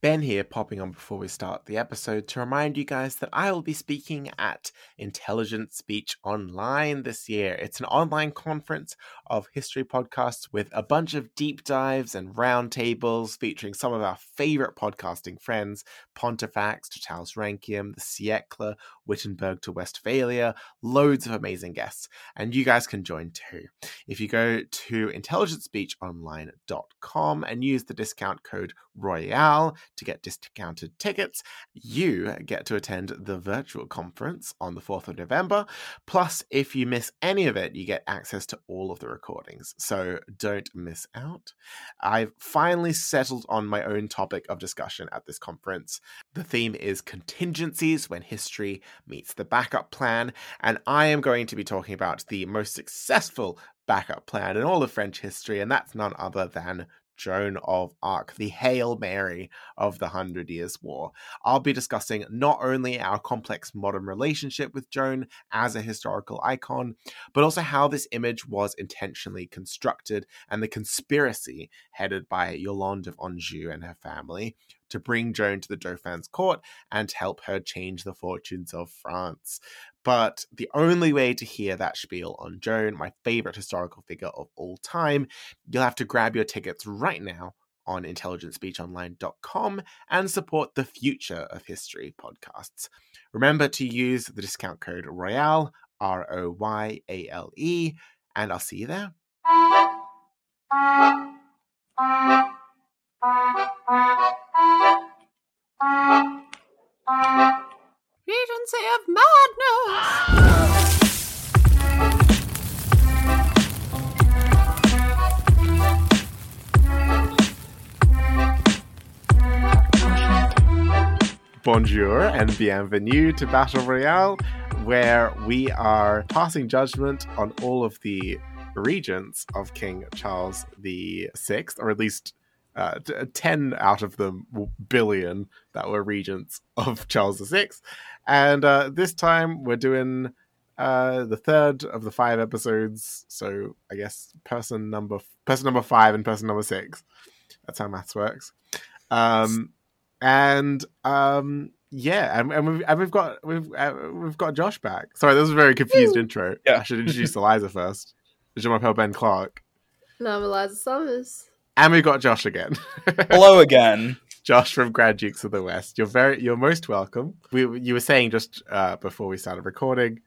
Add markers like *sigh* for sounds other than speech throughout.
Ben here, popping on before we start the episode to remind you guys that I will be speaking at Intelligent Speech Online this year. It's an online conference of history podcasts with a bunch of deep dives and roundtables featuring some of our favorite podcasting friends Pontifex to Charles Rankium, the Siecle, Wittenberg to Westphalia, loads of amazing guests. And you guys can join too. If you go to intelligentspeechonline.com and use the discount code ROYALE to get discounted tickets, you get to attend the virtual conference on the 4th of November. Plus, if you miss any of it, you get access to all of the recordings. So don't miss out. I've finally settled on my own topic of discussion at this conference. The theme is contingencies when history meets the backup plan, and I am going to be talking about the most successful backup plan in all of French history, and that's none other than Joan of Arc, the Hail Mary of the Hundred Years' War. I'll be discussing not only our complex modern relationship with Joan as a historical icon, but also how this image was intentionally constructed and the conspiracy headed by Yolande of Anjou and her family to bring Joan to the Dauphin's court and help her change the fortunes of France. But the only way to hear that spiel on Joan, my favorite historical figure of all time, you'll have to grab your tickets right now on intelligentspeechonline.com and support the Future of History podcasts. Remember to use the discount code ROYALE, R O Y A L E, and I'll see you there. *laughs* Regency of Madness! Bonjour and bienvenue to Battle Royale, where we are passing judgment on all of the regents of King Charles the Sixth, or at least uh, 10 out of the billion that were regents of Charles the Sixth. And uh, this time we're doing uh, the third of the five episodes. So I guess person number person number five and person number six. That's how maths works. Um, and um, yeah, and, and, we've, and we've got we've uh, we've got Josh back. Sorry, that was a very confused intro. Yeah. I should introduce Eliza first. Je m'appelle Ben Clark, No, I'm Eliza Summers. and we've got Josh again. Hello *laughs* again. Josh from Grand Dukes of the West. You're very you're most welcome. We you were saying just uh, before we started recording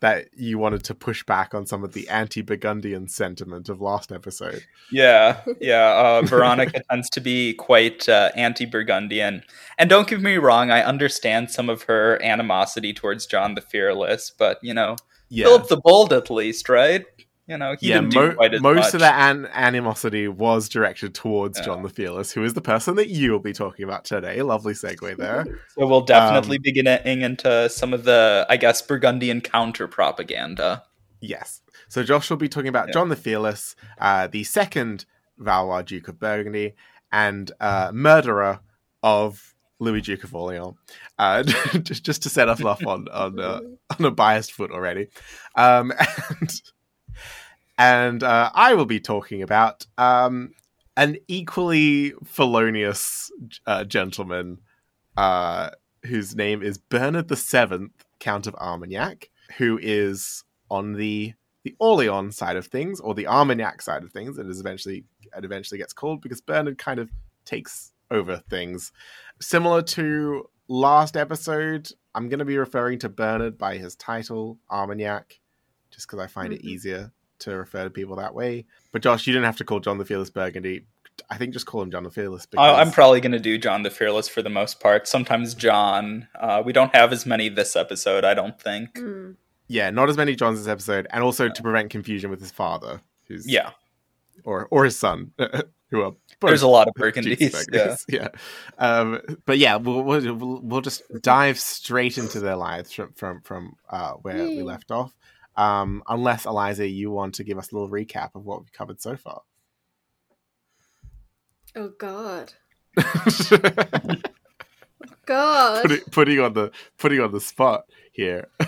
that you wanted to push back on some of the anti-Burgundian sentiment of last episode. Yeah, *laughs* yeah. Uh, Veronica tends to be quite uh, anti-Burgundian, and don't get me wrong. I understand some of her animosity towards John the Fearless, but you know, Yeah, Philip the Bold, at least, right? You know, he yeah. mo- most much. of that an- animosity was directed towards Yeah. John the Fearless, who is the person that you will be talking about today. Lovely segue there. *laughs* So we'll definitely Um, be getting into some of the, I guess, Burgundian counter propaganda. Yes. So Josh will be talking about Yeah. John the Fearless, uh, the second Valois Duke of Burgundy, and uh, murderer of Louis Duke of Orleans. Uh, *laughs* just just to set us off on on, uh, *laughs* on a biased foot already, um, and and uh, I will be talking about um, an equally felonious uh, gentleman uh, whose name is Bernard the Seventh, Count of Armagnac, who is on the the Orleans side of things, or the Armagnac side of things, and is eventually it eventually gets called because Bernard kind of takes over things. Similar to last episode, I'm going to be referring to Bernard by his title, Armagnac, just because I find it Mhm. easier to refer to people that way. But Josh, you didn't have to call John the Fearless Burgundy. I think just call him John the Fearless. Because... I- I'm probably going to do John the Fearless for the most part. Sometimes John. Uh, we don't have as many this episode, I don't think. Hmm. yeah, not as many Johns this episode, and also to prevent confusion with his father, who's Yeah, or or his son, *laughs* who are both there's a lot of Dukes of Burgundies. Yeah. *laughs* Yeah. Um, but yeah, we'll, we'll we'll we'll just dive straight into their lives from from from uh, where we left off. Um, unless Eliza, you want to give us a little recap of what we've covered so far. Oh God. *laughs* God. it- putting on the putting on the spot here. *laughs*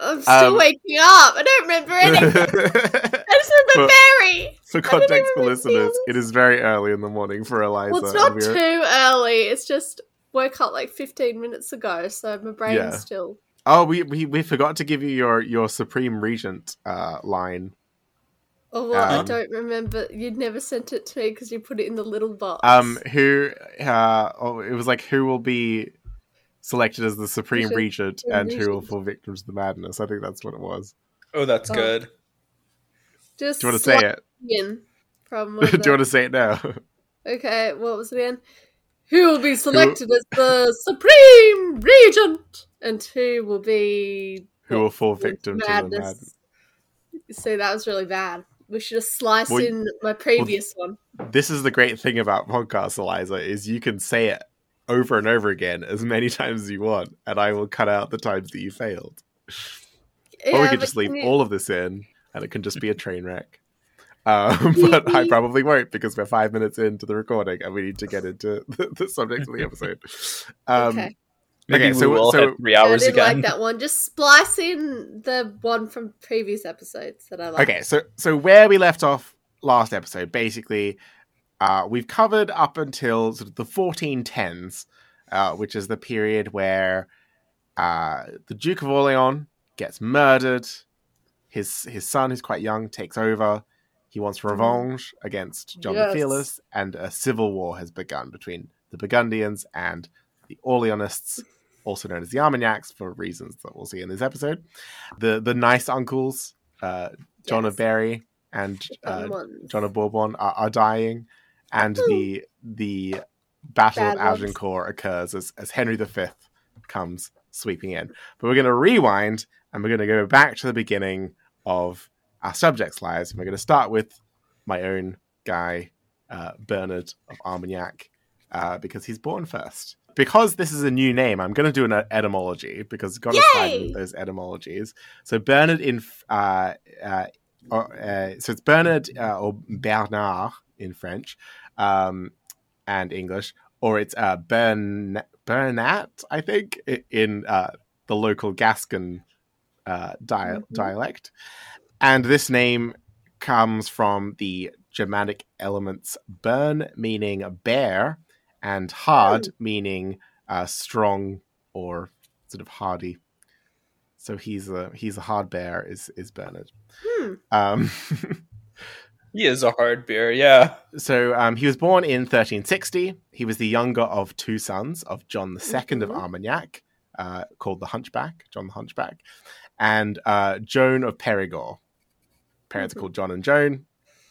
I'm still um, waking up. I don't remember anything. *laughs* I just the But- berry. For context for listeners, it is very early in the morning for Eliza. Well, it's not too early. It's just woke up like 15 minutes ago, so my brain's Yeah. still. Oh, we, we we forgot to give you your your Supreme Regent uh, line. Oh, well, I Um, don't remember. You'd never sent it to me because you put it in the little box. Um, who? Uh, oh, it was like who will be selected as the Supreme Regent. Regent Supreme and who will fall victim to the madness. I think that's what it was. Oh, that's Oh. good. just Do you want to say it? in from. *laughs* Do you want to say it now? *laughs* Okay, what was it again? Who will be selected as the Supreme Regent, and who will be who will fall victim to the madness? See, that was really bad. We should have sliced Well, in my previous one. This is the great thing about podcasts, Eliza, is you can say it over and over again as many *laughs* times as you want, and I will cut out the times that you failed. or we could just leave you- all of this in, and it can just be a train wreck. Um, *laughs* but I probably won't because we're five minutes into the recording and we need to get into *laughs* the, the subject of the episode. Um, okay. Maybe okay, we so- will so- hit three Yeah, I didn't again. like that one. Just splice in the one from previous episodes that I like. Okay, so so where we left off last episode, basically, uh, we've covered up until sort of the 1410s, uh, which is the period where uh, the Duke of Orleans gets murdered. His his son, who's quite young, takes over. He wants revenge against John Yes. the Fearless, and a civil war has begun between the Burgundians and the Orleanists, also known as the Armagnacs, for reasons that we'll see in this episode. The the nice uncles, uh, John of Yes. Berry and uh. John of Bourbon, are, are dying, and the the Battle of Bad ones. Agincourt occurs as, as Henry V comes sweeping in. But we're going to rewind and we're going to go back to the beginning of our subjects' lives. And we're going to start with my own guy, uh, Bernard of Armagnac, uh, because he's born first. Because this is a new name, I'm going to do an etymology because got to slide with those etymologies. So Bernard in uh, uh, uh, so it's Bernard uh, or Bernard in French um, and English, or it's uh, Bern Bernat, I think, in uh, the local Gascon uh, dia- Mhm. dialect. And this name comes from the Germanic elements Bern, meaning bear, and hard, meaning uh, strong or sort of hardy. So he's a he's a hard bear. Is is Bernard? Hmm. Um, *laughs* He is a hard bear. yeah. so um, he was born in 1360. He was the younger of two sons of John II of Mhm. Armagnac, uh, called the Hunchback, John the Hunchback, and uh, Joan of Perigord. Parents Mhm. called John and Joan.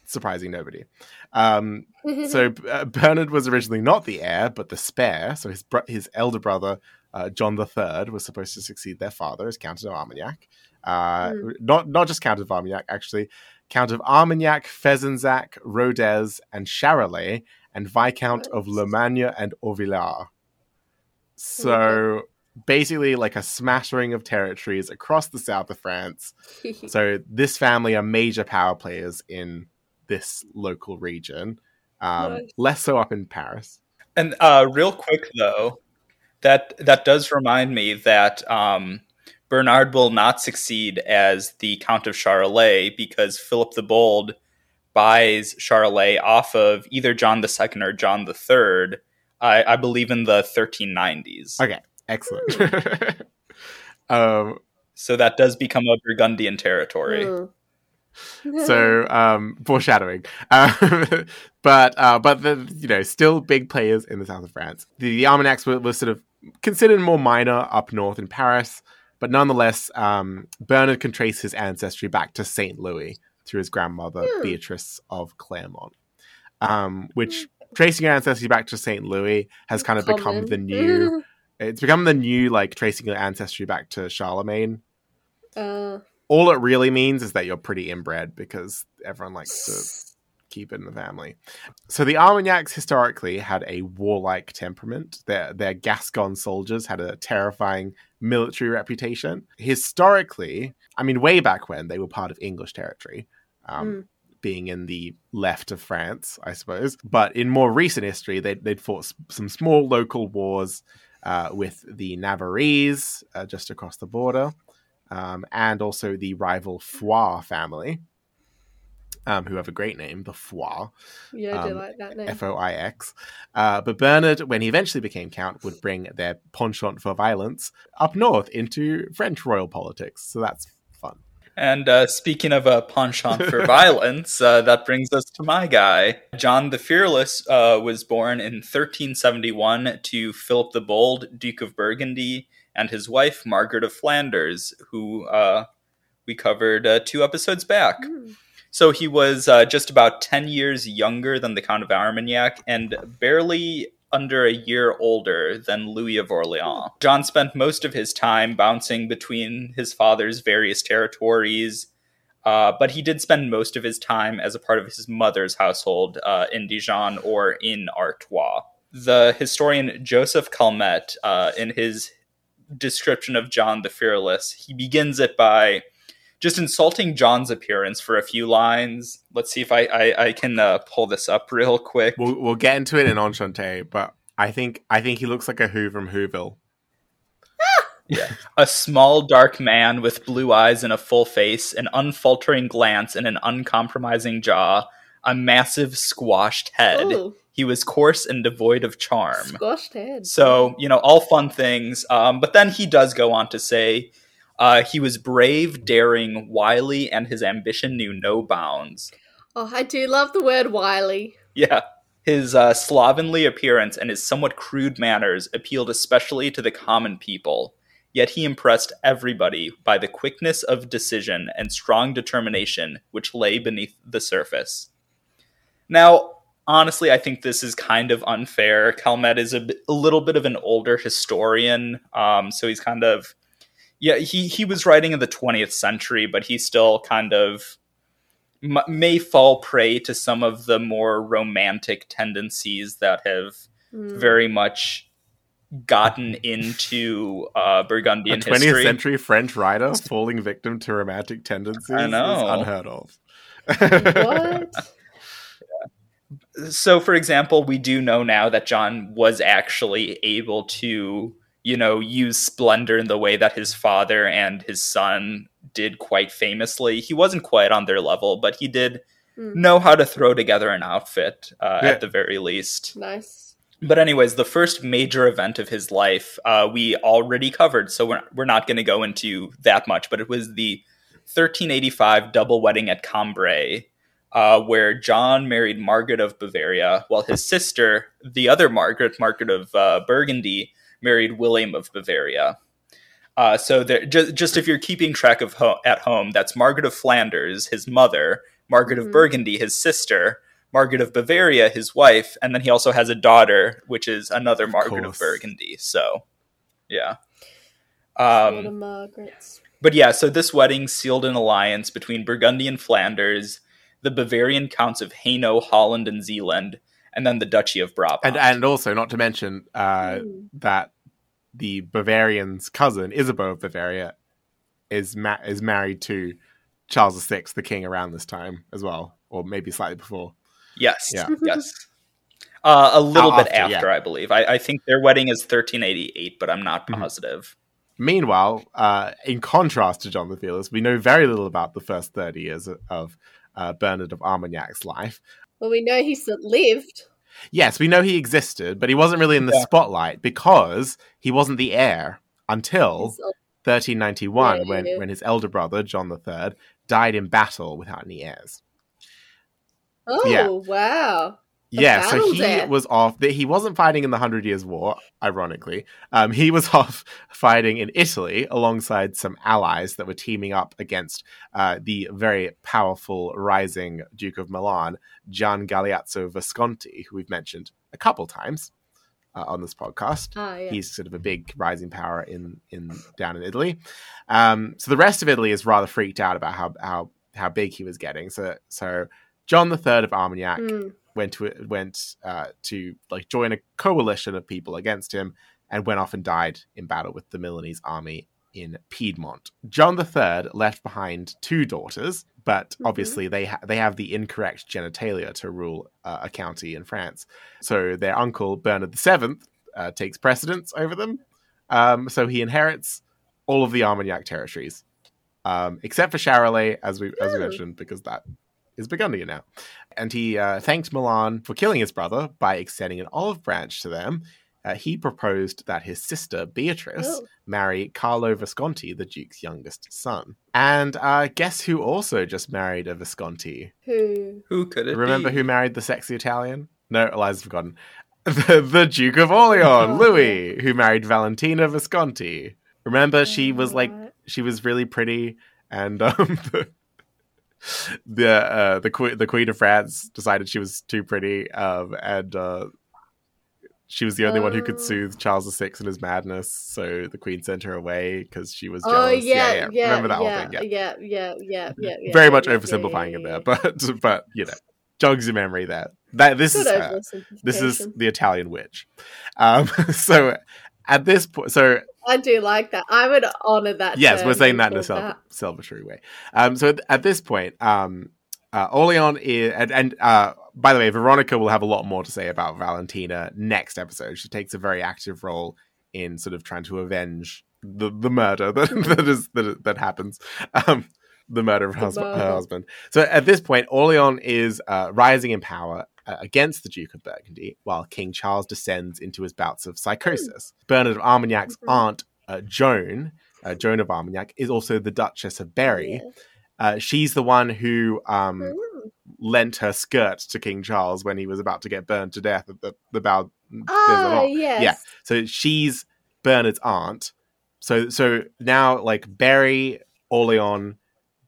Surprising nobody. Um, so *laughs* uh, Bernard was originally not the heir, but the spare. So his bro- his elder brother, uh, John III, was supposed to succeed their father as Count of Armagnac. Uh, Mm. Not not just Count of Armagnac, actually. Count of Armagnac, Fezensac, Rodez, and Charolais, and Viscount of. Lomagne and Auvillard. So basically, like a smattering of territories across the south of France. *laughs* So this family are major power players in this local region. Um, Nice. Less so up in Paris. And uh, real quick though, that that does remind me that um, Bernard will not succeed as the Count of Charolais because Philip the Bold buys Charolais off of either John II or John III. I, I believe in the 1390s. Okay, excellent. *laughs* um, So that does become a Burgundian territory. Hmm. *laughs* so um, foreshadowing, um, *laughs* but uh, but the you know still big players in the south of France. The, the Armagnacs were, were sort of considered more minor up north in Paris, but nonetheless, um, Bernard can trace his ancestry back to Saint Louis through his grandmother Hmm. Beatrice of Clermont, um, which tracing your ancestry back to Saint Louis has kind of become the new. It's become the new like tracing your ancestry back to Charlemagne. uh, All it really means is that you're pretty inbred because everyone likes to keep it in the family. So the Armagnacs historically had a warlike temperament. Their their Gascon soldiers had a terrifying military reputation. Historically, I mean, way back when they were part of English territory. Um, Mm. Being in the left of France, I suppose. But in more recent history, they'd, they'd fought some small local wars uh, with the Navarrese uh, just across the border, um, and also the rival Foix family. um, who have a great name, the Foix, Yeah, I do Um, like that name. F O I X. Uh, but Bernard, when he eventually became count, would bring their penchant for violence up north into French royal politics. So that's. And uh, speaking of a penchant for *laughs* violence, uh, that brings us to my guy. John the Fearless uh, was born in 1371 to Philip the Bold, Duke of Burgundy, and his wife, Margaret of Flanders, who uh, we covered uh, two episodes back. Mm. So he was uh, just about 10 years younger than the Count of Armagnac and barely under a year older than Louis of Orleans. John spent most of his time bouncing between his father's various territories, uh, but he did spend most of his time as a part of his mother's household uh, in Dijon or in Artois. The historian Joseph Calmette, uh, in his description of John the Fearless, he begins it by just insulting John's appearance for a few lines. Let's see if I I, I can uh, pull this up real quick. We'll, we'll get into it in Enchante, but I think I think he looks like a Who from Whoville. yeah. A small, dark man with blue eyes and a full face, an unfaltering glance, and an uncompromising jaw, a massive, squashed head. Ooh, He was coarse and devoid of charm. squashed head. So, you know, all fun things. Um, but then he does go on to say uh, he was brave, daring, wily, and his ambition knew no bounds. Oh, I do love the word wily. Yeah. His uh, slovenly appearance and his somewhat crude manners appealed especially to the common people. Yet he impressed everybody by the quickness of decision and strong determination which lay beneath the surface. Now, honestly, I think this is kind of unfair. Calmette is a, a little bit of an older historian, um, so he's kind of yeah. He he was writing in the twentieth century, but he still kind of m- may fall prey to some of the more romantic tendencies that have Mm. very much gotten into uh, A Burgundian 20th history. century French writer falling victim to romantic tendencies I know. is unheard of. What? *laughs* so for example we do know now that john was actually able to you know use splendor in the way that his father and his son did quite famously he wasn't quite on their level but he did Mm. know how to throw together an outfit uh, Yeah. at the very least nice. but anyways the first major event of his life uh, we already covered so we're, we're not going to go into that much but it was the 1385 double wedding at cambrai uh, where john married margaret of bavaria while his sister the other margaret margaret of uh, burgundy married william of bavaria uh, so there, just, just if you're keeping track of ho- at home that's margaret of flanders his mother margaret of Mhm. burgundy his sister Margaret of Bavaria, his wife, and then he also has a daughter, which is another Margaret of. Burgundy. So, yeah. Um, Margaret's. but yeah, so this wedding sealed an alliance between Burgundy and Flanders, the Bavarian counts of Hainaut, Holland, and Zealand, and then the Duchy of Brabant. And and also not to mention uh, Mm. that the Bavarian's cousin Isabeau of Bavaria is ma- is married to Charles VI, the king, around this time as well, or maybe slightly before. yes, Yeah. yes. *laughs* Uh, a little Uh, bit after, after, I believe. I, I think their wedding is 1388, but I'm not Mhm. positive. Meanwhile, uh, in contrast to John the Fearless, we know very little about the first thirty years of, of uh, Bernard of Armagnac's life. Well, we know he lived. Yes, we know he existed, but he wasn't really in the Yeah. spotlight because he wasn't the heir until 1391 Yeah, when, when his elder brother, John III, died in battle without any heirs. Oh, Yeah. wow. Yeah, so he death. was off. He wasn't fighting in the Hundred Years' War, ironically. Um, he was *laughs* off fighting in Italy alongside some allies that were teaming up against uh, the very powerful rising Duke of Milan, Gian Galeazzo Visconti, who we've mentioned a couple times uh, on this podcast. Ah, yeah. He's sort of a big rising power in in down in Italy. Um, so the rest of Italy is rather freaked out about how how how big he was getting. So so John the Third of Armagnac Mm. Went to went uh, to like join a coalition of people against him and went off and died in battle with the Milanese army in Piedmont. John III left behind two daughters, but Mhm. obviously they ha- they have the incorrect genitalia to rule uh, a county in France. So their uncle Bernard VII uh, takes precedence over them. Um, so he inherits all of the Armagnac territories, um, except for Charolais, as we as we mentioned, because that is Burgundian now. And he uh, thanked Milan for killing his brother by extending an olive branch to them. Uh, he proposed that his sister Beatrice Oh. marry Carlo Visconti, the Duke's youngest son. And uh, guess who also just married a Visconti? Who? Who could it Remember be? who married the sexy Italian? No, Eliza's forgotten. *laughs* The, the Duke of Orleans, Oh. Louis, who married Valentina Visconti. Remember, she was like Alright. she was really pretty, and *laughs* um, the *laughs* the uh, the queen the Queen of France decided she was too pretty, um, and uh, she was the only one who could Oh. soothe Charles VI in his madness. So the Queen sent her away because she was Oh jealous. yeah, yeah, Remember that yeah, whole thing? Yeah, yeah, yeah, yeah, yeah, yeah. very yeah, much yeah, oversimplifying yeah, it yeah, there, but *laughs* but you know, jogs your memory there. That this Good is her. This is the Italian witch. Um, *laughs* so at this point, so I do like that. I would honor that. yes, we're saying that in a cel- celebratory way. Um, so at, at this point, um, uh, Orleans is, and, and uh, by the way, Veronica will have a lot more to say about Valentina next episode. She takes a very active role in sort of trying to avenge the, the murder *laughs* that that is that, that happens. Um, the murder of her, husband, her husband. So at this point, Orleans is uh, rising in power uh, against the Duke of Burgundy, while King Charles descends into his bouts of psychosis. Bernard of Armagnac's aunt, uh, Joan, uh, Joan of Armagnac, is also the Duchess of Berry. Uh, she's the one who um, Mm. lent her skirt to King Charles when he was about to get burned to death at the, the Bal- Ah, yes. Yeah. So she's Bernard's aunt. So so now like Berry, Orleans,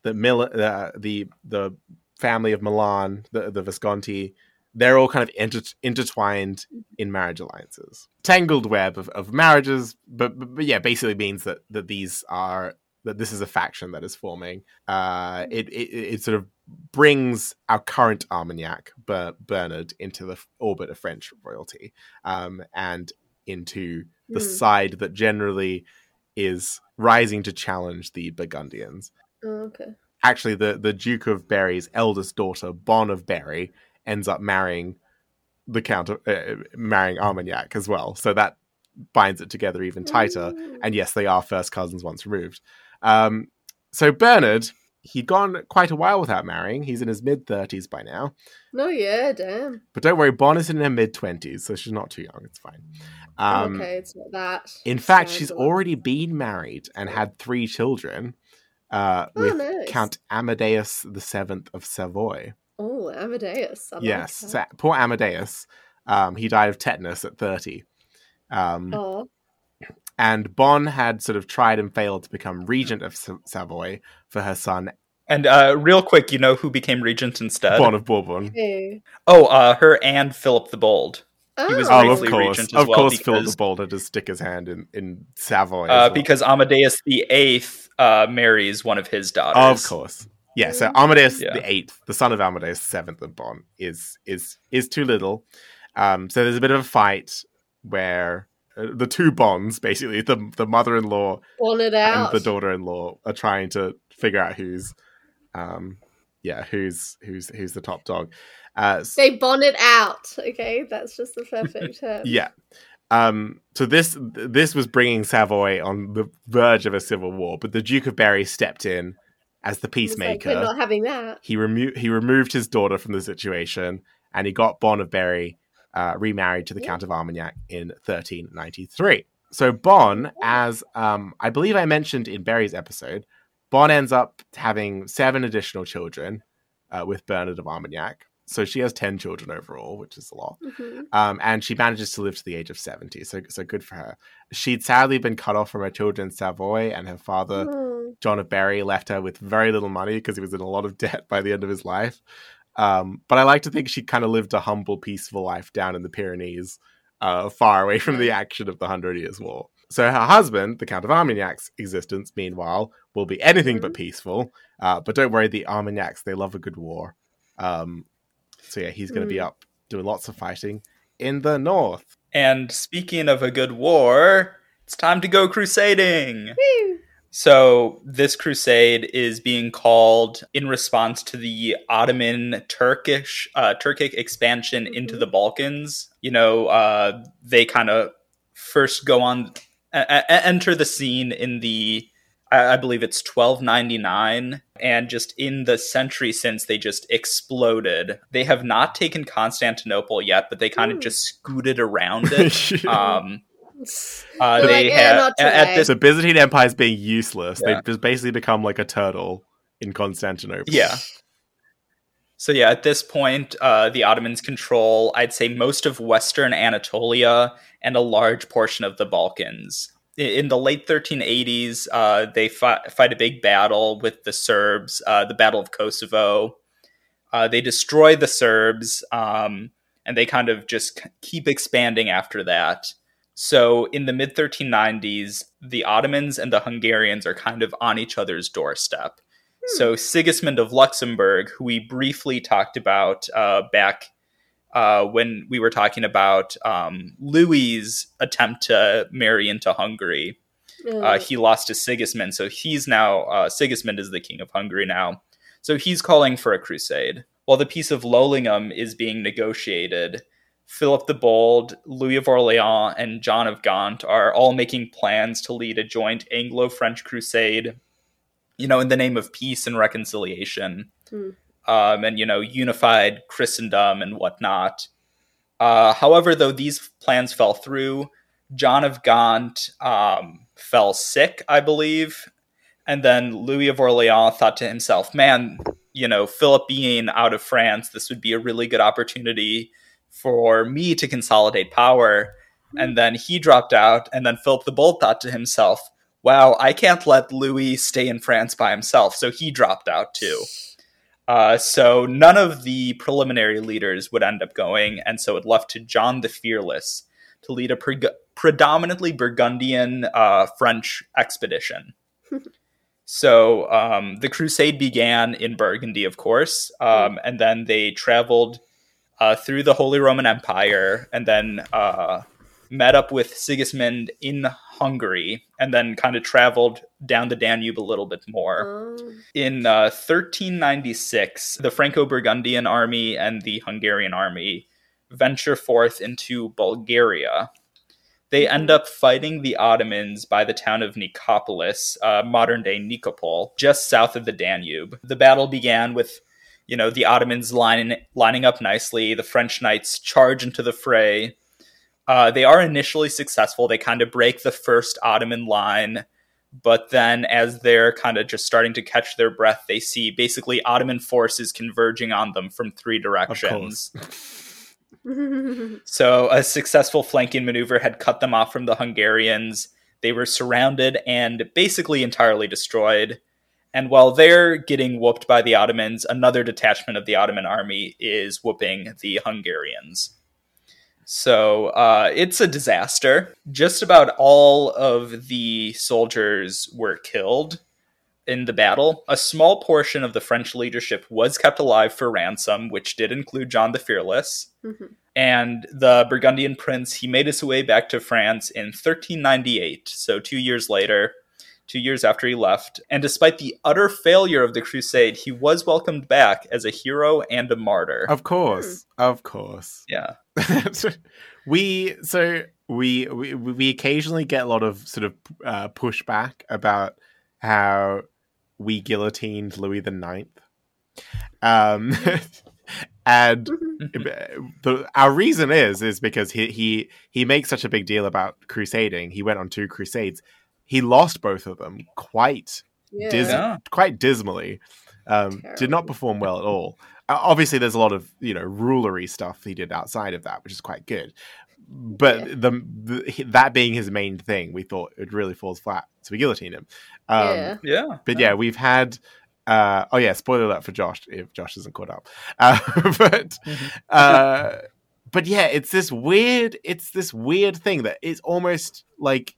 the Mil- uh, the the family of Milan, the the Visconti, they're all kind of inter- intertwined in marriage alliances. Tangled web of, of marriages, but, but but yeah, basically means that that these are that this is a faction that is forming. Uh, it, it it sort of brings our current Armagnac, Ber- Bernard, into the orbit of French royalty, um, and into the Hmm. side that generally is rising to challenge the Burgundians. Oh, okay. Actually, the the Duke of Berry's eldest daughter, Bonne of Berry, ends up marrying the Count of uh, marrying Armagnac as well. So that binds it together even tighter. Mm. And yes, they are first cousins once removed. Um, so Bernard, he'd gone quite a while without marrying. He's in his mid thirties by now. No, yeah, damn. But don't worry, Bonne is in her mid twenties, so she's not too young. It's fine. Um, okay, it's not that. In fact, she's already been married and had three children uh, Oh, with nice. Count Amadeus the Seventh of Savoy. Oh, Amadeus. I yes, that. so poor Amadeus. Um, he died of tetanus at thirty. Um, Oh, And Bonne had sort of tried and failed to become regent of Sa- Savoy for her son And uh, real quick, you know who became regent instead? Bonne of Bourbon. okay. Oh, uh, her and Philip the Bold. Oh, was Oh, of course, regent as of well course, Philip the Bold had to stick his hand in in Savoy. as Uh, well. because Amadeus the Eighth uh, marries one of his daughters. Of course. Yeah, so Amadeus Yeah. the eighth, the son of Amadeus the seventh of Bonne, is is is too little. Um, so there's a bit of a fight where uh, the two Bonds, basically the the mother-in-law Want it out. and the daughter-in-law, are trying to figure out who's, um, yeah, who's who's who's the top dog. Uh, s- They bonnet out. Okay, that's just the perfect *laughs* term. yeah. Um, so this this was bringing Savoy on the verge of a civil war, but the Duke of Berry stepped in as the like, peacemaker. We're not having that. he removed he removed his daughter from the situation and he got Bonne of Berry uh, remarried to the Yeah. Count of Armagnac in 1393. So Bonne, as um, I believe I mentioned in Berry's episode, Bonne ends up having seven additional children uh, with Bernard of Armagnac. So she has ten children overall, which is a lot. Mhm. Um, and she manages to live to the age of 70. So, so good for her. She'd sadly been cut off from her children Savoy, and her father Oh, John of Berry left her with very little money because he was in a lot of *laughs* debt by the end of his life. Um, but I like to think she kind of lived a humble, peaceful life down in the Pyrenees, uh, far away from the action of the Hundred Years' War. So her husband, the Count of Armagnac's existence, meanwhile, will be anything but peaceful. Uh, but don't worry, the Armagnacs, they love a good war. Um, so yeah, he's going to be Mm. up doing lots of fighting in the north. And speaking of a good war, it's time to go crusading. whew. So this crusade is being called in response to the Ottoman Turkish uh, Turkic expansion into the Balkans. You know, uh, they kind of first go on a- a- enter the scene in the I, I believe it's twelve ninety nine, and just in the century since, they just exploded. They have not taken Constantinople yet, but they kind of Hmm. just scooted around it. *laughs* um, uh, They're like, "Eh, have not at this the Byzantine Empire is being useless. Yeah. They've just basically become like a turtle in Constantinople. Yeah. So yeah, at this point, uh, the Ottomans control, I'd say, most of Western Anatolia and a large portion of the Balkans. In the late 1380s, uh, they fight, fight a big battle with the Serbs, uh, the Battle of Kosovo. Uh, they destroy the Serbs, um, and they kind of just keep expanding after that. So in the mid 1390s, the Ottomans and the Hungarians are kind of on each other's doorstep. So Sigismund of Luxembourg, who we briefly talked about uh, back uh, when we were talking about um, Louis's attempt to marry into Hungary, uh, he lost to Sigismund, so he's now uh, Sigismund is the king of Hungary now. So he's calling for a crusade. While the peace of Leulinghem is being negotiated, Philip the Bold, Louis of Orleans, and John of Gaunt are all making plans to lead a joint Anglo-French crusade. You know, in the name of peace and reconciliation, Hmm. Um, and you know, unified Christendom and whatnot. Uh, however, though these plans fell through, John of Gaunt um, fell sick, I believe. And then Louis of Orleans thought to himself, man, you know, Philip being out of France, this would be a really good opportunity for me to consolidate power. And then he dropped out. And then Philip the Bold thought to himself, wow, I can't let Louis stay in France by himself. So he dropped out too. Uh, so none of the preliminary leaders would end up going. And so it left to John the Fearless to lead a pre- predominantly Burgundian uh, French expedition. *laughs* so um, the crusade began in Burgundy, of course, um, and then they traveled uh, through the Holy Roman Empire, and then uh, met up with Sigismund in Hungary, and then kind of traveled down the Danube a little bit more. Oh. In uh, 1396, the Franco Burgundian army and the Hungarian army venture forth into Bulgaria. They end up fighting the Ottomans by the town of Nicopolis, uh, modern day Nikopol, just south of the Danube. The battle began with, you know, the Ottomans lining, lining up nicely. The French knights charge into the fray. Uh, they are initially successful. They kind of break the first Ottoman line, but then as they're kind of just starting to catch their breath, they see basically Ottoman forces converging on them from three directions. *laughs* So a successful flanking maneuver had cut them off from the Hungarians. They were surrounded and basically entirely destroyed. And while they're getting whooped by the Ottomans, another detachment of the Ottoman army is whooping the Hungarians. So uh, it's a disaster. Just about all of the soldiers were killed in the battle. A small portion of the French leadership was kept alive for ransom, which did include John the Fearless. Mhm. And the Burgundian prince, he made his way back to France in 1398, so two years later, two years after he left. And despite the utter failure of the crusade, he was welcomed back as a hero and a martyr. Of course. Of course. *laughs* Yeah. *laughs* we so we, we we occasionally get a lot of sort of uh, pushback about how we guillotined Louis the Ninth. Um, *laughs* and the, our reason is is because he he he makes such a big deal about crusading. He went on two crusades. He lost both of them quite yeah. Dis- Yeah. quite dismally. Um, did not perform well at all. Obviously, there's a lot of you know rulery stuff he did outside of that, which is quite good. But Yeah. the, the that being his main thing, we thought it really falls flat, so we guillotined him. Um, yeah. Yeah. But yeah, we've had. Uh, oh yeah, spoiler alert for Josh if Josh isn't caught up. *laughs* Uh, but uh, but yeah, it's this weird. It's this weird thing that is almost like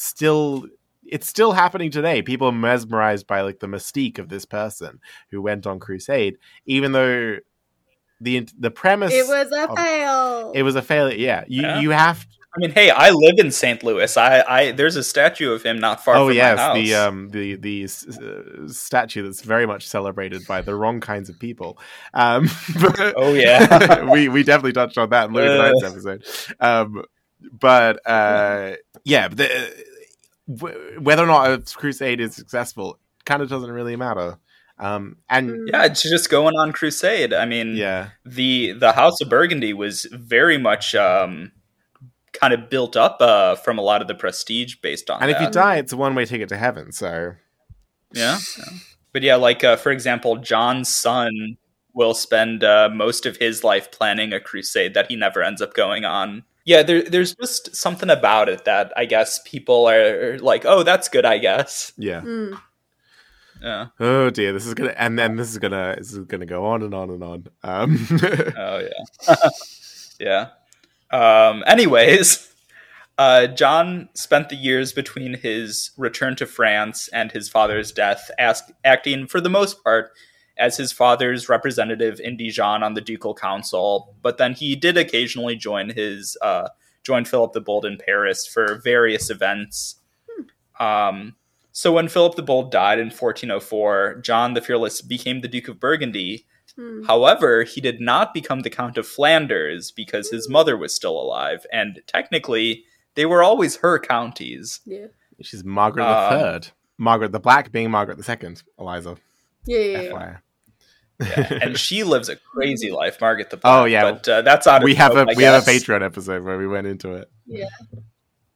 still. It's still happening today. People are mesmerized by like the mystique of this person who went on crusade, even though the the premise It was a of- fail. it was a failure. Yeah, you Yeah. you have I mean, hey, I live in St. Louis. I, I there's a statue of him not far oh from yes, my house. the um the the s- uh, statue that's very much celebrated by the wrong kinds of people. Um, *laughs* Oh, yeah. *laughs* we we definitely touched on that in Louis Uh. Ninth's episode. Um, but uh, yeah, the, w- whether or not a crusade is successful kind of doesn't really matter. Um, and Mm. Yeah, it's just going on crusade. I mean, yeah, the the House of Burgundy was very much um, kind of built up uh, from a lot of the prestige based on and if you die, it's a one way ticket to heaven. So yeah. yeah. But yeah, like uh, for example, John's son will spend uh, most of his life planning a crusade that he never ends up going on. Yeah, there, there's just something about it that I guess people are like, oh, that's good, I guess. yeah. Mm. Yeah. Oh dear, this is gonna and then this is gonna this is gonna go on and on and on. Um, *laughs* Oh yeah, *laughs* yeah. Um, anyways, *laughs* uh, John spent the years between his return to France and his father's death, ask, acting for the most part as his father's representative in Dijon on the ducal council. But then he did occasionally join his uh, join Philip the Bold in Paris for various events. Um, so when Philip the Bold died in 1404, John the Fearless became the Duke of Burgundy. Mm. However, he did not become the Count of Flanders because his mother was still alive, and technically, they were always her counties. Yeah. she's Margaret the Um, Third. Margaret the Black being Margaret the Second. Eliza. Yeah, yeah, yeah. FYI. Yeah, *laughs* and she lives a crazy life, Margaret the Black. Oh, yeah. but uh, that's on. we have scope, a I we have a. Patreon episode where we went into it. Yeah.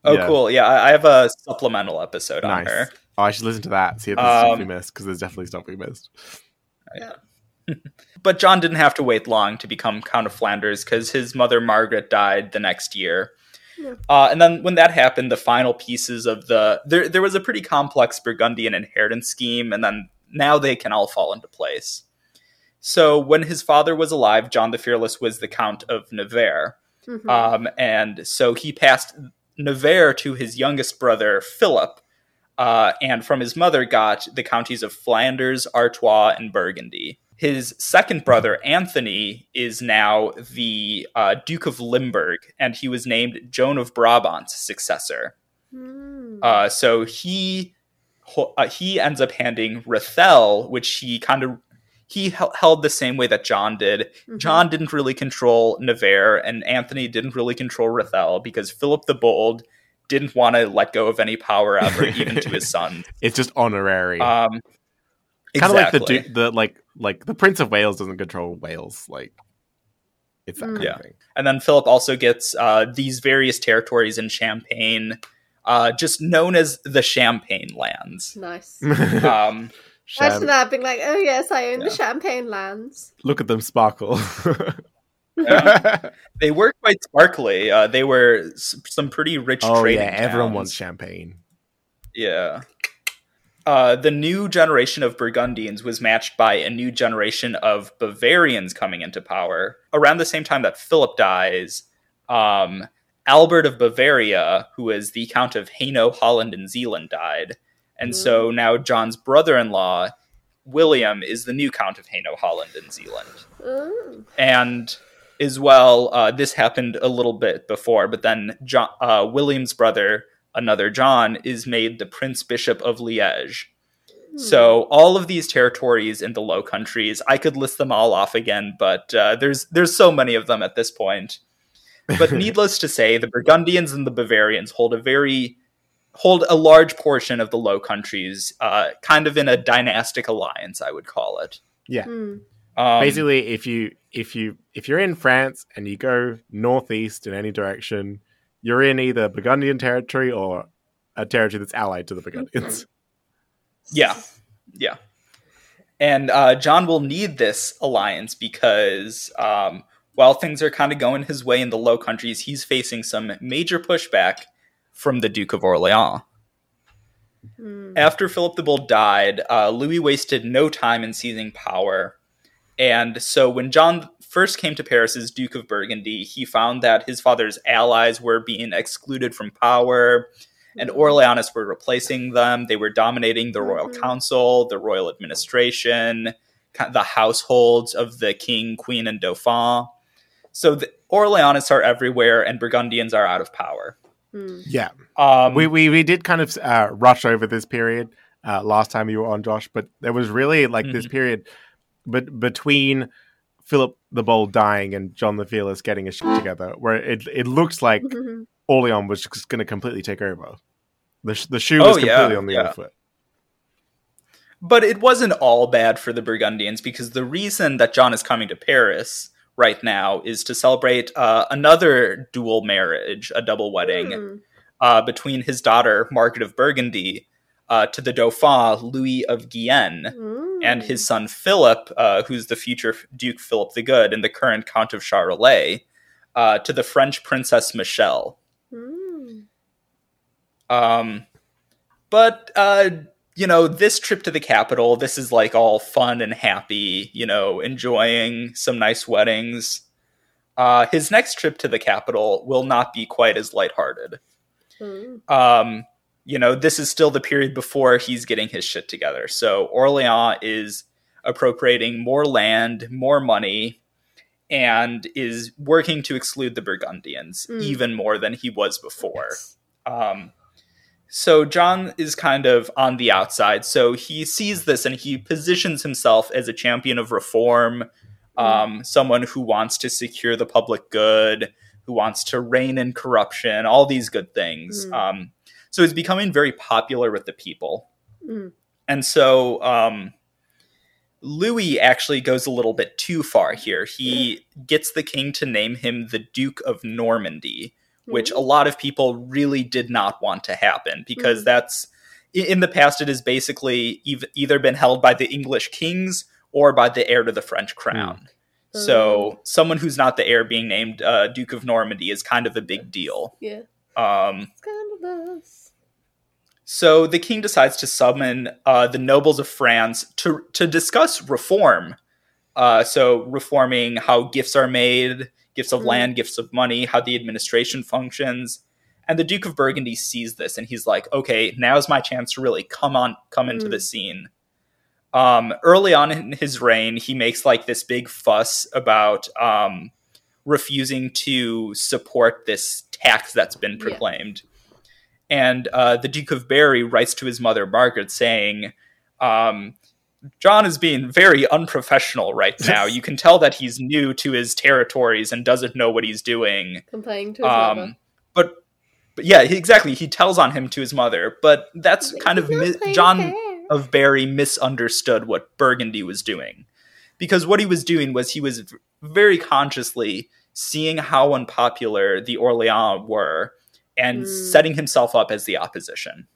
Oh, Yeah. cool. Yeah, I I have a supplemental episode on her. Oh, I should listen to that. See if there's stuff we Um, missed because there's definitely stuff we missed. Yeah. *laughs* but John didn't have to wait long to become Count of Flanders because his mother Margaret died the next year. Yeah. Uh, and then when that happened, the final pieces of the there there was a pretty complex Burgundian inheritance scheme, and then now they can all fall into place. So when his father was alive, John the Fearless was the Count of Nevers. Mhm. Um, and so he passed Nevers to his youngest brother, Philip, uh, and from his mother got the counties of Flanders, Artois, and Burgundy. His second brother, Anthony, is now the uh, Duke of Limburg, and he was named Joan of Brabant's successor. Mm. Uh, so he uh, he ends up handing Rethel, which he kind of he hel- held the same way that John did. Mhm. John didn't really control Nevers, and Anthony didn't really control Rethel because Philip the Bold didn't want to let go of any power ever, even to his *laughs* son. It's just honorary. Um, kind of like the exactly. du- the like like the Prince of Wales doesn't control Wales. Like it's that Mm. kind Yeah. of thing. And then Philip also gets uh, these various territories in Champagne, uh, just known as the Champagne lands. *laughs* Nice. Um, Sham- Imagine that being like, oh yes, I own Yeah. the Champagne lands. Look at them sparkle. Yeah. *laughs* they were quite sparkly. Uh, they were s- some pretty rich oh trading yeah, everyone towns. wants champagne. Yeah. Uh, the new generation of Burgundians was matched by a new generation of Bavarians coming into power. Around the same time that Philip dies, um, Albert of Bavaria, who was the Count of Hainaut, Holland, and Zealand, died. And so now John's brother in law, William, is the new Count of Hainaut, Holland, and Zealand Oh. and as well uh, this happened a little bit before but then john, uh, william's brother another john is made the prince bishop of liege Hmm. so all of these territories in the low countries i could list them all off again but uh, there's there's so many of them at this point but *laughs* needless to say the burgundians and the bavarians hold a very hold a large portion of the low countries uh, kind of in a dynastic alliance i would call it Hmm. um, Basically, if you if you if you're in France and you go northeast in any direction, you're in either Burgundian territory or a territory that's allied to the Burgundians. *laughs* Yeah, yeah. And uh, John will need this alliance because um, while things are kind of going his way in the Low Countries, he's facing some major pushback from the Duke of Orleans. Hmm. After Philip the Bold died, uh, Louis wasted no time in seizing power. And so when John first came to Paris as Duke of Burgundy, he found that his father's allies were being excluded from power, and Orleanists were replacing them. They were dominating the royal Mhm. council, the royal administration, the households of the king, queen, and dauphin. So the Orleanists are everywhere, and Burgundians are out of power. Hmm. yeah, Um, we, we we did kind of uh, rush over this period uh, last time you were on, Josh, but there was really like this Mhm. period, but between Philip the Bold dying and John the Fearless getting his shit together, where it it looks like *laughs* Hmm. Orleans was just going to completely take over. The, sh- the shoe Oh, was completely yeah, on the yeah. other foot. But it wasn't all bad for the Burgundians because the reason that John is coming to Paris right now is to celebrate uh, another dual marriage, a double wedding Hmm. uh, between his daughter Margaret of Burgundy uh, to the Dauphin Louis of Guyenne. Hmm. and his son Philip, uh, who's the future Duke Philip the Good and the current Count of Charolais, uh, to the French Princess Michelle. Hmm. Um, but uh, you know, this trip to the capital, this is like all fun and happy. You know, enjoying some nice weddings. Uh, his next trip to the capital will not be quite as lighthearted. Hmm. um, you know, this is still the period before he's getting his shit together. So Orleans is appropriating more land, more money, and is working to exclude the Burgundians Mm. even more than he was before. Um, so John is kind of on the outside. So he sees this and he positions himself as a champion of reform, um, someone who wants to secure the public good, who wants to rein in corruption, all these good things. Mm. Um, so he's becoming very popular with the people. Mm. And so um, Louis actually goes a little bit too far here. He gets the king to name him the Duke of Normandy, which Hmm. a lot of people really did not want to happen because Mm. that's in the past it has basically either been held by the English kings or by the heir to the French crown. So someone who's not the heir being named uh, Duke of Normandy is kind of a big deal. Yeah. Um, Scandalous. so the king decides to summon uh, the nobles of France to to discuss reform. Uh, so reforming how gifts are made, gifts of Mm. land, gifts of money, how the administration functions. And the Duke of Burgundy sees this, and he's like, "Okay, now's my chance to really come on, come into Mm. the scene." Um, early on in his reign, he makes like this big fuss about um, refusing to support this tax that's been Yeah. proclaimed. And uh, the Duke of Berry writes to his mother, Margaret, saying, um, John is being very unprofessional right *laughs* now. you can tell that he's new to his territories and doesn't know what he's doing. Complaining to his mother. Um, but, but yeah, he, exactly. He tells on him to his mother, but that's Like, kind of mi- John fair." of Berry misunderstood what Burgundy was doing. Because what he was doing was he was very consciously seeing how unpopular the Orleans were and Mm. setting himself up as the opposition.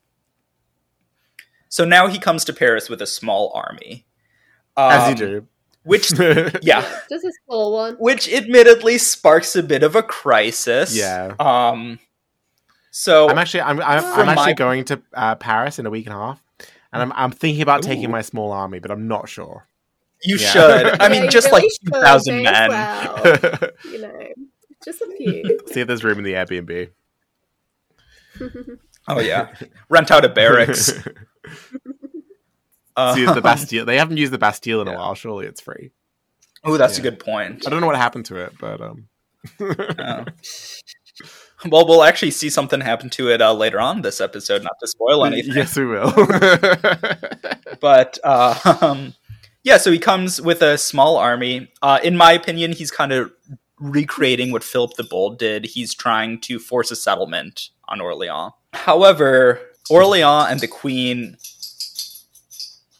So now he comes to Paris with a small army. As you Um, do. Which, *laughs* yeah, Just a small one. which admittedly sparks a bit of a crisis. Yeah. Um, so I'm actually I'm I'm, I'm actually my- going to uh, Paris in a week and a half, and I'm I'm thinking about taking my small army, but I'm not sure. you Yeah. should. I mean, *laughs* you just like really should, 2,000 men. well. *laughs* you know, just a few. See if there's room in the Airbnb. Oh yeah, rent out a barracks. Uh, See the *laughs* Bastille. They haven't used the Bastille in a while. Surely it's free. oh, that's Yeah. a good point. I don't know what happened to it, but um. Oh. *laughs* Well, we'll actually see something happen to it uh, later on this episode. Not to spoil *laughs* anything, yes, we will. but uh, um, yeah. So he comes with a small army. Uh, in my opinion, he's kind of recreating what Philip the Bold did. He's trying to force a settlement on Orleans. However, Orleans and the Queen.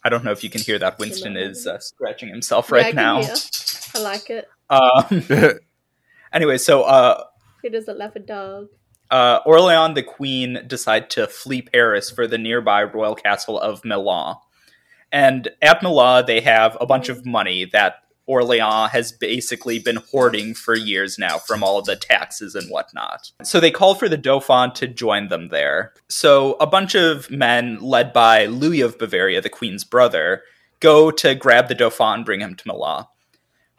I don't know if you can hear that. Winston is uh, scratching himself Yeah, I right can now. hear. I like it. Um, *laughs* anyway, so uh, He doesn't love a dog. uh, Orleans the Queen decide to flee Paris for the nearby royal castle of Melun. And at Melun, they have a bunch of money that Orleans has basically been hoarding for years now from all of the taxes and whatnot. So they call for the Dauphin to join them there. So a bunch of men, led by Louis of Bavaria, the Queen's brother, go to grab the Dauphin and bring him to Melun.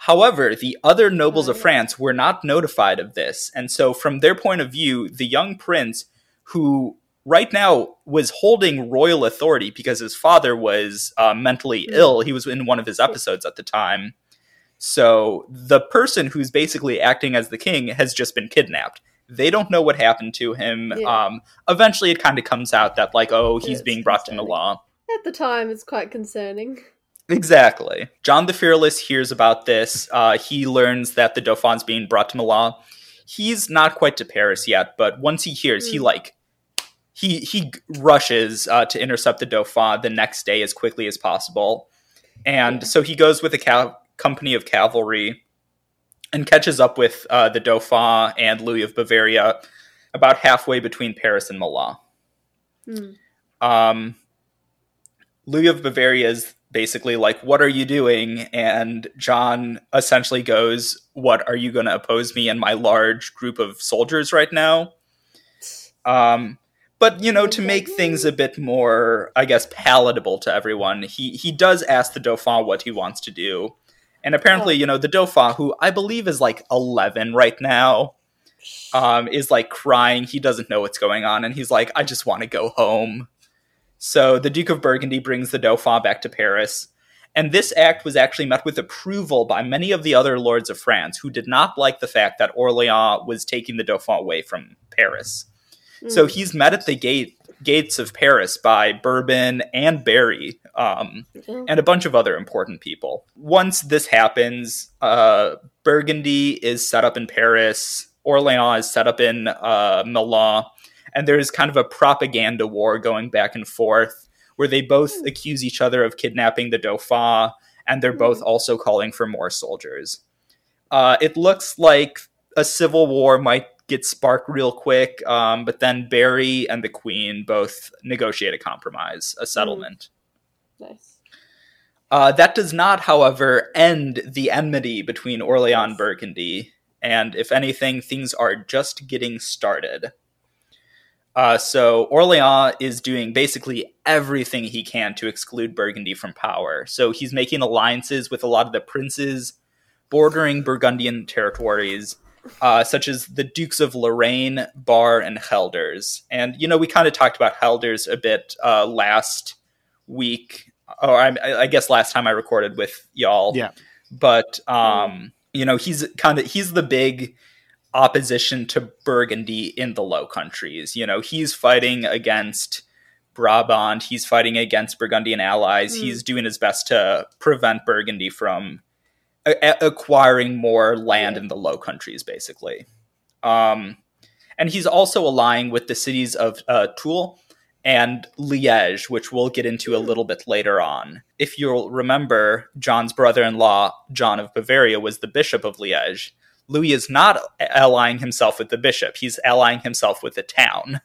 However, the other nobles of France were not notified of this. And so, from their point of view, the young prince, who right now was holding royal authority because his father was uh, mentally ill, he was in one of his episodes at the time. So, the person who's basically acting as the king has just been kidnapped. They don't know what happened to him. Yeah. Um, eventually, it kind of comes out that, like, oh, he's being brought to. Melun. At the time, it's quite concerning. Exactly. John the Fearless hears about this. Uh, he learns that the Dauphin's being brought to Melun. He's not quite to Paris yet, but once he hears, he Mm. like he he rushes uh, to intercept the Dauphin the next day as quickly as possible, and so he goes with a ca- company of cavalry and catches up with uh, the Dauphin and Louis of Bavaria about halfway between Paris and Melun. Hmm. Um, Louis of Bavaria is basically like, "What are you doing?" And John essentially goes, "What are you going to oppose me and my large group of soldiers right now?" Um, but you know, to make things a bit more, I guess, palatable to everyone, he he does ask the Dauphin what he wants to do, and apparently, Oh. you know, the Dauphin, who I believe is like eleven right now, um, is like crying. He doesn't know what's going on, and he's like, "I just want to go home." So the Duke of Burgundy brings the Dauphin back to Paris, and this act was actually met with approval by many of the other lords of France, who did not like the fact that Orleans was taking the Dauphin away from Paris. So Mm. he's met at the gate gates of Paris by Bourbon and Berry, um, Yeah. and a bunch of other important people. Once this happens, uh, Burgundy is set up in Paris, Orleans is set up in uh, Melun, and there's kind of a propaganda war going back and forth where they both accuse each other of kidnapping the Dauphin, and they're both also calling for more soldiers. Uh, it looks like a civil war might get sparked real quick, um, but then Berry and the Queen both negotiate a compromise, a settlement. Nice. Uh, that does not, however, end the enmity between Orleans Burgundy, and if anything, things are just getting started. Uh, so Orleans is doing basically everything he can to exclude Burgundy from power. So he's making alliances with a lot of the princes bordering Burgundian territories, uh, such as the Dukes of Lorraine, Bar, and Guelders. And you know, we kind of talked about Guelders a bit uh, last week, or I, I guess last time I recorded with y'all. Yeah. But um, you know, he's kind of he's the big opposition to Burgundy in the Low Countries. You know, he's fighting against Brabant. He's fighting against Burgundian allies. Mm. He's doing his best to prevent Burgundy from a- a- acquiring more land in the Low Countries, basically. Um, and he's also allying with the cities of uh, Toul and Liège, which we'll get into a little bit later on. If you'll remember, John's brother in law, John of Bavaria, was the Bishop of Liège. Louis is not allying himself with the bishop, he's allying himself with the town.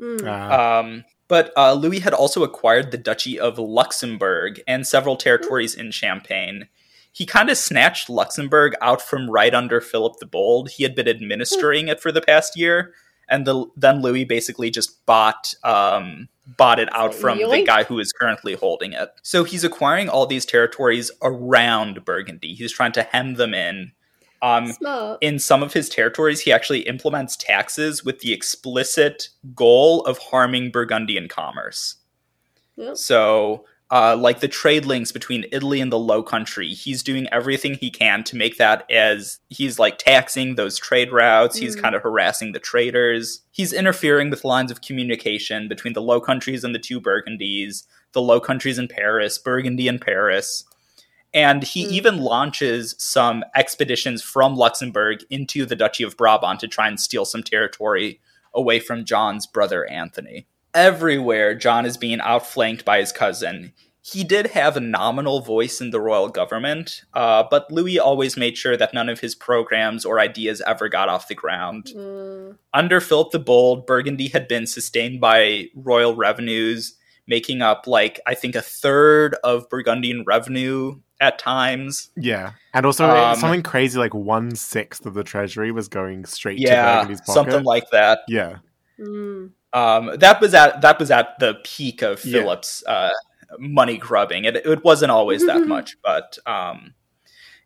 Mm. Uh, Um, but uh, Louis had also acquired the Duchy of Luxembourg and several territories in Champagne. He kind of snatched Luxembourg out from right under Philip the Bold. He had been administering it for the past year, and the, then Louis basically just bought um, bought it out from the guy who is currently holding it. So he's acquiring all these territories around Burgundy. He's trying to hem them in. Um, in some of his territories, he actually implements taxes with the explicit goal of harming Burgundian commerce. Yep. So, uh, like the trade links between Italy and the Low Country, he's doing everything he can to make that as he's like taxing those trade routes. He's Mm. kind of harassing the traders. He's interfering with lines of communication between the Low Countries and the two Burgundies, the Low Countries and Paris, Burgundy and Paris. And he Mm. even launches some expeditions from Luxembourg into the Duchy of Brabant to try and steal some territory away from John's brother Anthony. Everywhere, John is being outflanked by his cousin. He did have a nominal voice in the royal government, uh, but Louis always made sure that none of his programs or ideas ever got off the ground. Mm. Under Philip the Bold, Burgundy had been sustained by royal revenues, making up, like, I think a third of Burgundian revenue at times. yeah, and also Um, something crazy like one sixth of the treasury was going straight to Burgundy's pocket. something like that. yeah, Mm. Um, that was at that was at the peak of Yeah. Philip's uh, money grubbing. It, it wasn't always that much, but um,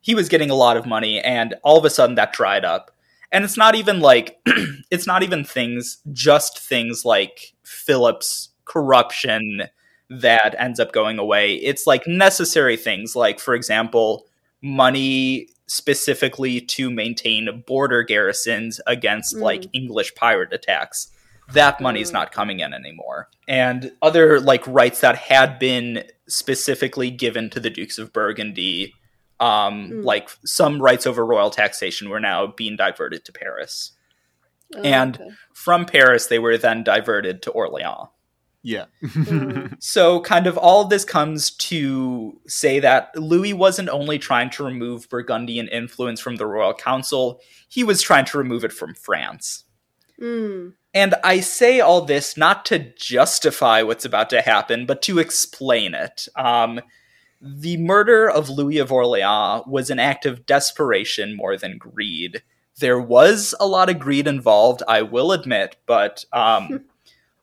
he was getting a lot of money, and all of a sudden that dried up. And it's not even like *clears throat* it's not even things, just things like Philip's corruption that ends up going away. It's like necessary things, like for example, money specifically to maintain border garrisons against Mm. like English pirate attacks. That money's not coming in anymore. And other like rights that had been specifically given to the Dukes of Burgundy, um, Mm. like some rights over royal taxation were now being diverted to Paris. Oh, And- okay. From Paris, they were then diverted to Orleans. Yeah. Mm. *laughs* So, kind of all of this comes to say that Louis wasn't only trying to remove Burgundian influence from the royal council, he was trying to remove it from France. Mm. And I say all this not to justify what's about to happen, but to explain it. Um, the murder of Louis of Orleans was an act of desperation more than greed. There was a lot of greed involved, I will admit, but um, *laughs*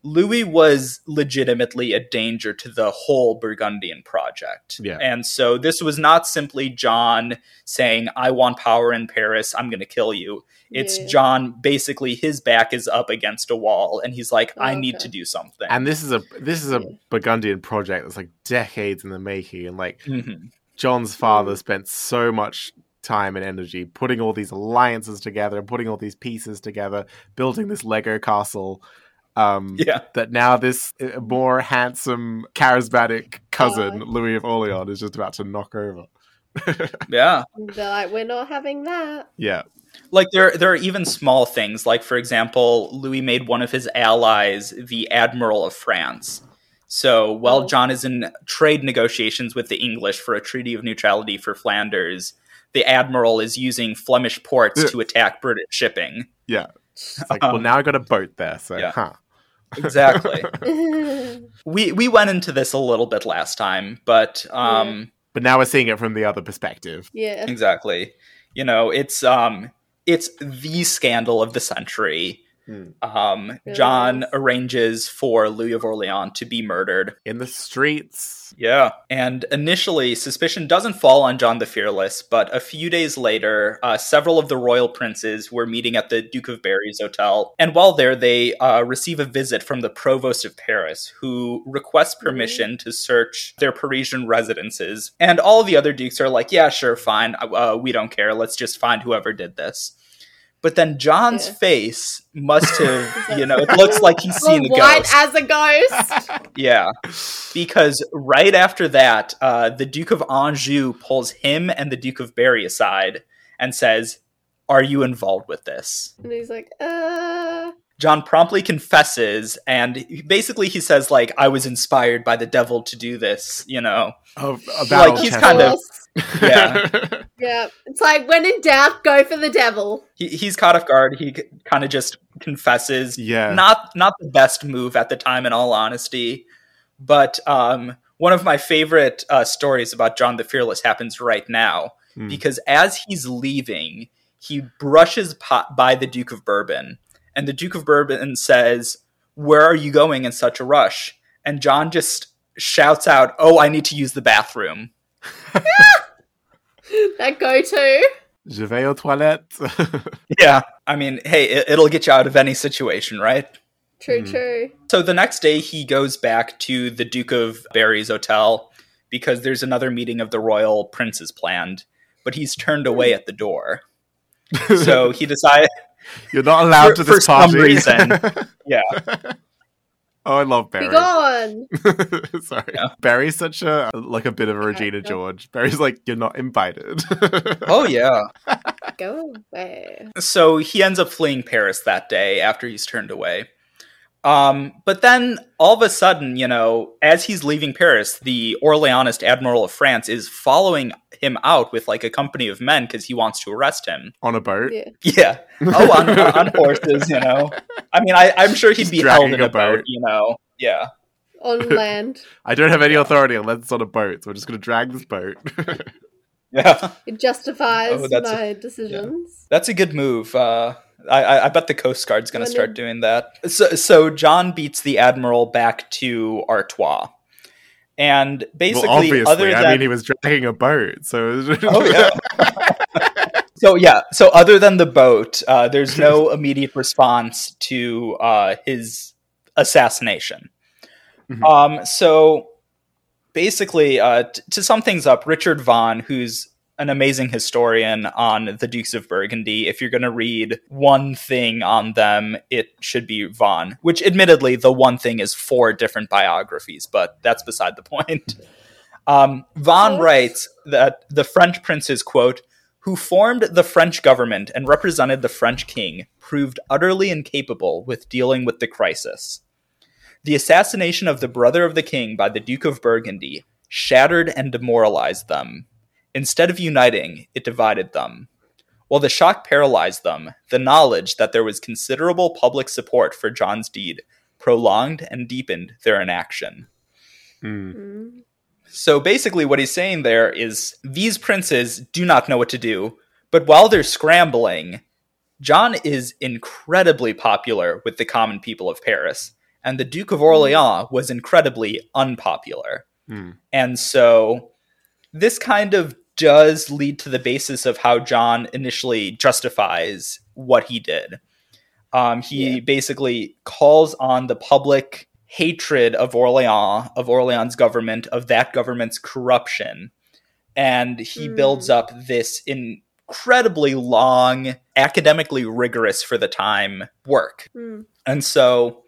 Louis was legitimately a danger to the whole Burgundian project. Yeah. And so this was not simply John saying, I want power in Paris, I'm going to kill you. It's Yeah. John basically his back is up against a wall and he's like, I Oh, need okay. to do something. and this is a this is a Yeah. Burgundian project that's like decades in the making, and like Mhm. John's father Mm. spent so much time and energy putting all these alliances together and putting all these pieces together, building this Lego castle. Um, *laughs* Yeah. That now this uh, more handsome, charismatic cousin, Uh. Louis of Orleans, is just about to knock over. *laughs* Yeah. They're like, we're not having that. yeah. Like there there are even small things. Like for example, Louis made one of his allies the Admiral of France. So while Oh. John is in trade negotiations with the English for a treaty of neutrality for Flanders, the Admiral is using Flemish ports Yeah. to attack British shipping. It's like, *laughs* well, now I got a boat there, so yeah. huh. Exactly. *laughs* we we went into this a little bit last time, but um But now we're seeing it from the other perspective. yeah. exactly. You know, it's um it's the scandal of the century. Hmm. Um, Really John is. arranges for Louis of Orleans to be murdered. In the streets. Yeah. And initially, suspicion doesn't fall on John the Fearless, but a few days later, uh, several of the royal princes were meeting at the Duke of Berry's hotel. And while there, they uh, receive a visit from the provost of Paris, who requests permission to search their Parisian residences. And all the other dukes are like, yeah, sure, fine. Uh, we don't care. Let's just find whoever did this. But then John's Yeah. face must have, *laughs* you know, it looks like he's Well, seen a white ghost. as a ghost. *laughs* Yeah, because right after that, uh, the Duke of Anjou pulls him and the Duke of Berry aside and says, Are you involved with this? and he's like, uh. John promptly confesses, and basically he says, like, I was inspired by the devil to do this, you know? Of, Like, he's of kind of- course. Yeah. *laughs* Yeah. It's like, when in doubt, go for the devil. He, he's caught off guard. He kind of just confesses. yeah. Not not the best move at the time, in all honesty. But um, one of my favorite uh, stories about John the Fearless happens right now. Hmm. because as he's leaving, he brushes po- by the Duke of Bourbon, and the Duke of Bourbon says, "Where are you going in such a rush?" And John just shouts out, "Oh, I need to use the bathroom." *laughs* That go to. Je vais aux toilettes. *laughs* Yeah, I mean, hey, it- it'll get you out of any situation, right? True, Hmm. true. So the next day, he goes back to the Duke of Berry's hotel because there's another meeting of the royal princes planned, but he's turned away at the door. So *laughs* he decides, You're not allowed For- to this for some reason. yeah, oh, I love Berry. Be gone. *laughs* Sorry, Yeah. Berry's such a like a bit of a Regina Character. George. Berry's like, you're not invited. *laughs* oh yeah. Go away. So he ends up fleeing Paris that day after he's turned away. Um, but then all of a sudden, you know, as he's leaving Paris, the Orleanist Admiral of France is following him out with like a company of men because he wants to arrest him. on a boat. Yeah. Yeah. Oh, on, on horses, you know. I mean, I, I'm sure he'd Just be held in a a boat, boat. you know. Yeah. On *laughs* land. I don't have any authority unless it's on a boat, so we're just going to drag this boat. *laughs* Yeah. It justifies Oh, that's a- my decisions. That's a good move. Uh, I, I, I bet the Coast Guard's going to start doing that. So, so John beats the Admiral back to Artois. And basically, well, obviously, other than. I mean, he was dragging a boat, so oh, yeah. *laughs* so, yeah. So, other than the boat, uh, there's no *laughs* immediate response to uh, his assassination. Mhm. Um, so, basically, uh, t- to sum things up, Richard Vaughan, who's an amazing historian on the Dukes of Burgundy. If you're going to read one thing on them, it should be Vaughan, which admittedly, the one thing is four different biographies, but that's beside the point. *laughs* Um, Vaughan writes that the French princes, quote, who formed the French government and represented the French king, proved utterly incapable with dealing with the crisis. The assassination of the brother of the king by the Duke of Burgundy shattered and demoralized them. Instead of uniting, it divided them. While the shock paralyzed them, the knowledge that there was considerable public support for John's deed prolonged and deepened their inaction. Mm. So basically, what he's saying there is these princes do not know what to do, but while they're scrambling, John is incredibly popular with the common people of Paris, and the Duke of Orleans was incredibly unpopular. Mm. And so this kind of does lead to the basis of how John initially justifies what he did. Um, he Yeah. basically calls on the public hatred of Orleans, of Orleans' government, of that government's corruption. And he Mm. builds up this incredibly long, academically rigorous for the time work. Mm. And so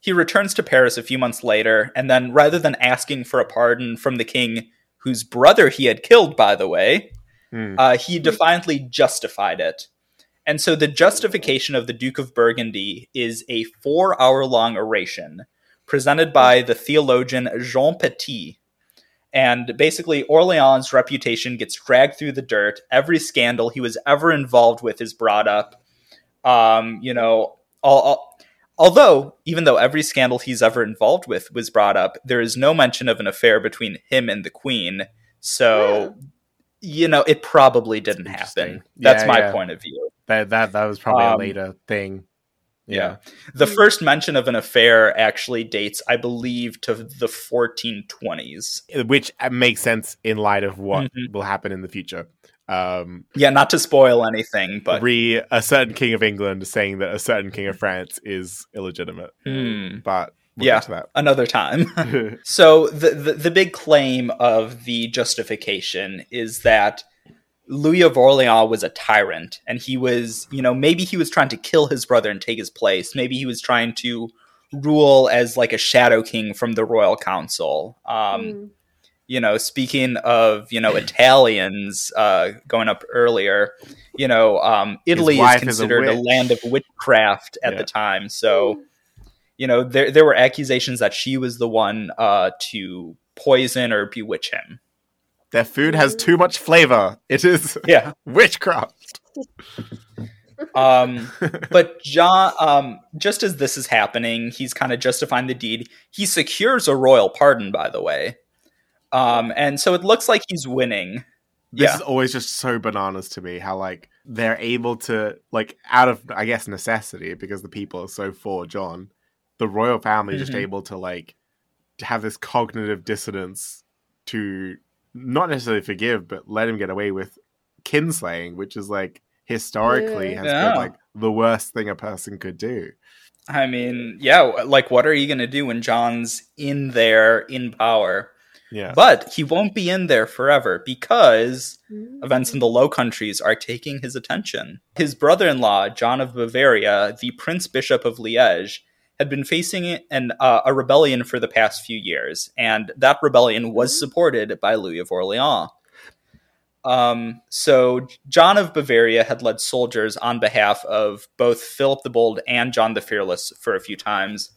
he returns to Paris a few months later, and then rather than asking for a pardon from the king, whose brother he had killed, by the way, Mm. uh, he defiantly justified it. And so the justification of the Duke of Burgundy is a four hour long oration presented by the theologian Jean Petit. And basically, Orleans' reputation gets dragged through the dirt. Every scandal he was ever involved with is brought up. Um, you know, all, all, although, even though every scandal he's ever involved with was brought up, there is no mention of an affair between him and the queen. So, you know, it probably didn't happen. That's Yeah, my yeah. point of view. That that that was probably a Um, later thing. Yeah. The first mention of an affair actually dates, I believe, to the 1420s. which uh, makes sense in light of what Mhm. will happen in the future. Um, Yeah, not to spoil anything, but re a certain king of England saying that a certain king of France is illegitimate, hmm, but we'll Yeah. get to another time. *laughs* So the, the the big claim of the justification is that Louis of Orleans was a tyrant, and he was, you know, maybe he was trying to kill his brother and take his place. Maybe he was trying to rule as like a shadow king from the royal council. Um, Mm. You know, speaking of, you know, Italians uh, going up earlier, you know, um, Italy is wife is a considered a, land of witchcraft at Yeah. the time. So, you know, there there were accusations that she was the one uh, to poison or bewitch him. Their food has too much flavor. It is *laughs* Yeah. *laughs* witchcraft. Um, *laughs* but John, um, just as this is happening, he's kind of justifying the deed. He secures a royal pardon, by the way. Um, and so it looks like he's winning. This Yeah. is always just so bananas to me how like they're able to like out of I guess necessity because the people are so for John, the royal family is just able to like to have this cognitive dissonance to not necessarily forgive but let him get away with kinslaying, which is like historically Yeah. has Yeah. been like the worst thing a person could do. I mean, yeah, like what are you going to do when John's in there in power? Yeah. But he won't be in there forever because Mm. events in the Low Countries are taking his attention. His brother in law, John of Bavaria, the Prince Bishop of Liège, had been facing an, uh, a rebellion for the past few years, and that rebellion was supported by Louis of Orleans. Um, so John of Bavaria had led soldiers on behalf of both Philip the Bold and John the Fearless for a few times.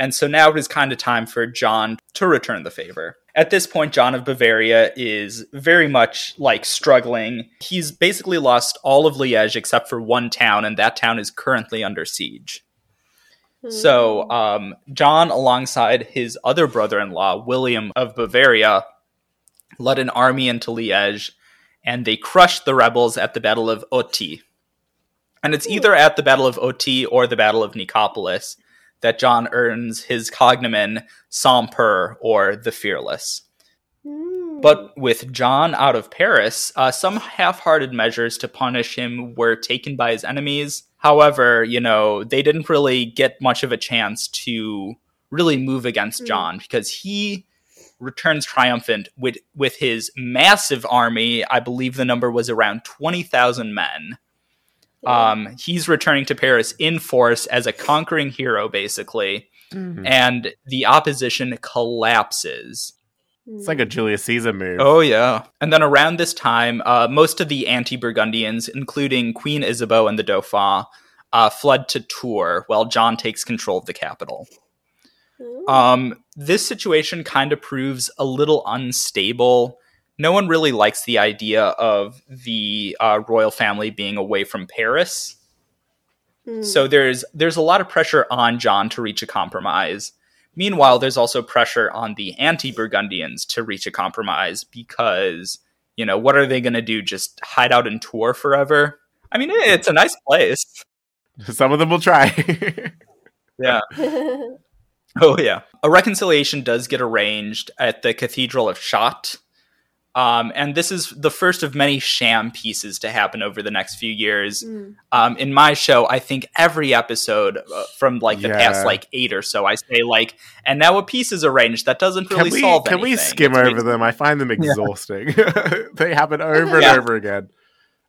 And so now it is kind of time for John to return the favor. At this point, John of Bavaria is very much like struggling. He's basically lost all of Liège except for one town, and that town is currently under siege. So, um, John, alongside his other brother in law, William of Bavaria, led an army into Liège, and they crushed the rebels at the Battle of Othée. And it's either at the Battle of Othée or the Battle of Nicopolis that John earns his cognomen Sans or the Fearless. Mm. But with John out of Paris, uh, some half hearted measures to punish him were taken by his enemies. However, you know, they didn't really get much of a chance to really move against Mm. John because he returns triumphant with, with his massive army. I believe the number was around 20,000 men. Um, he's returning to Paris in force as a conquering hero, basically Mhm. and the opposition collapses. It's like a Julius Caesar move. Oh yeah. And then around this time, uh, most of the anti-Burgundians, including Queen Isabeau and the Dauphin, uh, fled to Tours while John takes control of the capital. Um, this situation kind of proves a little unstable. No one really likes the idea of the uh, royal family being away from Paris. Hmm. So there's there's a lot of pressure on John to reach a compromise. Meanwhile, there's also pressure on the anti-Burgundians to reach a compromise because you know what are they going to do? Just hide out in Tours forever? I mean, it's a nice place. *laughs* Some of them will try. *laughs* Yeah. *laughs* Oh yeah. A reconciliation does get arranged at the Cathedral of Chartres. Um, and this is the first of many sham peaces to happen over the next few years. Mm. Um, in my show, I think every episode uh, from like the past like eight or so, I say like, and now a peace is arranged that doesn't really can we solve can we skim It's over basically- them? I find them exhausting. *laughs* they happen *laughs* over and over again.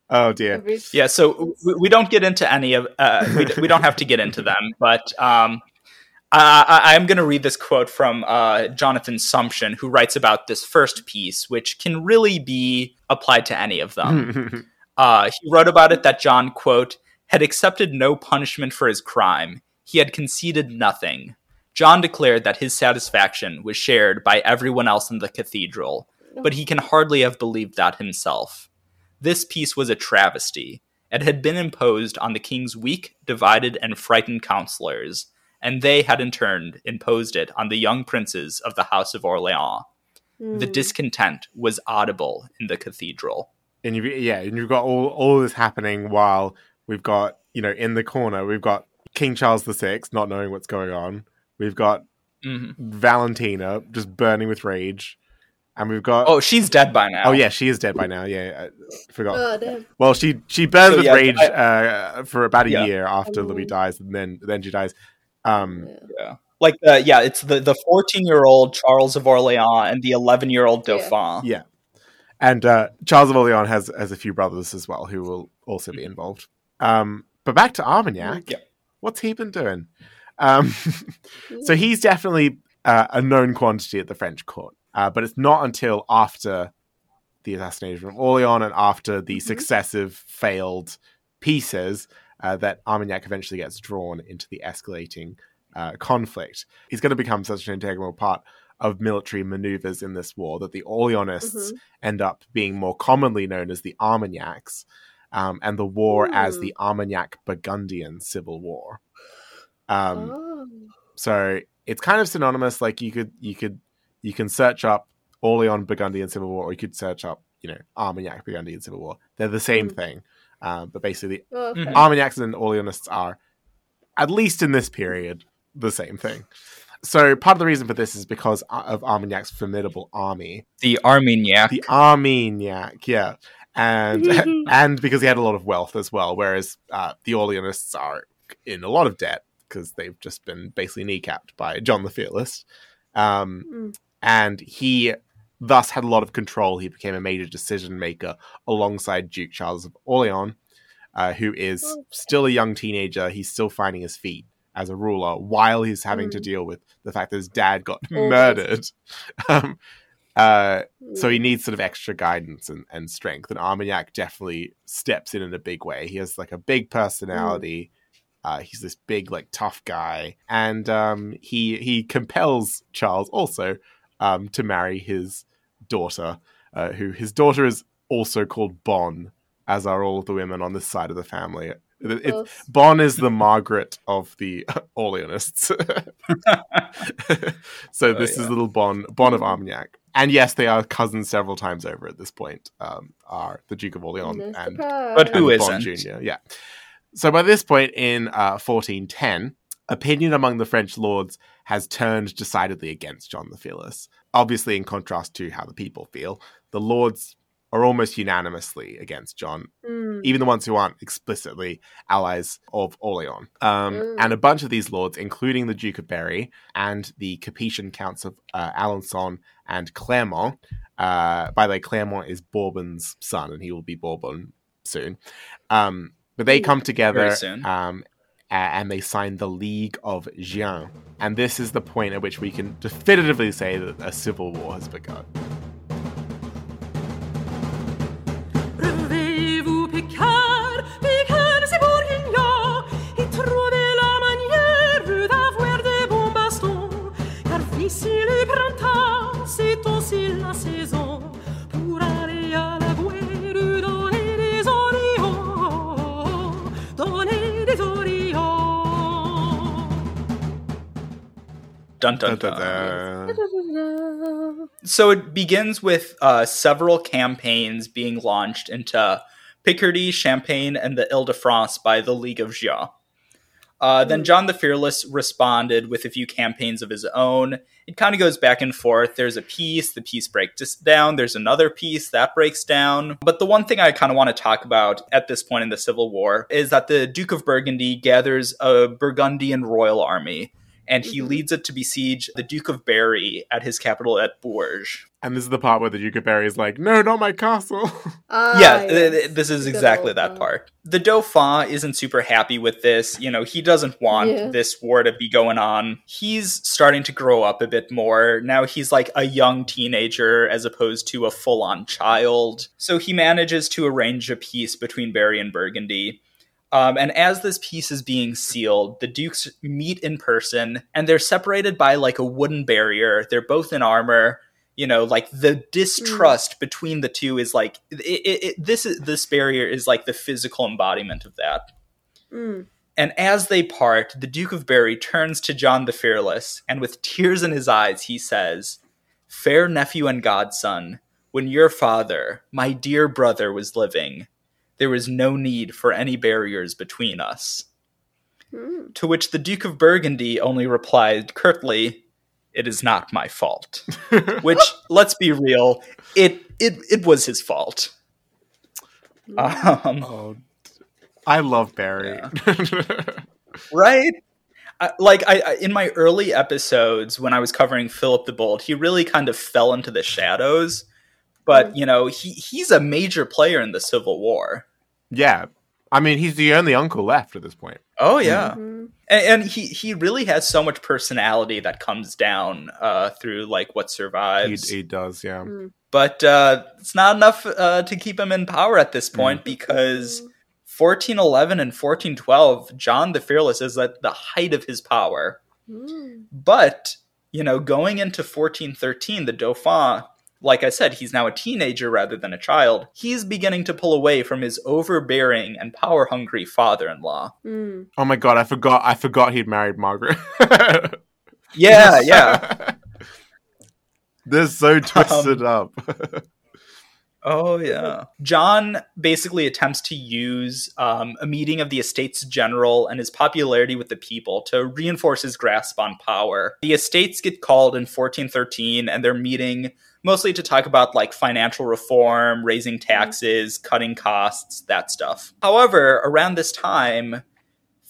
Oh dear. Yeah, so we, we don't get into any of uh, we, we don't have to get into them, but um, I, I, I'm going to read this quote from uh, Jonathan Sumption, who writes about this first peace, which can really be applied to any of them. *laughs* Uh, he wrote about it that John, quote, had accepted no punishment for his crime. He had conceded nothing. John declared that his satisfaction was shared by everyone else in the cathedral, but he can hardly have believed that himself. This peace was a travesty. It had been imposed on the king's weak, divided, and frightened counselors, and they had in turn imposed it on the young princes of the House of Orleans. The Mm. discontent was audible in the cathedral. and you yeah, and you've got all all this happening while we've got you know in the corner we've got King Charles VI not knowing what's going on. We've got Mhm. Valentina just burning with rage, and we've got Oh, she's dead by now. oh yeah, she is dead by now. Yeah, I forgot. Oh, damn. Well, she she burns So, with yeah, rage I- uh, for about a Yeah. year after Louis Oh. dies, and then then she dies. Um, Yeah. Yeah. Like the yeah, it's the the 14-year-old Charles of Orleans and the 11-year-old Dauphin. Yeah, and uh, Charles of Orleans has has a few brothers as well who will also be involved. Um, but back to Armagnac. Yeah. What's he been doing? Um, *laughs* so he's definitely uh, a known quantity at the French court, uh, but it's not until after the assassination of Orleans and after the Mhm. successive failed peaces uh, that Armagnac eventually gets drawn into the escalating uh, conflict. He's going to become such an integral part of military maneuvers in this war that the Orleanists Mhm. end up being more commonly known as the Armagnacs, um, and the war as Hmm. the Armagnac Burgundian Civil War. Um, oh. so it's kind of synonymous. Like you could you could you can search up Orleans Burgundian Civil War, or you could search up you know Armagnac Burgundian Civil War. They're the same Mm. thing, um, but basically Oh, okay. Armagnacs and Orleanists are, at least in this period, the same thing. So part of the reason for this is because of Armagnac's formidable army, The Armagnac. the Armagnac, yeah, and *laughs* and because he had a lot of wealth as well, whereas uh, the Orleanists are in a lot of debt because they've just been basically kneecapped by John the Fearless, um, Mm. and he thus had a lot of control. He became a major decision maker alongside Duke Charles of Orleans, uh, who is still a young teenager. He's still finding his feet as a ruler while he's having to Mm. deal with the fact that his dad got Always. murdered. *laughs* um, uh, so he Mm. needs sort of extra guidance and, and strength. And Armagnac definitely steps in in a big way. He has like a big personality. Uh, he's this big, like tough guy, and um, he he compels Charles also um, to marry his daughter, uh, who his daughter is also called Bonne, as are all of the women on this side of the family. It- it- Close. Is the Margaret of the *laughs* Orleanists. *laughs* so Oh, this yeah. is little Bonne, Bonne of Armagnac. And yes, they are cousins several times over at this point. Um, are the Duke of Orleans No and, surprise. But who and Bonne isn't? Jr. Yeah. So by this point in uh, 1410, opinion among the French lords has turned decidedly against John the Fearless. Obviously, in contrast to how the people feel, the lords are almost unanimously against John Mm. even the ones who aren't explicitly allies of Orleans. Um, Mm. And a bunch of these lords, including the Duke of Berry and the Capetian counts of uh, Alençon and Clermont. Uh, by the way, Clermont is Bourbon's son, and he will be Bourbon soon. Um, but they come together soon. um, and they signed the League of Gien. And this is the point at which we can definitively say that a civil war has begun. Dun dun Dun, dun. dun, dun. So it begins with uh, several campaigns being launched into Picardy, Champagne, and the Ile de France by the League of Gien. Uh, then John the Fearless responded with a few campaigns of his own. It kind of goes back and forth. There's a peace, the peace breaks down. There's another peace that breaks down. But the one thing I kind of want to talk about at this point in the Civil War is that the Duke of Burgundy gathers a Burgundian royal army and he Mhm. leads it to besiege the Duke of Berry at his capital at Bourges. And this is the part where the Duke of Berry is like, no, not my castle. *laughs* Ah, yeah, yes. th- this is exactly that part. The Dauphin isn't super happy with this. You know, he doesn't want Yeah. this war to be going on. He's starting to grow up a bit more. Now he's like a young teenager as opposed to a full on child. So he manages to arrange a peace between Berry and Burgundy. Um, and as this peace is being sealed, the dukes meet in person and they're separated by like a wooden barrier. They're both in armor. You know, like the distrust between the two is like it, it, it, this is this barrier is like the physical embodiment of that. Mm. And as they part, the Duke of Berry turns to John the Fearless, and with tears in his eyes, he says, Fair nephew and godson, when your father, my dear brother, was living, there was no need for any barriers between us. Mm. To which the Duke of Burgundy only replied curtly, It is not my fault. *laughs* Which, let's be real, it it, it was his fault. Um, oh, I love Berry. *laughs* right I, like I, I in my early episodes when i was covering philip the bold he really kind of fell into the shadows but you know he he's a major player in the civil war yeah. I mean, he's the only uncle left at this point. oh yeah Mhm. and, and he he really has so much personality that comes down uh through like what survives he does, yeah. Mm. but uh it's not enough uh to keep him in power at this point because 1411 and 1412 john the fearless is at the height of his power Mm. But, you know, going into 1413, the Dauphin, like I said, he's now a teenager rather than a child. He's beginning to pull away from his overbearing and power hungry father in law. Mm. Oh my god, I forgot. I forgot he'd married Margaret. Yeah, *laughs* yeah. They're so twisted up. *laughs* Oh, yeah. John basically attempts to use um, a meeting of the Estates General and his popularity with the people to reinforce his grasp on power. The Estates get called in 1413 and they're meeting mostly to talk about like financial reform, raising taxes, cutting costs, that stuff. However, around this time,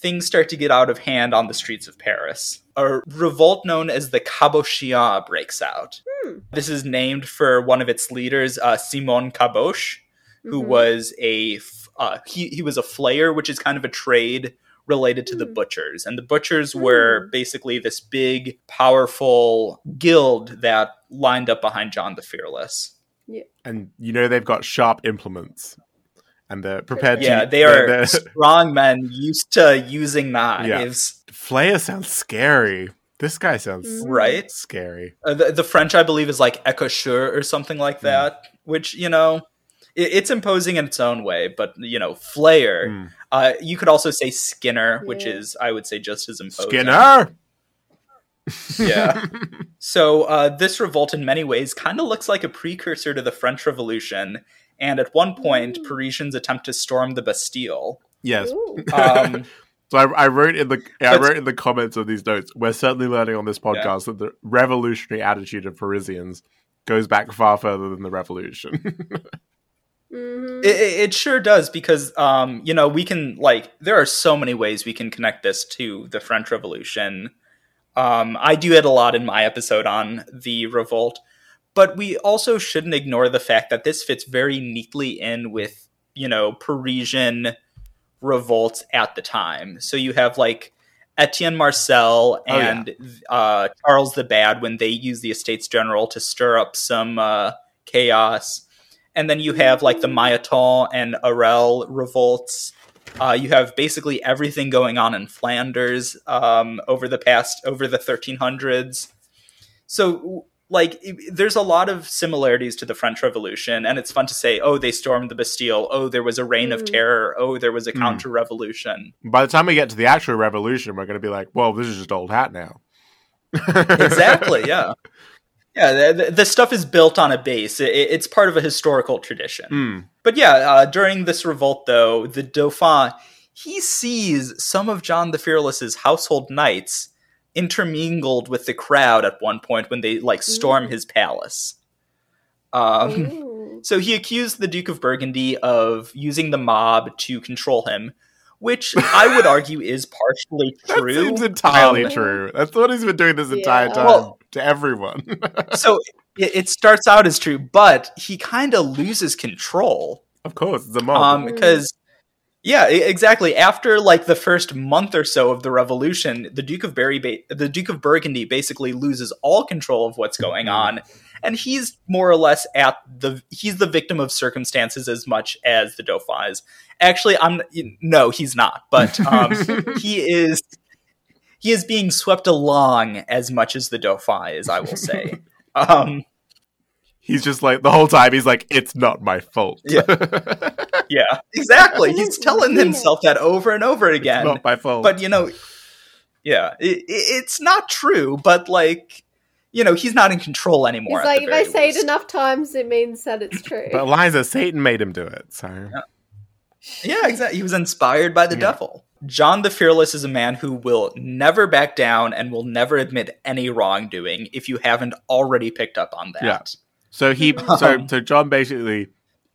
things start to get out of hand on the streets of Paris. A revolt known as the Cabochien breaks out. Hmm. This is named for one of its leaders, uh, Simon Caboche, who Mhm. was a f- uh, he he was a flayer, which is kind of a trade related to the Hmm. butchers, and the butchers were Hmm. basically this big, powerful guild that lined up behind John the Fearless. Yeah. and you know they've got sharp implements. And they're prepared Yeah, to they are they're- they're- *laughs* strong men used to using knives, Yeah. Flair sounds scary. This guy sounds Mm. right? scary. Uh, the, the French, I believe, is like écorcheur or something like Mm. that, which you know. it- It's imposing in its own way, but you know, flair. Mm. Uh, you could also say Skinner, which is, I would say, just as imposing. Skinner. *laughs* Yeah. *laughs* So uh, this revolt, in many ways, kind of looks like a precursor to the French Revolution. And at one point, Ooh. Parisians attempt to storm the Bastille. yes. *laughs* Um, So I, I wrote in the I But- wrote in the comments of these notes. We're certainly learning on this podcast that the revolutionary attitude of Parisians goes back far further than the revolution. *laughs* Mhm. it, it it sure does because, um, you know, we can like there are so many ways we can connect this to the French Revolution. Um, I do it a lot in my episode on the revolt, but we also shouldn't ignore the fact that this fits very neatly in with you know Parisian revolts at the time. So you have like Etienne Marcel Oh, yeah. and uh, Charles the Bad when they use the Estates General to stir up some uh, chaos. And then you have like the Maillotin and Harelle revolts. Uh, you have basically everything going on in Flanders um, over the past over the 1300s. So like i- there's a lot of similarities to the French Revolution, and it's fun to say, oh, they stormed the Bastille. Oh, there was a reign of Mm. terror. Oh, there was a Mm. counter revolution. By the time we get to the actual revolution, we're going to be like, well, this is just old hat now. *laughs* exactly yeah yeah the, the stuff is built on a base it, it's part of a historical tradition Mm. but yeah uh, during this revolt though the dauphin he sees some of john the fearless's household knights intermingled with the crowd at one point when they like storm his palace um, so he accused the Duke of Burgundy of using the mob to control him, which I would *laughs* argue is partially *laughs* That true. seems entirely Um, true. That's what he's been doing this entire time Well- to everyone. *laughs* so it, it starts out as true, but he kind of loses control. of course, it's a mob. Um, because yeah, exactly. After like the first month or so of the revolution, the Duke of Berry, ba- the Duke of Burgundy, basically loses all control of what's going on, and he's more or less at the he's the victim of circumstances as much as the Dauphin is. Actually, I'm no, he's not, but um, *laughs* he is. He is being swept along as much as the Dauphin is, I will say. *laughs* Um, he's just like, the whole time, he's like, it's not my fault. Yeah. *laughs* yeah, exactly. He's It's telling not. himself that over and over again. not my fault. but you know yeah it, it- it's not true but like you know he's not in control anymore He's like, if I say least. it enough times, it means that it's true. But Eliza, Satan made him do it. So yeah exactly he was inspired by the Yeah. devil john the fearless is a man who will never back down and will never admit any wrongdoing if you haven't already picked up on that Yeah. So he, *laughs* so so John basically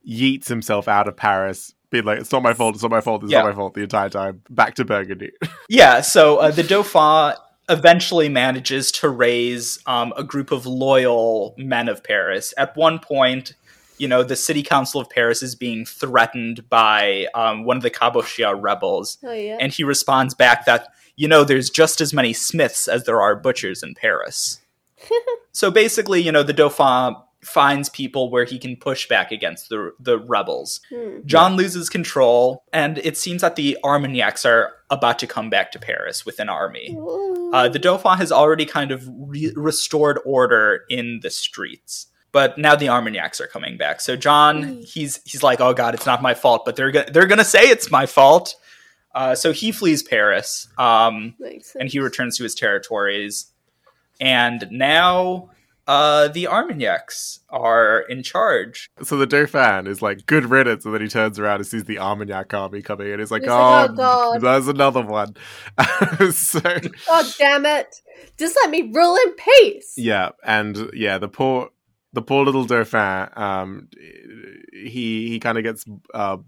yeets himself out of Paris, being like, "It's not my fault. It's not my fault. It's Yeah. not my fault." The entire time, back to Burgundy. *laughs* Yeah, so uh, the Dauphin eventually manages to raise um, a group of loyal men of Paris. At one point, you know, the city council of Paris is being threatened by um, one of the Cabochien rebels, oh yeah. and he responds back that, you know, there's just as many smiths as there are butchers in Paris. *laughs* so basically, you know, the Dauphin finds people where he can push back against the the rebels. Hmm. John loses control, and it seems that the Armagnacs are about to come back to Paris with an army. Uh, the Dauphin has already kind of re- restored order in the streets, but now the Armagnacs are coming back. So John, Mm. he's he's like, "Oh God, it's not my fault," but they're gonna they're gonna say it's my fault. Uh, so he flees Paris, um, and he returns to his territories. And now uh, the Armagnacs are in charge. so the Dauphin is like, "Good riddance," and then he turns around and sees the Armagnac army coming, and he's like, He's "Oh, like, "Oh, God." there's another one." *laughs* so God damn it! Just let me rule in peace. yeah, and yeah, the poor, the poor little Dauphin, um, he he kind of gets uh.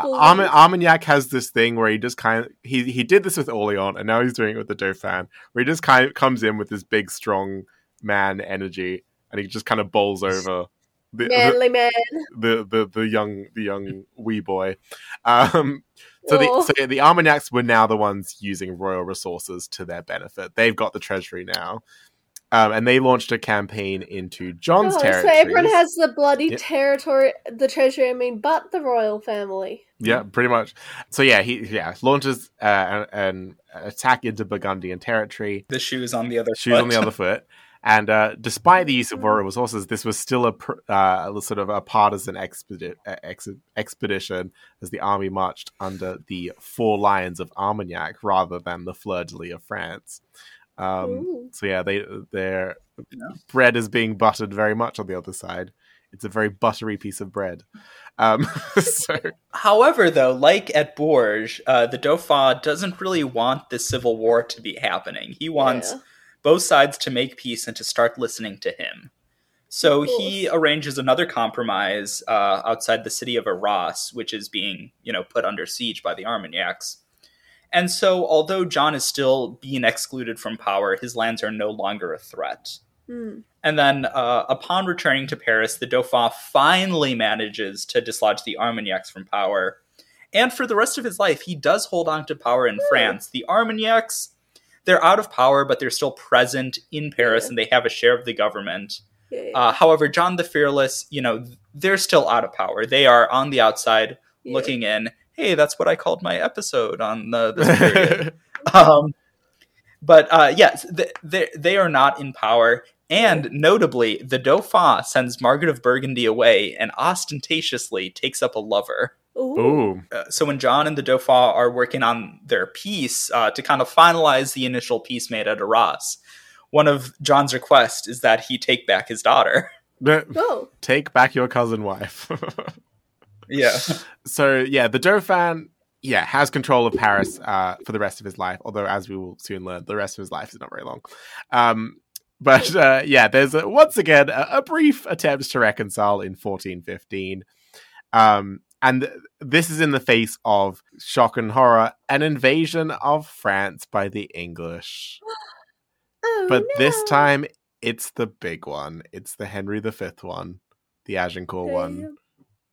Bullied. Arm- Armagnac has this thing where he just kind of he he did this with Orleans and now he's doing it with the Dauphin where he just kind of comes in with this big strong man energy and he just kind of bowls over the, the, *laughs* Manly man. the the the young the young wee boy. Um, so the so the Armagnacs were now the ones using royal resources to their benefit. They've got the treasury now, um, and they launched a campaign into John's Oh, so territory. everyone has the bloody Yep. territory, the treasury. I mean, but the royal family. Yeah, pretty much. So yeah, he yeah launches uh, an, an attack into Burgundian territory. The shoes on the other Shoes foot. on the other foot. *laughs* And uh, despite the use of royal resources, this was still a pr- uh, sort of a partisan expedi- uh, ex- expedition as the army marched under the four lions of Armagnac rather than the fleur de lis of France. Um, so yeah, they their Yeah. bread is being buttered very much on the other side. It's a very buttery piece of bread. Um, *laughs* so However, though, like at Bourges, uh, the Dauphin doesn't really want this civil war to be happening. He wants Yeah. Both sides to make peace and to start listening to him. So he arranges another compromise uh, outside the city of Arras, which is being, you know, put under siege by the Armagnacs. And so, although John is still being excluded from power, his lands are no longer a threat. Hmm. And then, uh, upon returning to Paris, the Dauphin finally manages to dislodge the Armagnacs from power. And for the rest of his life, he does hold on to power in France. The Armagnacs, they're out of power, but they're still present in Paris Yeah. and they have a share of the government. Yeah, yeah, Uh, however, John the Fearless, you know, they're still out of power. They are on the outside yeah. looking in. Hey, that's what I called my episode on the this *laughs* period. um, but uh, yes, th- they they are not in power. And notably, the Dauphin sends Margaret of Burgundy away and ostentatiously takes up a lover. Ooh. Ooh. Uh, so when John and the Dauphin are working on their peace uh, to kind of finalize the initial peace made at Arras, one of John's requests is that he take back his daughter. *laughs* Oh. Take back your cousin wife. *laughs* Yeah. so yeah, the Dauphin, yeah, has control of Paris uh, for the rest of his life. Although, as we will soon learn, the rest of his life is not very long. Um, *laughs* but uh, yeah, there's a, once again a, a brief attempt to reconcile in 1415, um, and this is in the face of shock and horror, an invasion of France by the English. *gasps* Oh, But this time, it's the big one. It's the Henry V one, the Agincourt one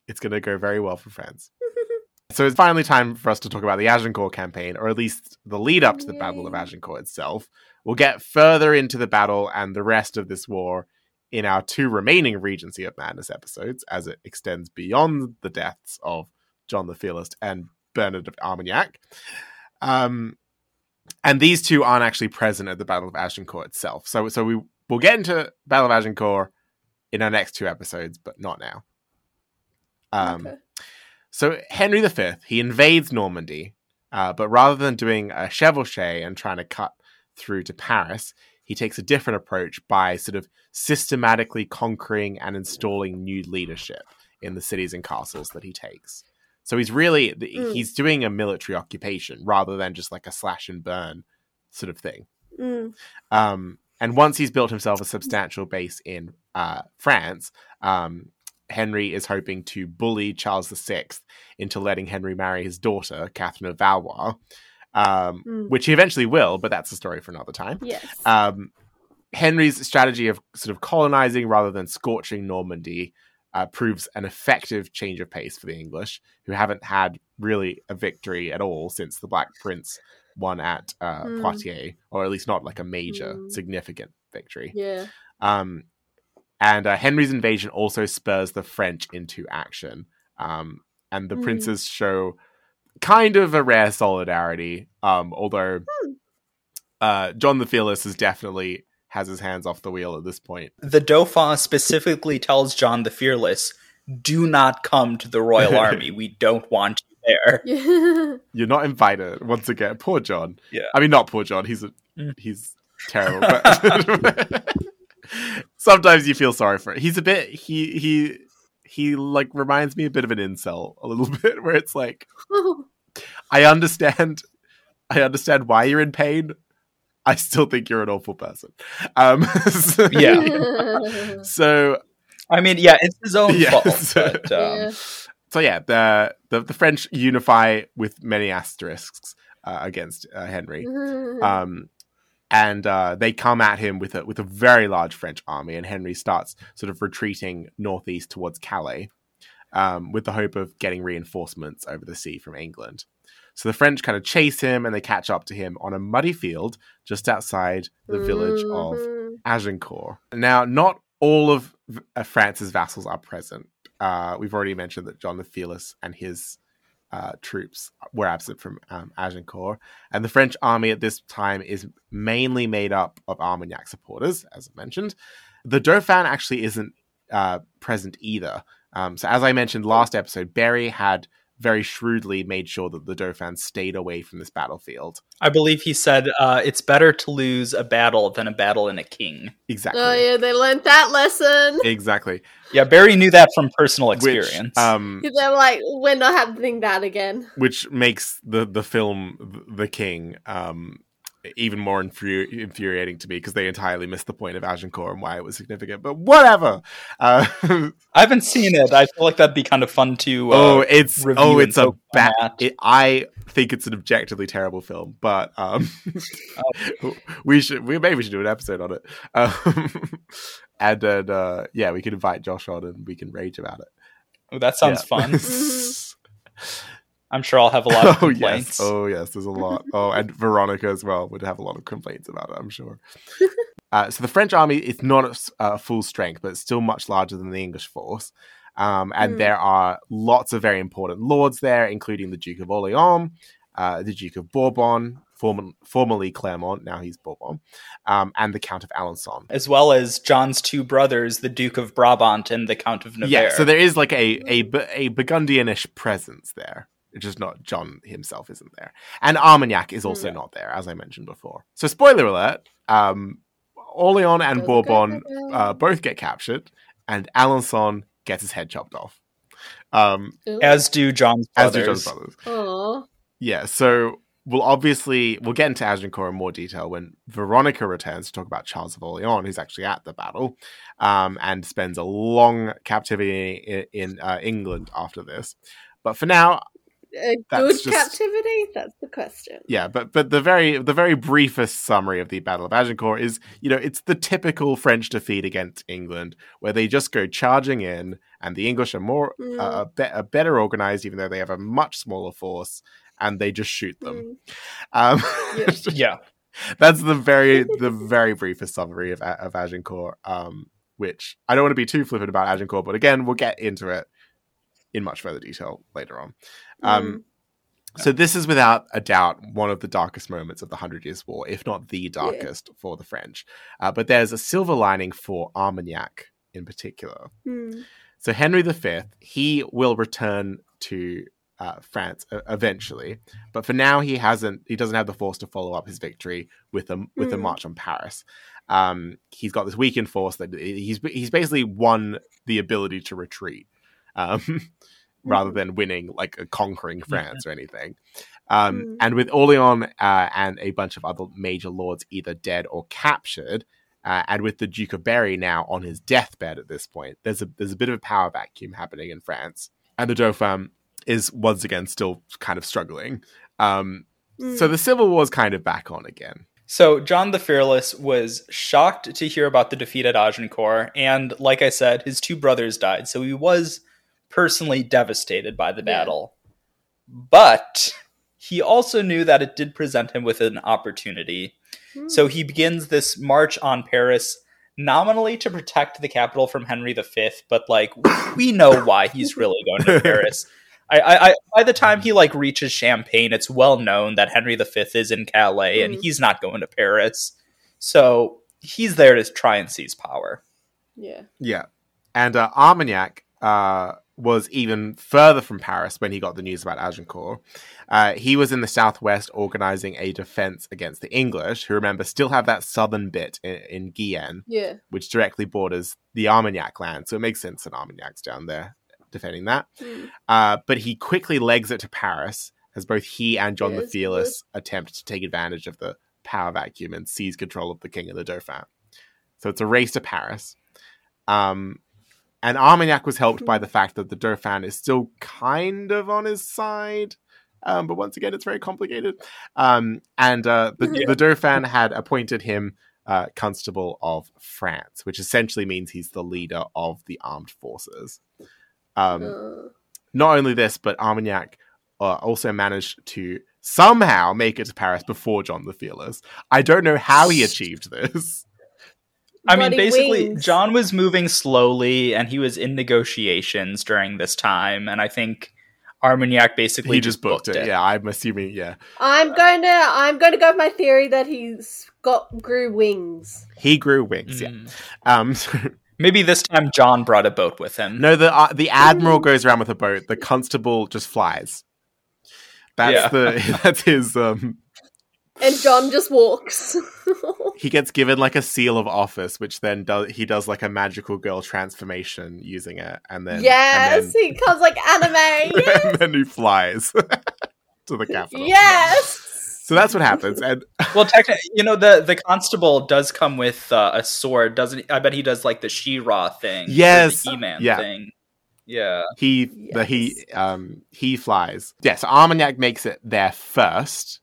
it's going to go very well for France. *laughs* so it's finally time for us to talk about the Agincourt campaign, or at least the lead up to the Battle of Agincourt itself. We'll get further into the battle and the rest of this war in our two remaining Regency of Madness episodes, as it extends beyond the deaths of John the Fearless and Bernard of Armagnac. Um, and these two aren't actually present at the Battle of Agincourt itself. So, so we we'll get into Battle of Agincourt in our next two episodes, but not now. Um, Okay. so Henry V, he invades Normandy, uh, but rather than doing a chevauchee and trying to cut through to Paris, he takes a different approach by sort of systematically conquering and installing new leadership in the cities and castles that he takes. So he's really Mm. he's doing a military occupation rather than just like a slash and burn sort of thing. Mm. Um, and once he's built himself a substantial base in uh, France, um, Henry is hoping to bully Charles VI into letting Henry marry his daughter, Catherine of Valois, um, Mm. which he eventually will, but that's a story for another time. Yes. Um, Henry's strategy of sort of colonizing rather than scorching Normandy uh, proves an effective change of pace for the English, who haven't had really a victory at all since the Black Prince won at uh, Hmm. Poitiers, or at least not like a major, Hmm. significant victory. yeah. Um, and uh, Henry's invasion also spurs the French into action. Um, and the Mm. princes show kind of a rare solidarity, um, although Hmm. uh, John the Fearless is definitely has his hands off the wheel at this point. The Dauphin specifically tells John the Fearless, do not come to the royal *laughs* army. We don't want you there. *laughs* You're not invited once again. Poor John. Yeah. I mean, not poor John. He's a, Mm. he's terrible. But *laughs* sometimes you feel sorry for it. He's a bit. He he he like reminds me a bit of an incel a little *laughs* bit, where it's like *laughs* I understand. I understand why you're in pain. I still think you're an awful person. Um, so, *laughs* Yeah. So I mean, yeah, it's his own Yeah. fault. But, um, Yeah. so yeah, the, the the French unify with many asterisks uh, against uh, Henry, um, and uh, they come at him with a with a very large French army, and Henry starts sort of retreating northeast towards Calais, um, with the hope of getting reinforcements over the sea from England. So the French kind of chase him, and they catch up to him on a muddy field just outside the village of Mhm. Agincourt. Now, not all of uh, France's vassals are present. Uh, we've already mentioned that John the Fearless and his uh, troops were absent from um, Agincourt, and the French army at this time is mainly made up of Armagnac supporters, as I mentioned. The Dauphin actually isn't uh, present either. Um, so, as I mentioned last episode, Berry had very shrewdly made sure that the Dauphin stayed away from this battlefield. I believe he said uh, it's better to lose a battle than a battle in a king. Exactly. Oh yeah, they learned that lesson. Exactly. Yeah, Berry knew that from personal Which, experience. um, They're like, we're not happening that again. which makes the the film The King um even more infuri- infuriating to me because they entirely missed the point of Agincourt and why it was significant. But whatever. Uh, *laughs* I haven't seen it. I feel like that'd be kind of fun to. Uh, oh, it's review oh, it's a poke bad. It, I think it's an objectively terrible film, but um, *laughs* *laughs* we should we maybe we should do an episode on it. Um, and then uh, yeah, we can invite Josh on and we can rage about it. Oh, that sounds Yeah. fun. I'm sure I'll have a lot of *laughs* oh complaints. yes, oh yes, there's a lot. *laughs* Oh, and Veronica as well would have a lot of complaints about it. I'm sure. *laughs* uh, so the French army is not at uh, full strength, but it's still much larger than the English force. Um, and Hmm. there are lots of very important lords there, including the Duke of Orleans, uh, the Duke of Bourbon, former, formerly Clermont, now he's Bourbon, um, and the Count of Alençon. As well as John's two brothers, the Duke of Brabant and the Count of Nevers. Yeah, so there is like a a, a Burgundianish presence there. It's just not John himself isn't there, and Armagnac is also Mm. not there, as I mentioned before. So, spoiler alert: um, Orleans and Don't Bourbon go uh, both get captured, and Alençon gets his head chopped off. Um, as do John's as brothers. do John's brothers. Aw. Yeah, so we'll obviously we'll get into Agincourt in more detail when Veronica returns to talk about Charles of Orleans, who's actually at the battle, um, and spends a long captivity in, in uh, England after this. But for now, A good just- captivity? That's the question. yeah. But but the very the very briefest summary of the Battle of Agincourt is you know it's the typical French defeat against England where they just go charging in, and the English are more Mm. uh, are, be- are better organized, even though they have a much smaller force, and they just shoot them. Mm. Um, Yeah. *laughs* Yeah. That's the very *laughs* the very briefest summary of of Agincourt. Um, which I don't want to be too flippant about Agincourt, but again, we'll get into it in much further detail later on. Um, so this is without a doubt one of the darkest moments of the Hundred Years' War, if not the darkest for the French. Uh, but there's a silver lining for Armagnac in particular. Mm. So Henry V, he will return to uh, France uh, eventually, but for now he hasn't. He doesn't have the force to follow up his victory with a with a Mm. march on Paris. Um, he's got this weakened force that he's he's basically won the ability to retreat, um, *laughs* rather than winning like conquering France or anything. Um, Mm. And with Orleans uh, and a bunch of other major lords either dead or captured, uh, and with the Duke of Berry now on his deathbed at this point, there's a there's a bit of a power vacuum happening in France, and the Dauphin is once again still kind of struggling. Um, Mm. So the Civil War is kind of back on again. So John the Fearless was shocked to hear about the defeat at Agincourt, and like I said, his two brothers died, so he was personally devastated by the Yeah. battle. But he also knew that it did present him with an opportunity. Mm. So he begins this march on Paris, nominally to protect the capital from Henry V, but like we know why he's really going to *laughs* Paris. I, I, I, by the time he like reaches Champagne, it's well known that Henry V is in Calais, and Mm. he's not going to Paris. So he's there to try and seize power. yeah. Yeah. And uh, Armagnac uh, was even further from Paris when he got the news about Agincourt. Uh, he was in the southwest organizing a defense against the English, who remember still have that southern bit in, in Guyenne, Yeah. which directly borders the Armagnac land. So it makes sense that Armagnac's down there defending that. Mm. Uh, but he quickly legs it to Paris as both he and John the Fearless attempt to take advantage of the power vacuum and seize control of the king and the Dauphin. So it's a race to Paris. Um, and Armagnac was helped by the fact that the Dauphin is still kind of on his side. Um, but once again, it's very complicated. Um, and uh, the, Yeah. the Dauphin had appointed him uh, Constable of France, which essentially means he's the leader of the armed forces. Um, Uh, not only this, but Armagnac uh, also managed to somehow make it to Paris before John the Fearless. I don't know how he achieved this. I mean, basically, wings. John was moving slowly, and he was in negotiations during this time, and I think Armagnac basically he just booked, it. Yeah, I'm assuming. Yeah, I'm going to I'm going to go with my theory that he's got grew wings. he grew wings. Yeah. Mm. Um, *laughs* so- Maybe this time John brought a boat with him. no, the uh, the admiral goes around with a boat. The constable just flies. That's Yeah. the *laughs* that's his. Um, And John just walks. *laughs* he gets given like a seal of office, which then does he does like a magical girl transformation using it, and then yes, and then, he comes like anime. Yes. *laughs* and then he flies *laughs* to the capital. yes. So that's what happens, and Well, technically, you know the the constable does come with uh, a sword, doesn't? He? I bet he does like the She-Ra thing, or Yes. the He-Man Yeah. thing. Yeah, he the he um he flies. Yeah, so Armagnac makes it there first,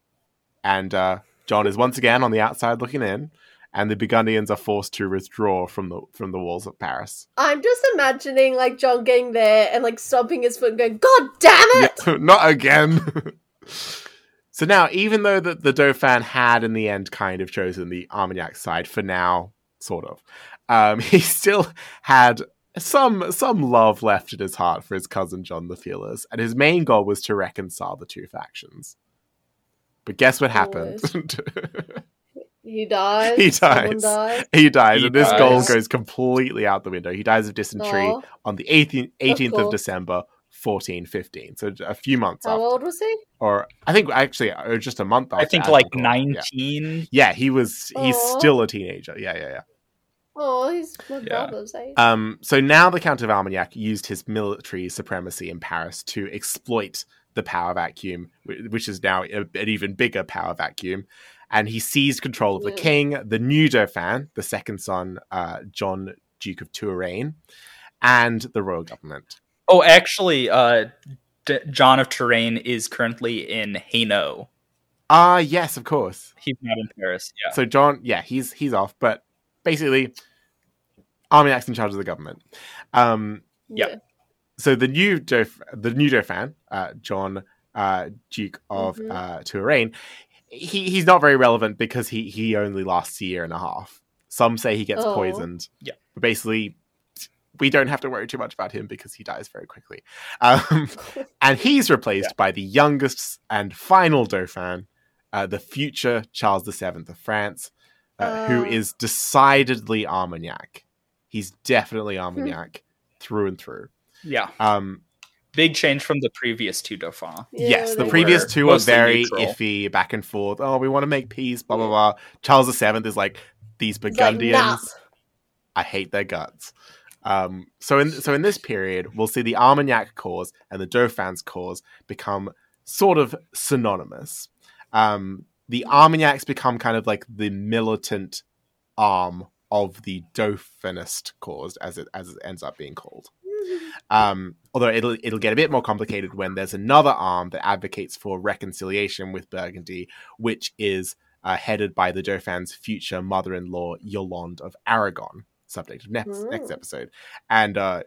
and uh, John is once again on the outside looking in, and the Burgundians are forced to withdraw from the from the walls of Paris. I'm just imagining like John getting there and like stomping his foot and going, "God damn it!" Yeah, *laughs* not again. *laughs* so now, even though the, the Dauphin had in the end kind of chosen the Armagnac side for now, sort of, um, *laughs* he still had some some love left in his heart for his cousin John the Fearless, and his main goal was to reconcile the two factions. But guess what happened? *laughs* He dies. He dies. dies. he dies, He and this goal goes completely out the window. He dies of dysentery Aw. on the 18th, 18th of, course. December, 1415. So a few months How after. old was he? Or I think actually uh, just a month after. I think like Gordon. Yeah. 19. Yeah, he was. He's Aw. still a teenager. Yeah, yeah, yeah. Oh, he's my Yeah. brother's age. Um, so now the Count of Armagnac used his military supremacy in Paris to exploit the power vacuum, which is now a, an even bigger power vacuum. And he seized control of the king, the new Dauphin, the second son, uh, John, Duke of Touraine, and the royal government. Oh, actually, uh, D- John of Touraine is currently in Hainaut. Ah, yes, of course. He's not in Paris. Yeah. So John, yeah, he's he's off, but basically, Armagnac's in charge of the government. Um, yeah. So the new Dauph- the new Dauphin, uh, John uh, Duke of Mhm. uh, Touraine, he he's not very relevant because he he only lasts a year and a half. Some say he gets Oh. poisoned. Yeah. but basically. We don't have to worry too much about him because he dies very quickly. Um, *laughs* and he's replaced by the youngest and final Dauphin, uh, the future Charles VII of France, uh, who Uh. is decidedly Armagnac. He's definitely Armagnac through and through. Yeah. Um, Big change from the previous two Dauphins. Yeah, yes, the previous two are mostly very neutral. iffy, back and forth. Oh, we want to make peace, blah blah blah. Charles VII is like these He's like, Burgundians. nah. I hate their guts. Um, so in so in this period, we'll see the Armagnac cause and the Dauphin's cause become sort of synonymous. Um, the Armagnacs become kind of like the militant arm of the Dauphinist cause, as it as it ends up being called. Um, although it'll it'll get a bit more complicated when there's another arm that advocates for reconciliation with Burgundy, which is uh, headed by the Dauphin's future mother-in-law Yolande of Aragon. Subject of next next episode, and uh,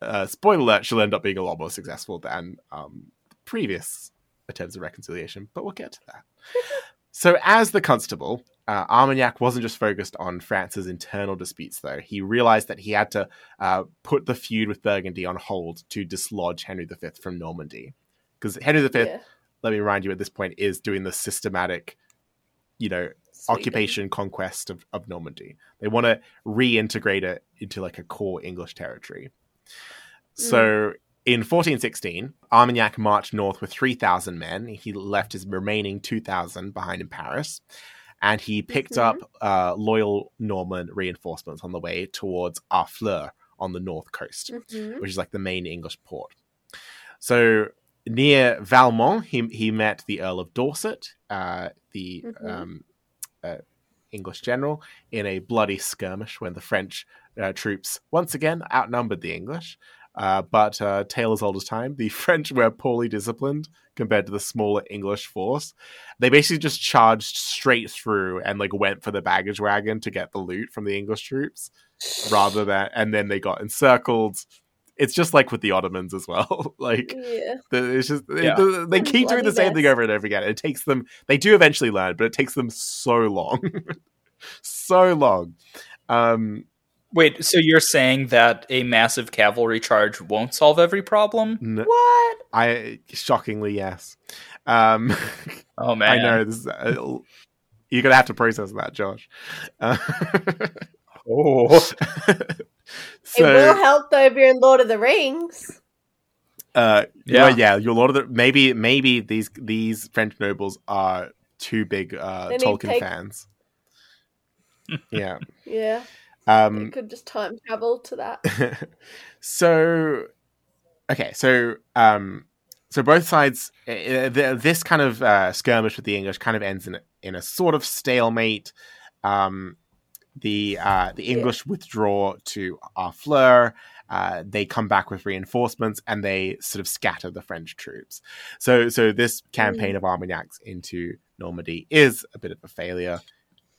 uh, spoiler alert, she'll end up being a lot more successful than um, previous attempts of reconciliation. But we'll get to that. *laughs* so, as the constable, uh, Armagnac wasn't just focused on France's internal disputes, though. He realized that he had to uh, put the feud with Burgundy on hold to dislodge Henry V from Normandy. Because Henry V, Yeah, let me remind you at this point, is doing the systematic, you know, Sweden. occupation conquest of, of Normandy. They want to reintegrate it into like a core English territory. So in 1416, Armagnac marched north with 3,000 men. He left his remaining 2,000 behind in Paris. And he picked Mhm. up uh, loyal Norman reinforcements on the way towards Harfleur on the north coast Mhm. which is like the main English port. So near Valmont, he he met the Earl of Dorset, uh, the Mhm. um, uh, English general, in a bloody skirmish when the French uh, troops once again outnumbered the English. Uh, but uh, tale as old as time, the *laughs* French were poorly disciplined compared to the smaller English force. They basically just charged straight through and like went for the baggage wagon to get the loot from the English troops rather than and then they got encircled. It's just like with the ottomans as well. *laughs* Like Yeah. the, it's just they, Yeah. they- they keep doing the Bloody same thing over and over again. It takes them they do eventually learn but it takes them so long. *laughs* So long. Um Wait, so you're saying that a massive cavalry charge won't solve every problem? n- What? i shockingly yes um *laughs* Oh man, i know this is uh, you're gonna have to process that josh uh, Oh, *laughs* it will help though if you're in Lord of the Rings. Uh, Yeah. yeah, yeah. Your Lord of the maybe maybe these these French nobles are too big uh, Tolkien take- fans. *laughs* yeah. Yeah, you Um. could just time travel to that. *laughs* so, okay. So, um. So both sides, uh, th- this kind of uh, skirmish with the English kind of ends in in a sort of stalemate. Um, the uh, the Yeah. English withdraw to Harfleur. Uh, they come back with reinforcements and they sort of scatter the French troops. So so this campaign of Armagnacs into Normandy is a bit of a failure.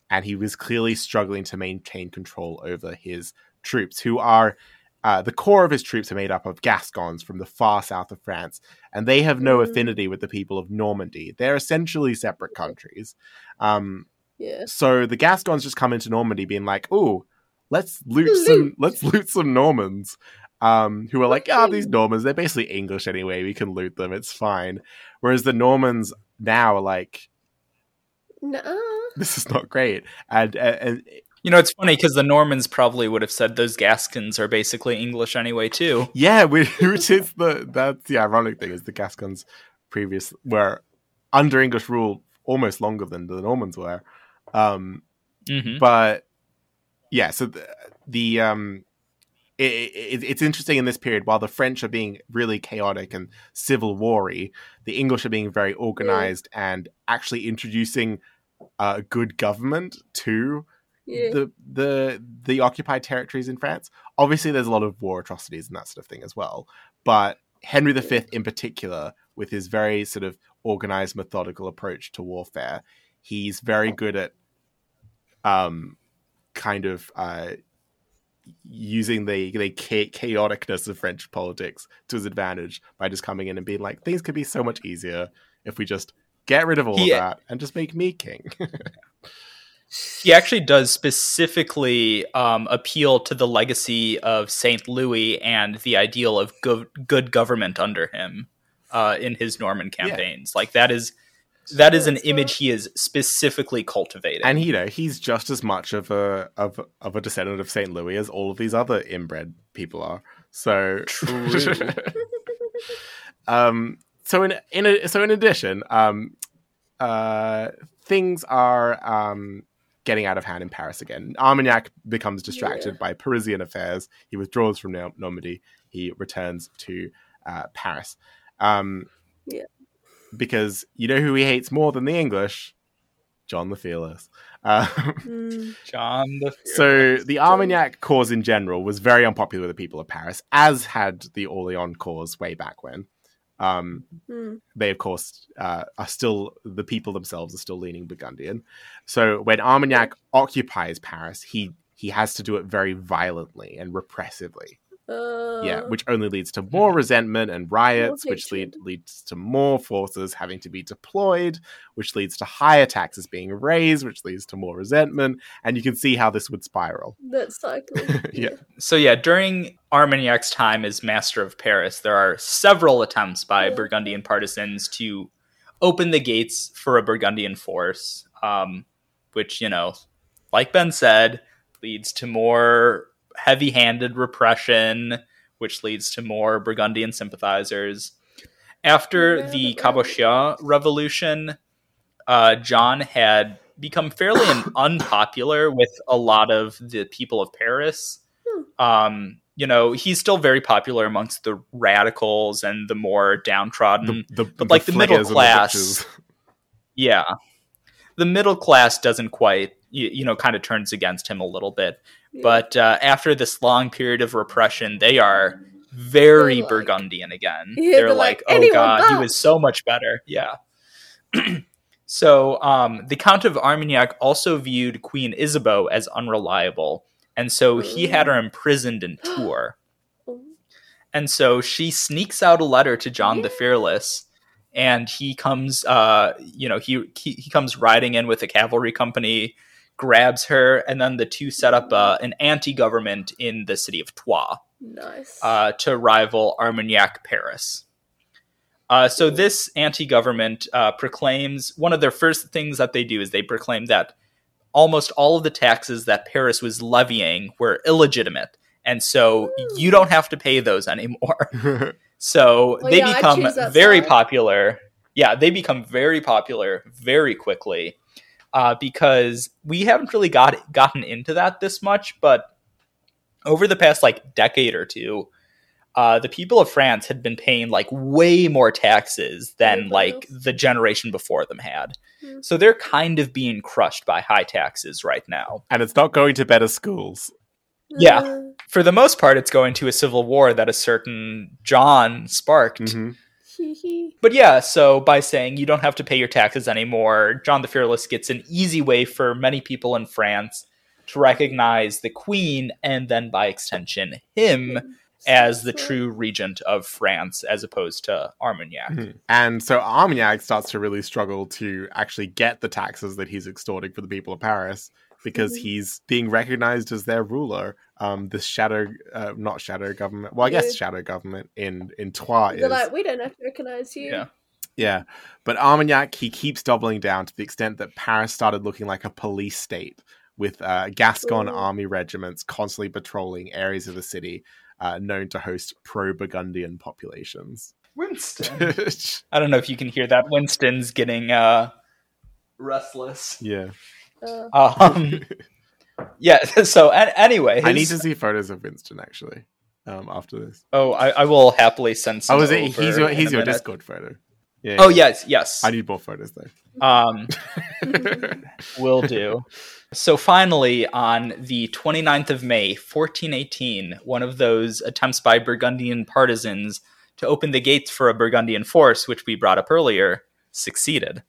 And he was clearly struggling to maintain control over his troops, who are uh, the core of his troops are made up of Gascons from the far south of France, and they have no Mm. affinity with the people of Normandy. They're essentially separate countries. Um, Yeah. so the Gascons just come into Normandy, being like, "Oh, let's loot some, let's loot some Normans." Um, who are like, "Ah, Okay. these Normans, they're basically English anyway. We can loot them. It's fine." Whereas the Normans now are like, Nuh-uh. "This is not great," and and, and You know, it's funny because the Normans probably would have said those Gascons are basically English anyway, too. Yeah, which, *laughs* which is the that's the ironic thing is the Gascons previous were under English rule almost longer than the Normans were. Um, hmm but yeah, so the, the um, it, it, it's interesting in this period while the French are being really chaotic and civil wary, the English are being very organized and actually introducing uh, good government to Yeah. the the the occupied territories in France. Obviously, there's a lot of war atrocities and that sort of thing as well. But Henry V, in particular, with his very sort of organized, methodical approach to warfare, he's very good at um kind of uh using the the cha- chaoticness of French politics to his advantage by just coming in and being like, things could be so much easier if we just get rid of all He- of that and just make me king. *laughs* He actually does specifically um, appeal to the legacy of Saint Louis and the ideal of go- good government under him uh, in his Norman Yeah. campaigns. Like that is that is an image he is specifically cultivating. and you know he's just as much of a of of a descendant of Saint Louis as all of these other inbred people are. So True. *laughs* um. So in in a, so in addition, um, uh, things are um getting out of hand in Paris again. Armagnac becomes distracted by Parisian affairs. He withdraws from Normandy. He returns to uh, Paris. Um, Yeah. Because you know who he hates more than the English? John the Fearless. Um, Mm. *laughs* John the Fearless. so the Armagnac cause in general was very unpopular with the people of Paris, as had the Orleans cause way back when. Um, Mm. they, of course, uh, are still the people themselves are still leaning Burgundian. So when Armagnac occupies Paris, he he has to do it very violently and repressively. Uh, yeah, which only leads to more resentment and riots, which lead, leads to more forces having to be deployed, which leads to higher taxes being raised, which leads to more resentment, and you can see how this would spiral. that cycle. *laughs* yeah. So yeah, during Armagnac's time as master of Paris, there are several attempts by Yeah. Burgundian partisans to open the gates for a Burgundian force, um, which you know, like Ben said, leads to more heavy-handed repression, which leads to more Burgundian sympathizers. After Yeah, the but- Cabochien Revolution, uh, John had become fairly *coughs* unpopular with a lot of the people of Paris. Um, you know, he's still very popular amongst the radicals and the more downtrodden. The, the, But, like, the middle flares the class- yeah. The middle class doesn't quite, you, you know, kind of turns against him a little bit. Yeah. But uh, after this long period of repression, they are very like- Burgundian again. *laughs* Yeah, they're they're like, like, oh "Anyone god, he was so much better. Yeah. *clears throat* so um, the Count of Armagnac also viewed Queen Isabeau as unreliable, and so he had her imprisoned in *gasps* Tours. Oh, And so she sneaks out a letter to John the Fearless, and he comes, uh, you know, he, he he comes riding in with a cavalry company, grabs her, and then the two set up uh, an anti-government in the city of Troyes nice. uh, to rival Armagnac Paris. Uh, so this anti-government uh, proclaims one of their first things that they do is they proclaim that almost all of the taxes that Paris was levying were illegitimate, and so you don't have to pay those anymore. *laughs* So Well, they yeah, become very side. popular. Yeah, they become very popular very quickly uh, because we haven't really got gotten into that this much, but over the past like decade or two, uh, the people of France had been paying like way more taxes than like the generation before them had. Hmm. So they're kind of being crushed by high taxes right now. and it's not going to better schools. yeah. Uh, For the most part, it's going to a civil war that a certain John sparked. Mhm. Hee hee. But yeah, so by saying you don't have to pay your taxes anymore, John the Fearless gets an easy way for many people in France to recognize the queen and then by extension him as the true regent of France as opposed to Armagnac. Mhm. And so Armagnac starts to really struggle to actually get the taxes that he's extorting for the people of Paris because Mhm. he's being recognized as their ruler. Um, this shadow, uh, not shadow government. Well, I guess Yeah. shadow government in in Troyes They're is like, we don't have to recognize you. Yeah. yeah. But Armagnac he keeps doubling down to the extent that Paris started looking like a police state with uh, Gascon Ooh. army regiments constantly patrolling areas of the city uh, known to host pro Burgundian populations. Winston. *laughs* I don't know if you can hear that. Winston's getting uh, restless. yeah. Uh, Um, *laughs* yeah. *laughs* So a- anyway, I need to see photos of Winston actually. Um, after this. Oh, I, I will happily send some. Oh, is it? He's your he's your. Discord photo. Yeah. Oh yeah. yes, yes. I need more photos though. Um, *laughs* will do. So finally, on the 29th of May, 1418, one of those attempts by Burgundian partisans to open the gates for a Burgundian force, which we brought up earlier, succeeded.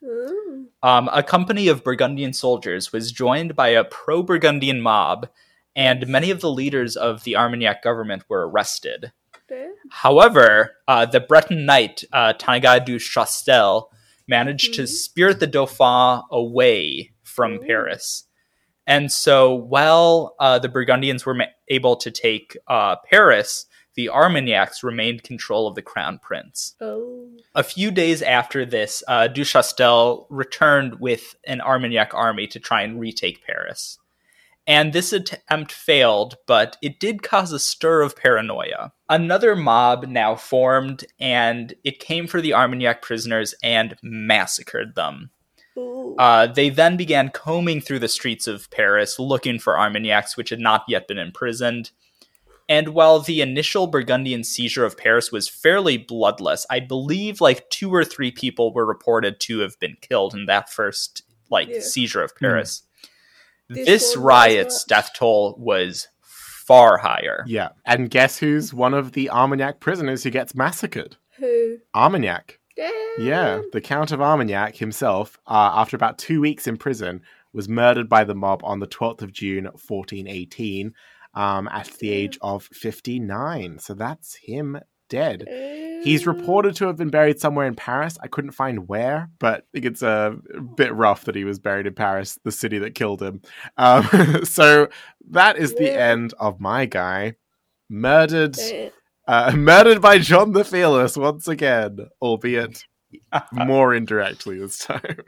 Um, a company of Burgundian soldiers was joined by a pro Burgundian mob, and many of the leaders of the Armagnac government were arrested. There. However, uh, the Breton knight uh, du Chastel managed to Mhm. spirit the Dauphin away from Ooh. Paris. And so, while uh, the Burgundians were ma- able to take uh, Paris, the Armagnacs remained control of the crown prince. Oh. A few days after this, uh, Du Chastel returned with an Armagnac army to try and retake Paris. And this attempt failed, but it did cause a stir of paranoia. Another mob now formed, and it came for the Armagnac prisoners and massacred them. Uh, they then began combing through the streets of Paris looking for Armagnacs, which had not yet been imprisoned. And while the initial Burgundian seizure of Paris was fairly bloodless, I believe like two or three people were reported to have been killed in that first like Yeah. seizure of Paris. This This riot's what? death toll was far higher. Yeah. And guess who's one of the Armagnac prisoners who gets massacred? Who? Armagnac. Damn. Yeah, the Count of Armagnac himself, uh, after about two weeks in prison, was murdered by the mob on the 12th of June, 1418, um, at the age of 59. So that's him dead. He's reported to have been buried somewhere in Paris. I couldn't find where, but I think it's a bit rough that he was buried in Paris, the city that killed him. Um, *laughs* so that is the end of my guy. Murdered, uh, *laughs* murdered by John the Fearless once again, albeit *laughs* more indirectly this time.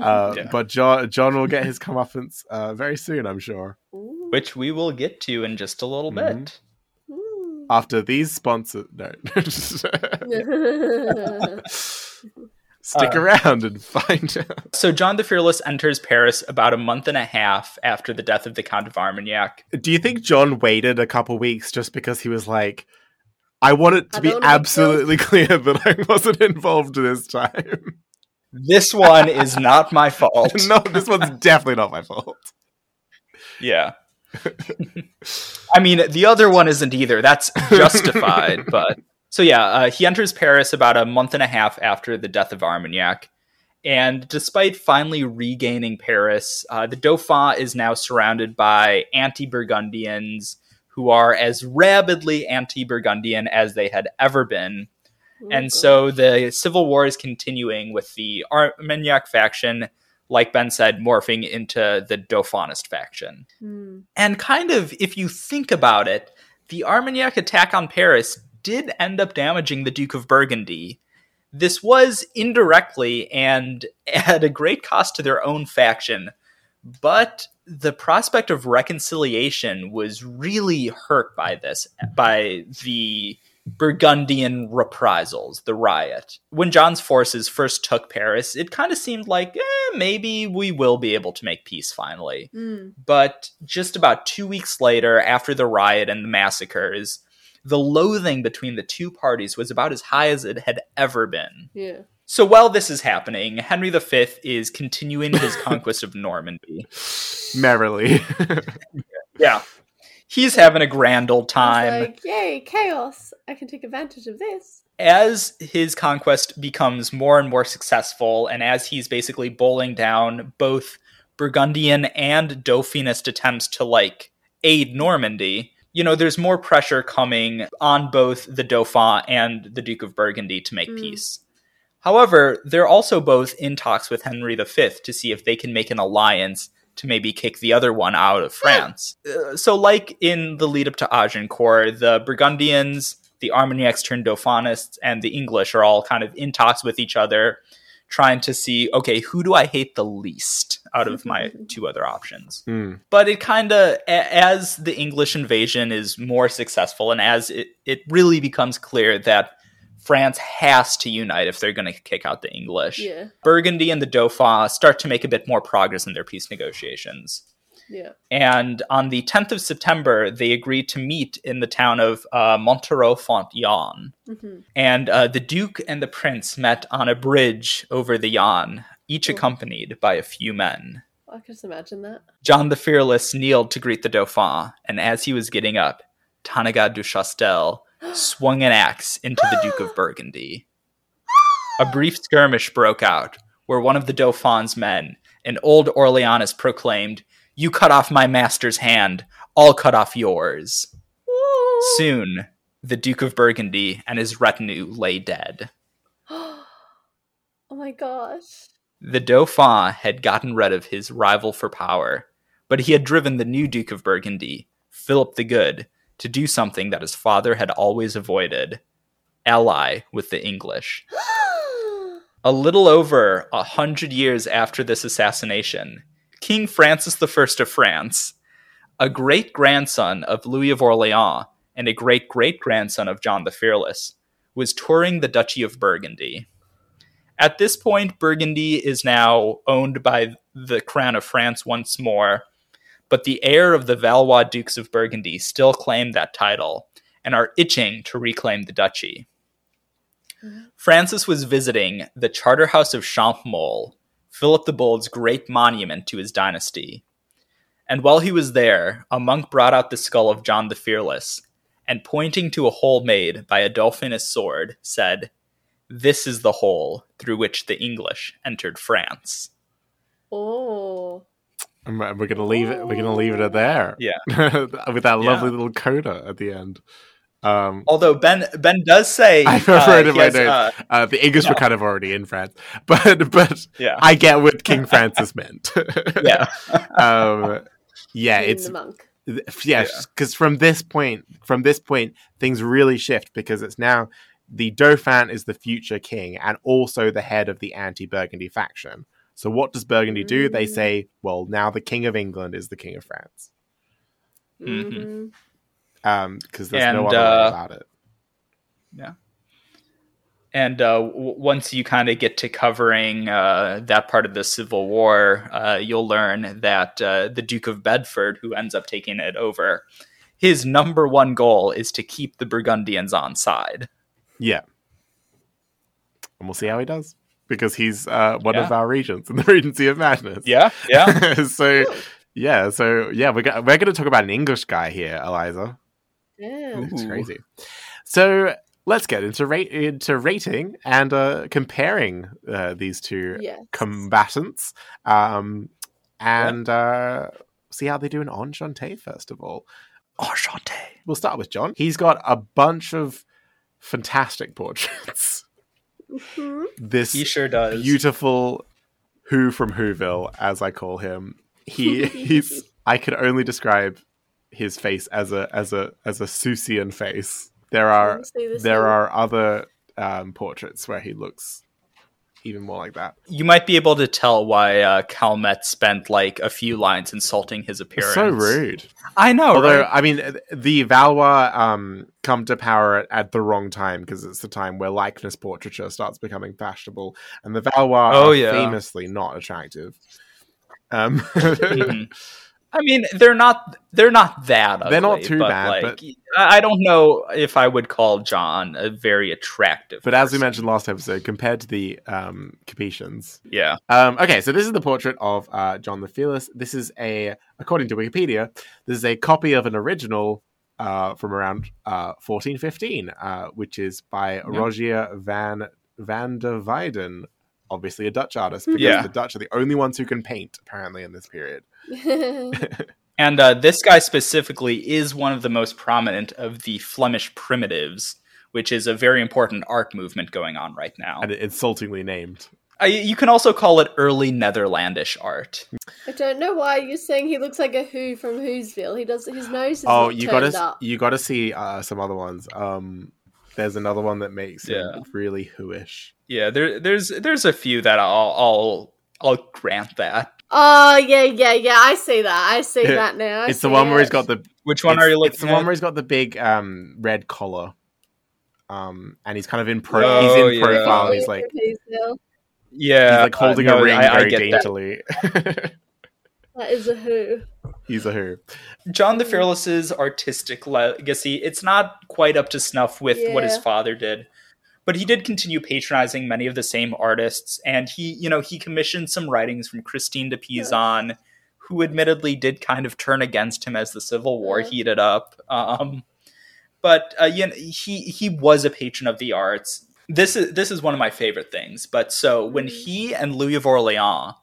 Uh, Yeah. But John, John will get his comeuppance uh, very soon, I'm sure. Which we will get to in just a little Mhm. bit. After these sponsors, no. *laughs* Stick Uh, around and find out. So John the Fearless enters Paris about a month and a half after the death of the Count of Armagnac. Do you think John waited a couple weeks just because he was like, I want it to I be don't wanna be absolutely *laughs* clear that I wasn't involved this time? This one is not my fault. *laughs* no, this one's definitely not my fault. Yeah. I mean, the other one isn't either. That's justified, *laughs* but so yeah, uh, he enters Paris about a month and a half after the death of Armagnac. And despite finally regaining Paris, uh, the Dauphin is now surrounded by anti Burgundians who are as rabidly anti Burgundian as they had ever been. Oh, And God. so the civil war is continuing with the Armagnac faction, like Ben said, morphing into the Dauphinist faction. Hmm. And kind of, if you think about it, the Armagnac attack on Paris did end up damaging the Duke of Burgundy. This was indirectly and *laughs* at a great cost to their own faction, but the prospect of reconciliation was really hurt by this, by the Burgundian reprisals, the riot. When John's forces first took Paris, it kind of seemed like, eh, maybe we will be able to make peace finally. Hmm. But just about two weeks later, after the riot and the massacres, the loathing between the two parties was about as high as it had ever been. Yeah. So while this is happening, Henry V is continuing his *laughs* conquest of Normandy. Merrily. *laughs* Yeah. He's having a grand old time. like, yay, chaos! I can take advantage of this. as his conquest becomes more and more successful, and as he's basically bowling down both Burgundian and Dauphinist attempts to like aid Normandy, you know, there's more pressure coming on both the Dauphin and the Duke of Burgundy to make Mm. peace. However, they're also both in talks with Henry V to see if they can make an alliance to maybe kick the other one out of France. Uh, so, like in the lead up to Agincourt, the Burgundians, the Armagnacs turned Dauphinists, and the English are all kind of in talks with each other, trying to see, okay, who do I hate the least out of my *laughs* two other options? Mm. but it kind of as the english invasion is more successful and as it, it really becomes clear that france has to unite if they're going to kick out the english Yeah. burgundy and the dauphin start to make a bit more progress in their peace negotiations Yeah. and on the 10th of september they agreed to meet in the town of uh, Montereau-Fault-Yonne hmm and uh, the duke and the prince met on a bridge over the yonne each Cool. accompanied by a few men I can just imagine that. John the Fearless kneeled to greet the Dauphin, and as he was getting up, Tanneguy du Chastel swung an axe into the Duke of *gasps* Burgundy. A brief skirmish broke out, where one of the Dauphin's men, an old Orleanist, proclaimed, You cut off my master's hand, I'll cut off yours. Soon, the Duke of Burgundy and his retinue lay dead. *gasps* oh my gosh. The Dauphin had gotten rid of his rival for power, but he had driven the new Duke of Burgundy, Philip the Good, to do something that his father had always avoided ally with the English. *gasps* A little over a hundred years after this assassination, King Francis I of France, a great grandson of Louis of Orleans and a great great grandson of John the Fearless, was touring the Duchy of Burgundy. At this point, Burgundy is now owned by the Crown of France once more, but the heir of the Valois Dukes of Burgundy still claim that title and are itching to reclaim the duchy. Mm-hmm. Francis was visiting the Charterhouse of Champmol, Philip the Bold's great monument to his dynasty. And while he was there, a monk brought out the skull of John the Fearless, and pointing to a hole made by a Dauphinist sword, said, This is the hole through which the English entered France. Oh. And we're we're gonna leave it. We're gonna leave it at there. Yeah. *laughs* with that lovely Yeah. little coda at the end. Um, Although Ben Ben does say *laughs* I've heard uh, in he my has, uh, uh, the English were kind of already in France, *laughs* but but yeah, I get what King Francis meant. yeah, um, yeah, being it's the monk. Yeah. yes because from this point from this point things really shift because it's now the dauphin is the future king and also the head of the anti-burgundy faction so what does burgundy do they Mm. say well now the king of england is the king of france Mhm. Mhm. um because there's no And, other way uh, about it Yeah. and uh, w- once you kind of get to covering uh, that part of the Civil War, uh, you'll learn that uh, the Duke of Bedford, who ends up taking it over, his number one goal is to keep the Burgundians on side. yeah and we'll see how he does because he's uh, one of our regents in the *laughs* regency of madness Yeah, yeah. *laughs* so yeah so yeah we're, go- we're going to talk about an english guy here eliza Yeah, It's crazy. So let's get into rate into rating and uh, comparing uh, these two Yes. combatants, um, and uh, see how they do in Enchante. First of all, Enchanté. we'll start with John. He's got a bunch of fantastic portraits. *laughs* Mhm. This He sure does. beautiful Who from Whoville, as I call him. He *laughs* he's I could only describe his face as a as a as a Seussian face. There are Can't say the there same. are other um, portraits where he looks even more like that. you might be able to tell why uh, Calmette spent like a few lines insulting his appearance. So rude. I know, Although right? I mean, the Valois um, come to power at, the wrong time because it's the time where likeness portraiture starts becoming fashionable, and the Valois Oh, are yeah. famously not attractive. Um, *laughs* Mhm. I mean, they're not they're not that ugly. They're not too but, bad, Like, but- I don't know if I would call John a very attractive. But as we mentioned last episode, compared to the um, Capetians. yeah, Um, okay, so this is the portrait of uh, John the Fearless. This is a, according to Wikipedia, this is a copy of an original uh, from around uh, 1415, uh, which is by Rogier van van der Weyden, obviously a Dutch artist, because Yeah. the Dutch are the only ones who can paint apparently in this period. *laughs* And uh, this guy specifically is one of the most prominent of the Flemish primitives, which is a very important art movement going on right now. and insultingly named. Uh, you can also call it early Netherlandish art. I don't know why you're saying he looks like a Who from Whoville. He does his nose is Oh, not you gotta up. you gotta see uh, some other ones. Um, there's another one that makes Yeah. him really whoish. Yeah, there, there's there's a few that I'll I'll I'll grant that. Oh yeah, yeah, yeah. I see that. I see Yeah. that now. I it's the see one where it. he's got the Which one it's, are you looking It's the at? one where he's got the big um red collar. Um, and he's kind of in pro. Oh, he's in yeah. profile. and he's like Whoville. yeah, he's like holding uh, no, a ring I- I very get that. daintily. *laughs* That is a Who. he's a who. John the Fearless's artistic legacy, it's not quite up to snuff with what his Yeah. father did. But he did continue patronizing many of the same artists, and he, you know, he commissioned some writings from Christine de Pizan, who admittedly did kind of turn against him as the Civil War heated up. Um, but uh, you know, he he was a patron of the arts. This is this is one of my favorite things. But so when Mhm. he and Louis of Orleans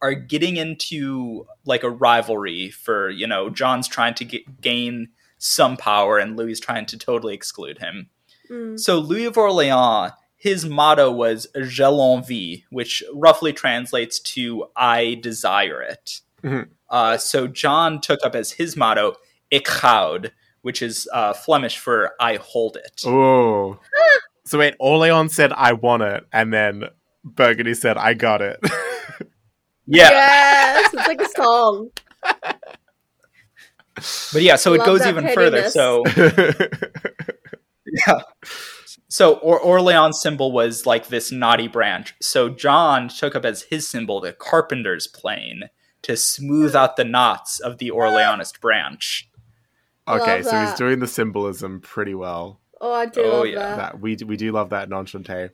are getting into like a rivalry for you know John's trying to get, gain some power and Louis trying to totally exclude him. Mm. So Louis of Orleans, his motto was "Je l'envie," which roughly translates to "I desire it." Mhm. Uh, so John took up as his motto "Ik houd," which is uh, Flemish for "I hold it." Oh. *laughs* so wait, Orleans said I want it, and then Burgundy said I got it. *laughs* Yeah, Yes, it's like a song. but yeah, so it goes that even further. So *laughs* yeah. So or- Orleans symbol was like this knotty branch. So John took up as his symbol the carpenter's plane to smooth out the knots of the Orleanist branch. okay, so he's doing the symbolism pretty well. Oh, I do Oh, love yeah, that. that we we do love that in Enchante.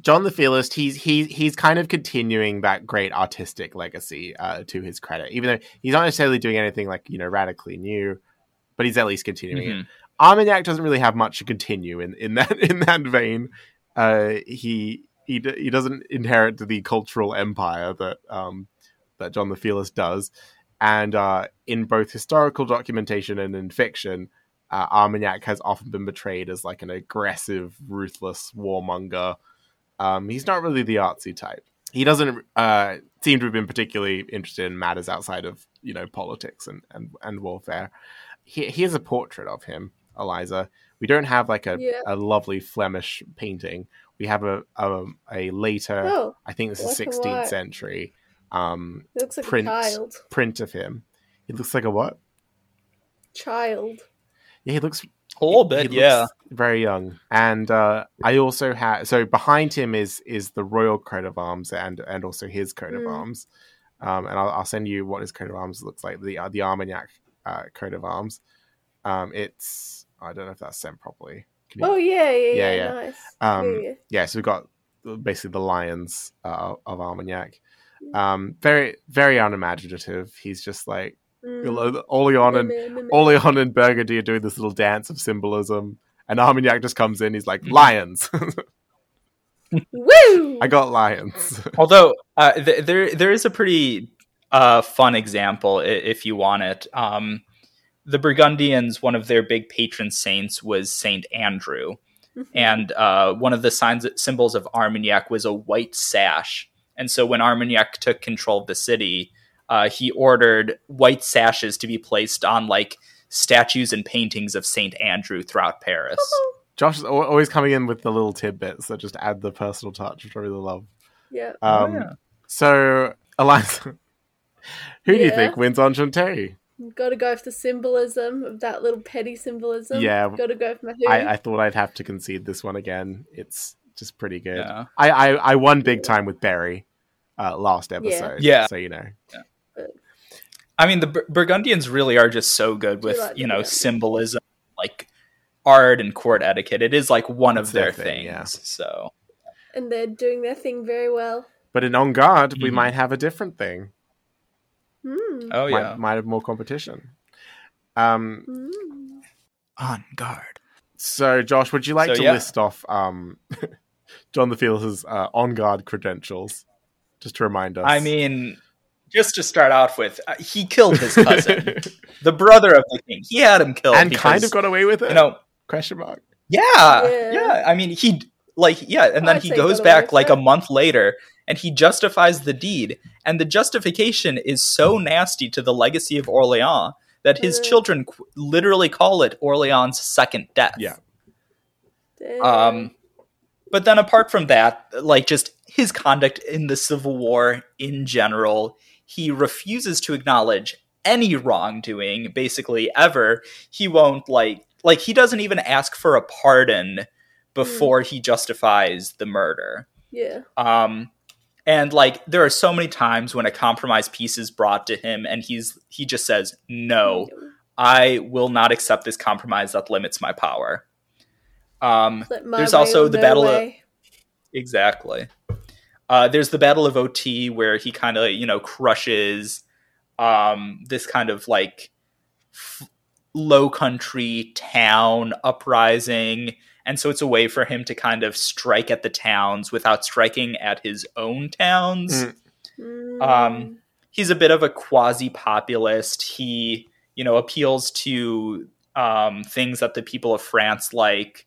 John the Fearless, he's he's he's kind of continuing that great artistic legacy uh, to his credit, even though he's not necessarily doing anything like you know radically new, but he's at least continuing it. Armagnac doesn't really have much to continue in, in that *laughs* in that vein. Uh, he he he doesn't inherit the cultural empire that um, that John the Fearless does, and uh, in both historical documentation and in fiction, uh, Armagnac has often been portrayed as like an aggressive, ruthless warmonger. Um, he's not really the artsy type. He doesn't uh, seem to have been particularly interested in matters outside of you know politics and and, and warfare. He, here's a portrait of him, Eliza. We don't have like a, Yeah. a lovely Flemish painting. We have a a, a later, Oh, I think this is 16th century um, he looks like print a child. print of him. He looks like a what? Child. Yeah, he looks A little he bit, looks yeah. very young. And uh, I also have so behind him is is the royal coat of arms and and also his coat of Mm. arms. Um, and I'll, I'll send you what his coat of arms looks like. The uh, the Armagnac uh, coat of arms. Um, it's I don't know if that's sent properly. Can you- Oh yeah, yeah, Yeah, yeah. yeah. Nice. Um, yeah, yeah. yeah, so we've got basically the lions uh, of Armagnac. Um, very very unimaginative. He's just like Mm. Orleans and. Orleans and Burgundy are doing this little dance of symbolism, and Armagnac just comes in. He's like, Mhm. "Lions! *laughs* Woo! I got lions." *laughs* Although uh, th- there there is a pretty uh, fun example if you want it. Um, the Burgundians, one of their big patron saints was Saint Andrew, and uh, one of the signs symbols of Armagnac was a white sash. And so when Armagnac took control of the city, uh, he ordered white sashes to be placed on like statues and paintings of Saint Andrew throughout Paris. *laughs* Josh is always coming in with the little tidbits that just add the personal touch, which I really love. yeah. Um, yeah. So, Eliza, *laughs* who do you think wins Enchante? Got to go for the symbolism of that little petty symbolism. Yeah. Got to go for my who. I, I thought I'd have to concede this one again. It's just pretty good. Yeah. I, I, I won big time with Berry uh, last episode. Yeah. So, you know. I mean, the Bur- Burgundians really are just so good with like you know symbolism, like art and court etiquette. It is like one It's of their their, thing, things. yeah. So and they're doing their thing very well. But in On Guard, we Mhm. might have a different thing. Hmm. oh yeah, might have more competition. Um, Hmm. on guard. So, Josh, would you like So, to yeah. list off um, *laughs* John the Fearless's uh, on guard credentials, just to remind us? I mean, just to start off with, uh, he killed his cousin, *laughs* the brother of the king. He had him killed, and because, kind of got away with it. you know, question mark. yeah, Yeah. yeah. I mean, he like yeah, and then I'd he goes back like it. a month later, and he justifies the deed, and the justification is so nasty to the legacy of Orleans that his Uh. children qu- literally call it Orleans' second death. Yeah. Um, but then apart from that, like just his conduct in the Civil War in general, he refuses to acknowledge any wrongdoing, basically ever. He won't like like he doesn't even ask for a pardon before he justifies the murder. yeah. Um and like there are so many times when a compromise peace is brought to him and he's he just says no I will not accept this compromise that limits my power. Um, my there's way also the battle of exactly. Uh, there's the Battle of Othée where he kind of you know crushes um, this kind of like f- low country town uprising, and so it's a way for him to kind of strike at the towns without striking at his own towns Mm. Um, he's a bit of a quasi populist. He, you know, appeals to um, things that the people of France like.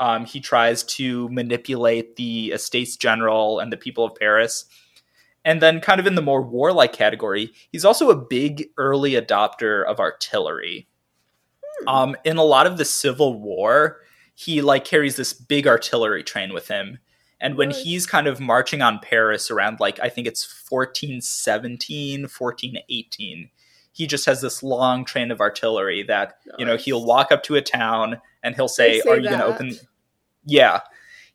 Um, he tries to manipulate the Estates General and the people of Paris. And then, kind of in the more warlike category, he's also a big early adopter of artillery. Um, in a lot of the Civil War, he like carries this big artillery train with him. And when Nice. he's kind of marching on Paris around like I think it's 1417, 1418, he just has this long train of artillery that, you know, he'll walk up to a town and he'll say, say "Are you going to open Yeah.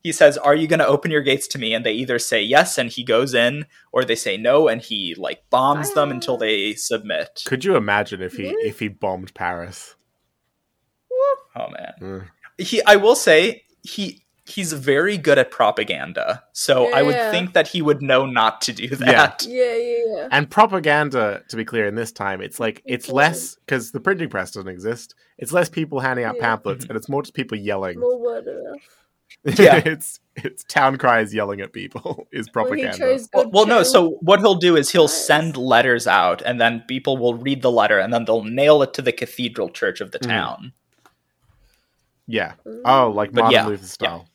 He says, "Are you going to open your gates to me?" and they either say yes and he goes in or they say no and he like bombs them until they submit. Could you imagine if he if he bombed Paris? Oh man. Mm. He I will say he he's very good at propaganda. So I would think that he would know not to do that. *laughs* Yeah, yeah, yeah. And propaganda, to be clear, in this time, it's like it's Important. less because the printing press doesn't exist. It's less people handing out Yeah. pamphlets, Mhm. and it's more just people yelling. More word of. Yeah. it's it's town cries yelling at people *laughs* is propaganda. chose Well, well, no. So what he'll do is he'll Nice. send letters out, and then people will read the letter, and then they'll nail it to the cathedral church of the Mhm. town. Yeah. Mm. Oh, like But Martin yeah, Luther style.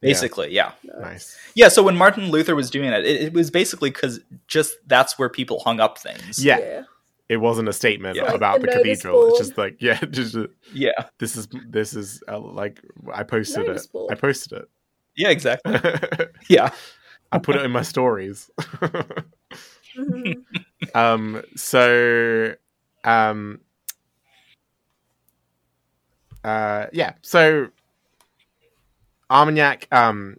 Basically, yeah. Nice. yeah. So when Martin Luther was doing it, it, it was basically because just that's where people hung up things. Yeah. It wasn't a statement Yeah. Like about the the notice cathedral. It's just like *laughs* yeah, just uh, yeah, this is this is uh, like I posted Notice it. board. I posted it. yeah, exactly. *laughs* Yeah, I put it in my stories. Mhm. *laughs* um so um uh yeah so armagnac um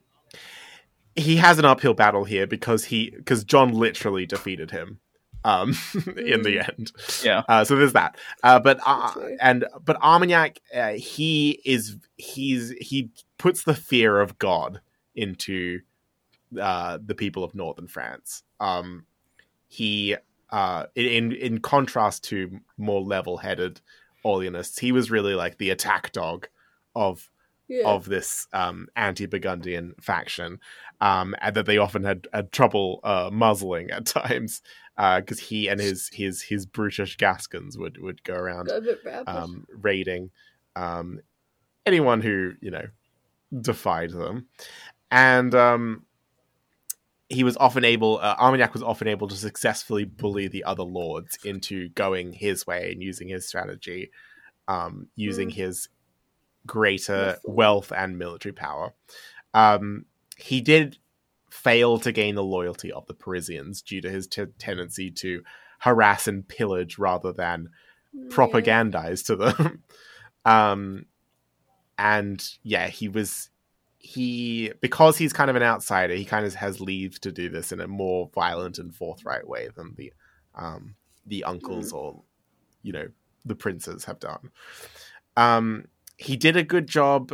he has an uphill battle here because he because john literally defeated him um *laughs* in the end. Yeah. uh, so there's that. Uh, but uh, and but armagnac uh, he is he's he puts the fear of god into uh, the people of northern france. Um he uh in in contrast to more level-headed Orleanists, he was really like the attack dog of Yeah. of this um, anti-Burgundian faction, um, and that they often had, had trouble uh, muzzling at times because he and his his his brutish Gascons would would go around Got a bit rapid. um, raiding um, anyone who you know defied them, and um, he was often able. Uh, Armagnac was often able to successfully bully the other lords into going his way and using his strategy, um, using Mm. his greater wealth and military power. Um, he did fail to gain the loyalty of the Parisians due to his t- tendency to harass and pillage rather than Yeah. propagandize to them. *laughs* um, and yeah, he was he because he's kind of an outsider. He kind of has leave to do this in a more violent and forthright way than the um, the uncles or you know the princes have done. Um, he did a good job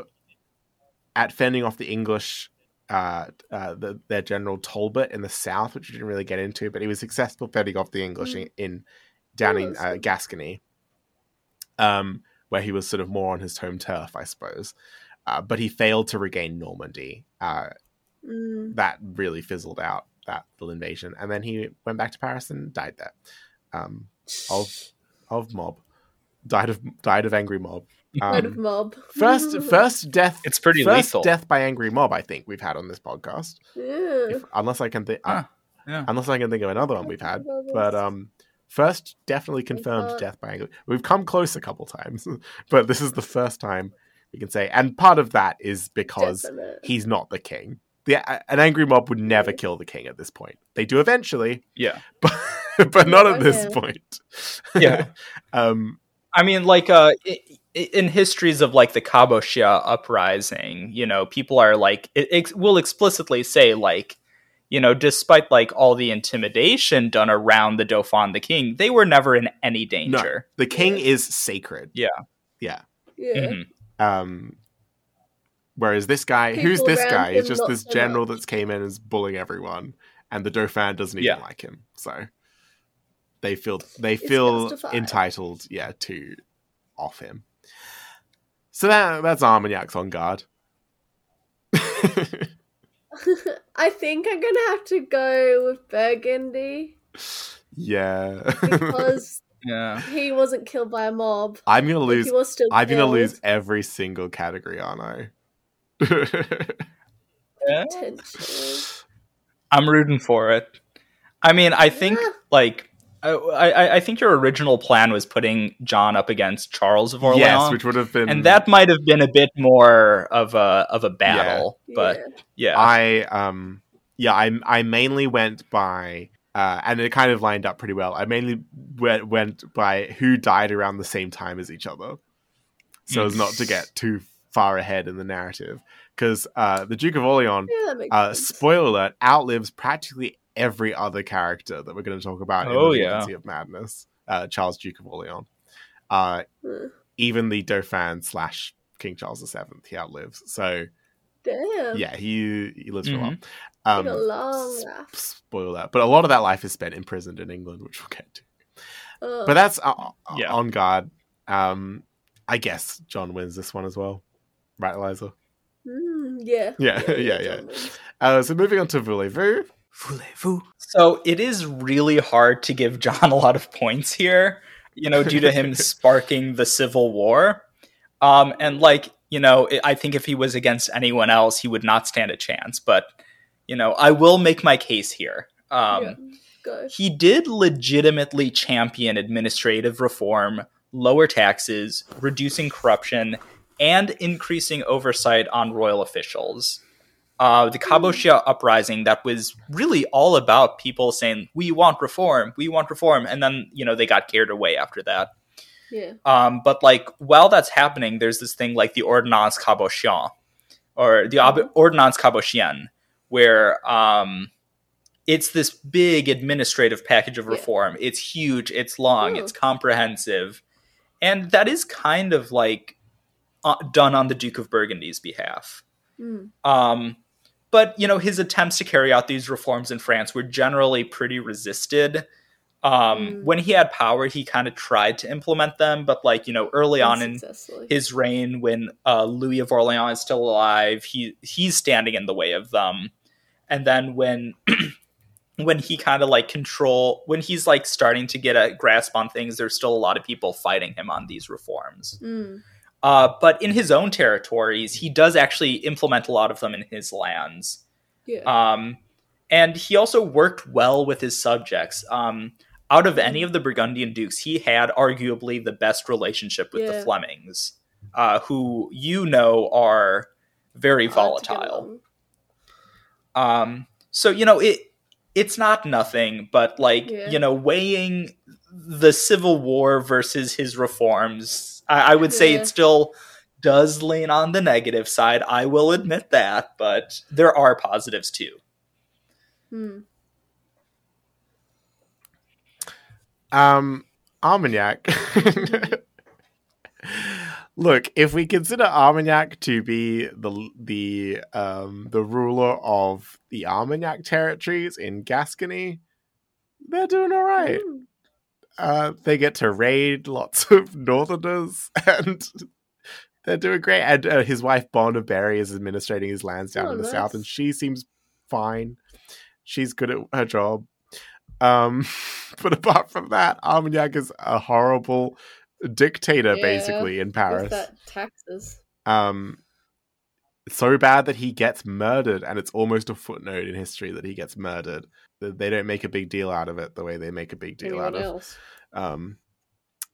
at fending off the English. Uh, uh, the, their general Talbot in the south, which we didn't really get into, but he was successful fending off the English Mm. in, in down in uh. Gascony. Um, where he was sort of more on his home turf, I suppose. Uh, but he failed to regain Normandy. Uh, Mm. that really fizzled out that little invasion, and then he went back to Paris and died there. Um, of of mob, died of died of angry mob. *laughs* Of Um, mob. first first death. It's pretty first lethal. death by angry mob. I think we've had on this podcast. Yeah. If, unless I can think, Huh, yeah. unless I can think of another one we've had. But um, first definitely confirmed death by angry. We've come close a couple times, *laughs* but this is the first time we can say. And part of that is because definite. he's not the king. The, an angry mob would never kill the king at this point. They do eventually, Yeah. *laughs* but but not at this point. *laughs* Yeah. *laughs* um. I mean, like, uh, i- i- in histories of like the Cabochien uprising, you know, people are like, it ex- will explicitly say, like, you know, despite like all the intimidation done around the Dauphin, the king, they were never in any danger. The king Yeah. is sacred. Yeah. Yeah. Yeah. Mhm. Um. Whereas this guy, who's this guy? He's him just this so general much. that's came in and is bullying everyone, and the Dauphin doesn't even Yeah. like him. So they feel they feel entitled, yeah, to off him. So that that's Armagnac's on guard. *laughs* *laughs* I think I'm gonna have to go with Burgundy yeah, *laughs* because Yeah. he wasn't killed by a mob. I'm gonna lose. he was still I'm gonna lose every single category, aren't I? *laughs* yeah. I'm rooting for it. I mean, I think Yeah. like I, I I think your original plan was putting John up against Charles of Orleans, yes, which would have been and that might have been a bit more of a of a battle. But Yeah. yeah, I um yeah I I mainly went by uh and it kind of lined up pretty well. I mainly went went by who died around the same time as each other, so as not to get too far ahead in the narrative. Because uh, the Duke of Orleans, yeah, uh, spoiler alert, outlives practically every other character that we're going to talk about. Oh, in the yeah. Of Madness. Uh, Charles Duke of Orleans. Uh, even the Dauphin slash King Charles the Seventh, he outlives. So Damn. yeah, he he lives for a Mhm. while. Been Um, a long s- laugh. spoil that. But a lot of that life is spent imprisoned in England, which we'll get to. Oh, But that's uh, Yeah. on guard. Um, I guess John wins this one as well, right, Eliza? mm, yeah. Yeah, yeah, *laughs* yeah. John wins. Uh, so moving on to Voulez-Vous. Voulez-vous? So it is really hard to give John *laughs* a lot of points here, you know, due to him *laughs* sparking the Civil War. Um, and like, you know, I think if he was against anyone else, he would not stand a chance. But, you know, I will make my case here. Um, yeah. He did legitimately champion administrative reform, lower taxes, reducing corruption, and increasing oversight on royal officials. Uh, the Cabochien uprising that was really all about people saying we want reform, we want reform, and then you know they got carried away after that. Yeah. Um, but like while that's happening, there's this thing like the Ordonnance Cabochienne, or the Ob- Ordonnance Cabochienne, where um, it's this big administrative package of Yeah. reform. It's huge, it's long, Oh. it's comprehensive, and that is kind of like uh, done on the Duke of Burgundy's behalf. Mm. Um, but you know, his attempts to carry out these reforms in France were generally pretty resisted. Um, Mm. When he had power, he kind of tried to implement them, but like you know, early on in his reign, when uh, Louis of Orleans is still alive, he he's standing in the way of them. And then when *clears throat* when he kind of like control when he's like starting to get a grasp on things, there's still a lot of people fighting him on these reforms. Mm. Uh, but in his own territories, he does actually implement a lot of them in his lands. Yeah. Um, and he also worked well with his subjects. Um, out of any of the Burgundian dukes, he had arguably the best relationship with the Flemings, uh, who you know are very Hard to get volatile. Um, so you know it. It's not nothing, but like Yeah. you know, weighing the Civil War versus his reforms, I, I would say Yeah. it still does lean on the negative side. I will admit that, but there are positives too. Hmm. Um, Armagnac. *laughs* Look, if we consider Armagnac to be the the um the ruler of the Armagnac territories in Gascony, they're doing all right. Mm. Uh, they get to raid lots of Northerners, *laughs* and they're doing great. And uh, his wife Bonne of Berry is administrating his lands down Oh, in the nice. south, and she seems fine. She's good at her job. Um, *laughs* but apart from that, Armagnac is a horrible dictator, Yeah, basically in Paris. that taxes. Um, so bad that he gets murdered, and it's almost a footnote in history that he gets murdered. They- They don't make a big deal out of it the way they make a big deal Anyone out of um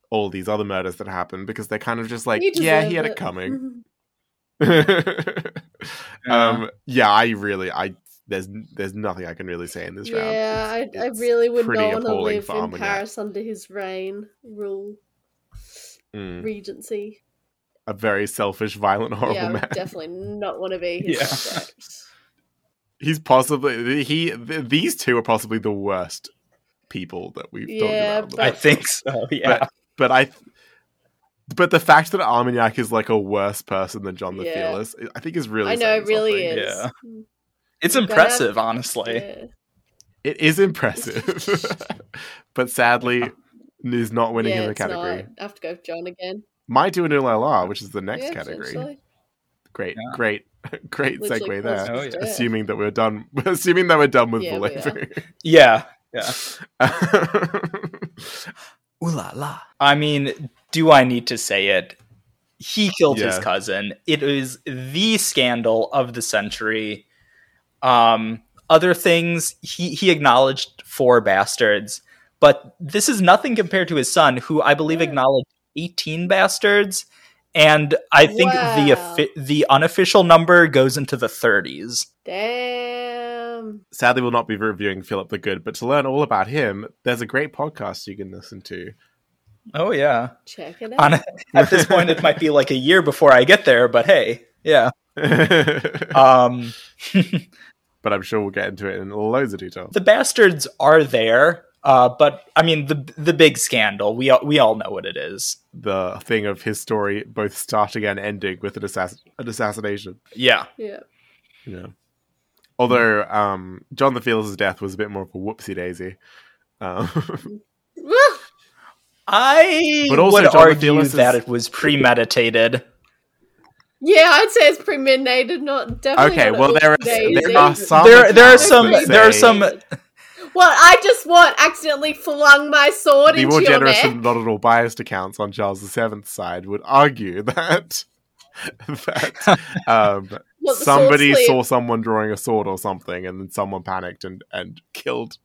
all these other murders that happen because they're kind of just like, He yeah, he had deserved it coming. *laughs* *laughs* Yeah. um, yeah, I really, I there's there's nothing I can really say in this round. yeah, I, I really would not want to live in Armagnac. Paris under his reign, rule, Mm, regency. a very selfish, violent, horrible yeah, man. definitely not want to be *laughs* his Yeah. subject. He's possibly he. Th- these two are possibly the worst people that we've Yeah, talked about. I think so. Yeah. But but I. But the fact that Armagnac is like a worse person than John the Yeah. Fearless, I think is really. I know, it really something. is. Yeah. It's Gonna impressive, honestly. Yeah. It is impressive, *laughs* but sadly, *laughs* is not winning yeah, in the category. Not. I have to go with John again. Might do an LLR, which is the next yeah, category. essentially. Great, Yeah. great, *laughs* great Literally segue there. Oh, yeah. Assuming that we're done. Assuming that we're done with Yeah, the we Yeah. Yeah. Ooh la la. I mean, do I need to say it? He killed his Yeah. cousin. It is the scandal of the century. Um, other things, he, he acknowledged four bastards, but this is nothing compared to his son, who I believe acknowledged 18 bastards. And I think the Wow. offi- the unofficial number goes into the 30s. Damn. Sadly, we'll not be reviewing Philip the Good, but to learn all about him, there's a great podcast you can listen to. Oh yeah. Check it On out. *laughs* at this point, it might be like a year before I get there, but hey, yeah. *laughs* Um, *laughs* but I'm sure we'll get into it in loads of detail. the bastards are there, uh, but I mean the the big scandal. We all, we all know what it is. The thing of his story both starting and ending with an, assass- an assassination. Yeah, Yeah. Yeah. Although um, John the Fearless' death was a bit more of a whoopsie daisy. Um, *laughs* I But also would John the argue that it was premeditated. Yeah, I'd say it's premeditated, not definitely. Okay, not well, there are- daisy. there are some There- there are some- that there are some- What? I just what accidentally flung my sword the into more your generous neck. and not at all biased accounts on Charles VII's side would argue *laughs* that that um, *laughs* What, the somebody slipped? saw someone drawing a sword or something, and then someone panicked and, and killed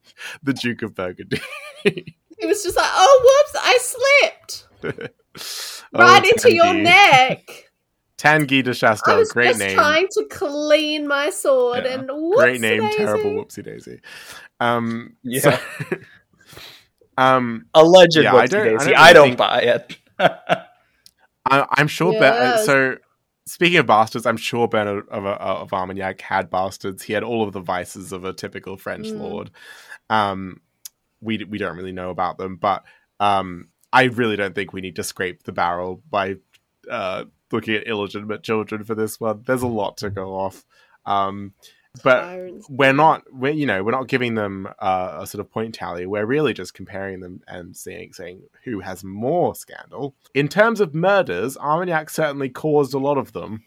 the Duke of Burgundy. It was just like, oh, whoops! I slipped *laughs* Oh, right into your Tanneguy. neck. Tanneguy de I Chastel, was great just name. trying to clean my sword, Yeah. and whoops, great name, daisy. terrible whoopsie daisy. Um, Yeah. so- *laughs* um, Alleged Yeah, I whoopsie don't- I daisy. don't I don't think- buy it. I, I'm sure. Be- uh, so, speaking of bastards, I'm sure Bernard of, uh, of Armagnac had bastards. He had all of the vices of a typical French Mm. lord. Um, we we don't really know about them, but um, I really don't think we need to scrape the barrel by uh, looking at illegitimate children for this one. There's a lot to go off. Um, but we're not we're you know we're not giving them uh, a sort of point tally we're really just comparing them and seeing saying who has more scandal in terms of murders armagnac certainly caused a lot of them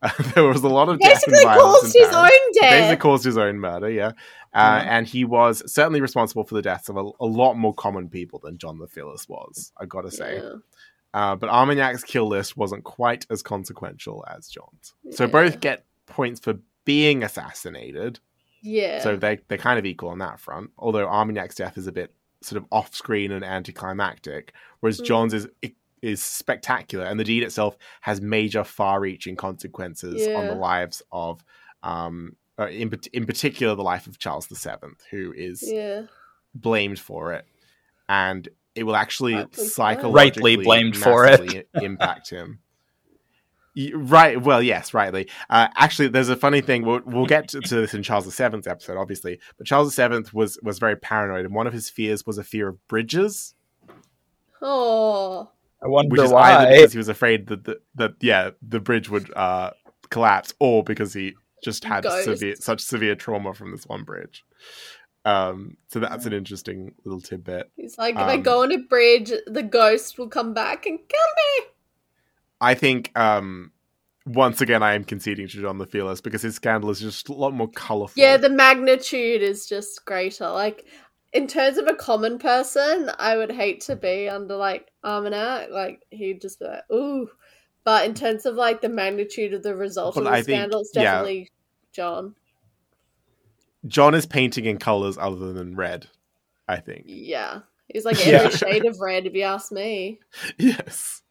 *laughs* there was a lot of Basically caused his own death. basically caused his own murder yeah uh, Mhm. and he was certainly responsible for the deaths of a, a lot more common people than john the fearless was i gotta say Yeah. Uh, but armagnac's kill list wasn't quite as consequential as john's so Yeah. both get points for being assassinated Yeah. so they they're kind of equal on that front. Although Armagnac's death is a bit sort of off screen and anticlimactic, whereas Mm. John's is is spectacular, and the deed itself has major, far-reaching consequences on the lives of, um, uh, in in particular, the life of Charles VII, who is yeah. blamed for it, and it will actually Rightly so. psychologically Rightly blamed for it. *laughs* impact him. Right. Well, yes, rightly. Uh, actually, there's a funny thing. We'll, we'll get to, to this in Charles VII's episode, obviously. But Charles VII was was very paranoid, and one of his fears was a fear of bridges, Oh. I wonder which is why. either because he was afraid that the, that yeah the bridge would uh, collapse, or because he just had severe such severe trauma from this one bridge. Um, so that's an interesting little tidbit. He's like, if I Um, go on a bridge, the ghost will come back and kill me. I think um, once again I am conceding to John the Fearless because his scandal is just a lot more colourful. Yeah, the magnitude is just greater. Like, in terms of a common person, I would hate to be under like Armagnac. Like, he'd just be like, ooh. But in terms of like the magnitude of the result But of the I think- scandal, it's yeah. definitely John. John is painting in colours other than red. I think. Yeah. He's like Yeah. every shade of red, if you ask me. *laughs* Yes.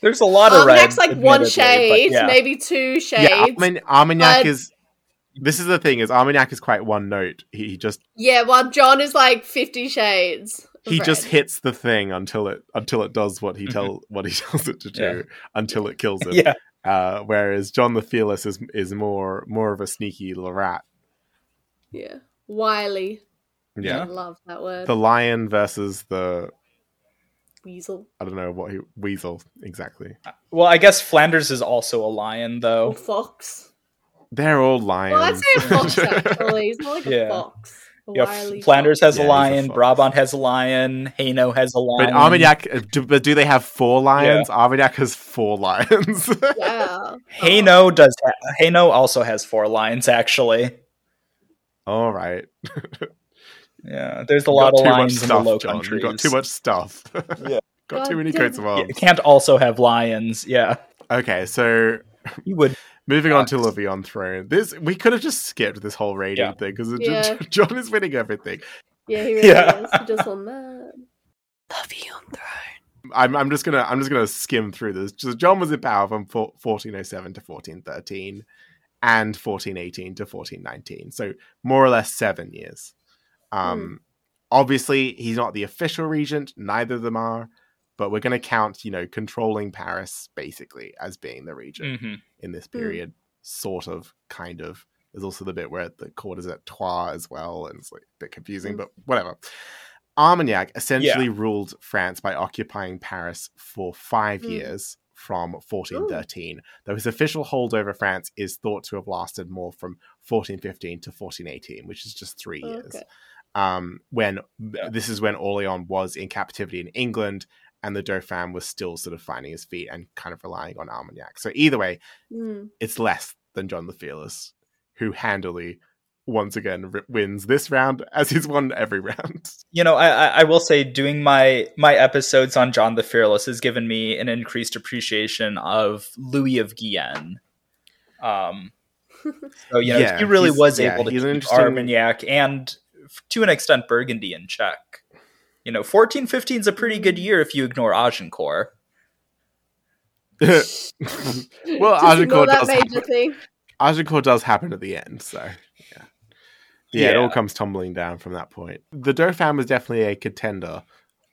There's a lot of red. Armagnac's like one shade, yeah. maybe two shades. Yeah, Armin- Armagnac but- is. This is the thing: is Armagnac is quite one note. He, he just Yeah, while John is like fifty shades. of he just hits the thing until it until it does what he tell what he *laughs* tells it to do Yeah. until it kills him. Yeah, Uh, whereas John the Fearless is is more more of a sneaky little rat. Yeah. Wily. I Yeah. love that word. The lion versus the Weasel. I don't know what he weasel exactly. well, I guess Flanders is also a lion, Or though. fox. They're all lions. Well, I'd say a fox *laughs* actually. He's not like Yeah. a fox. A Yeah, Flanders fox. has Yeah, a he's a lion. fox. Brabant has a lion. Hainaut has a lion. but Armagnac, uh, do, but do they have four lions? Armagnac has four lions. *laughs* Yeah. Hainaut does. Ha- Hainaut also has four lions, actually. All right. *laughs* Yeah, there's a You lot of too much lions in the stuff, Low John. Countries. You got too much stuff. *laughs* Yeah. got too many damn coats of it. You can't also have lions. Yeah, Okay, so *laughs* you would. moving on to Fox. Livy on Throne. This we could have just skipped this whole rating Yeah. thing because Yeah. John is winning everything. Yeah, he really Yeah. is. He just won that. Lovey on throne. I'm, I'm just gonna I'm just gonna skim through this. So John was in power from 1407 to 1413 and 1418 to 1419. So more or less seven years. Um, obviously he's not the official regent. Neither of them are. But we're going to count, you know, controlling Paris basically as being the regent Mhm. in this Mm. period. Sort of, kind of. There's also the bit where the court is at Troyes as well, and it's like a bit confusing, Mm. but whatever. Armagnac essentially ruled France by occupying Paris for five Mm. years from 1413, though his official hold over France is thought to have lasted more from 1415 to 1418, which is just three years. Okay. Um, when this is when Orleans was in captivity in England, and the Dauphin was still sort of finding his feet and kind of relying on Armagnac. So either way, Mm. it's less than John the Fearless, who handily once again r- wins this round as he's won every round. *laughs* You know, I, I I will say doing my my episodes on John the Fearless has given me an increased appreciation of Louis of Guyenne. Um, *laughs* so you know, Yeah, he really was yeah, able to he's an keep interesting- Armagnac and to an extent Burgundy in check. You know, fourteen fifteen is a pretty good year if you ignore Agincourt. *laughs* well, Agincourt that does, major happen, thing. Agincourt does happen at the end, so yeah. Yeah, it all comes tumbling down from that point. The Dauphin was definitely a contender.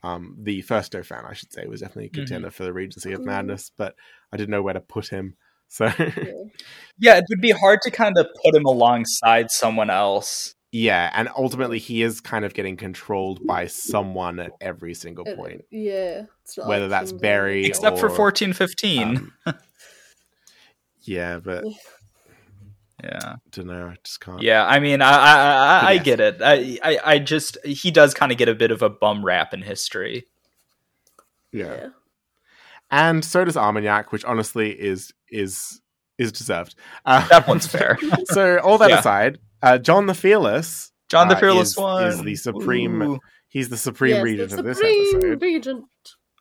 Um, the first Dauphin, I should say, was definitely a Mm-hmm. contender for the Regency of. Madness, but I didn't know where to put him. So Yeah. *laughs* Yeah, it would be hard to kind of put him alongside someone else. yeah, and ultimately he is kind of getting controlled by someone at every single Uh, point. Yeah. It's not Whether that's Berry Except for fourteen fifteen. um, *laughs* yeah, but yeah. don't know. I just can't. Yeah, I mean, I I, I, I Yes. get it. I, I I just he does kind of get a bit of a bum rap in history. yeah. Yeah. and so does Armagnac, which honestly is is is deserved. Uh, That one's *laughs* fair. so all that Yeah. aside, uh, John the Fearless, John the Uh, Fearless is- one is the supreme- Ooh. he's the supreme Yes, regent the of this episode. Regent.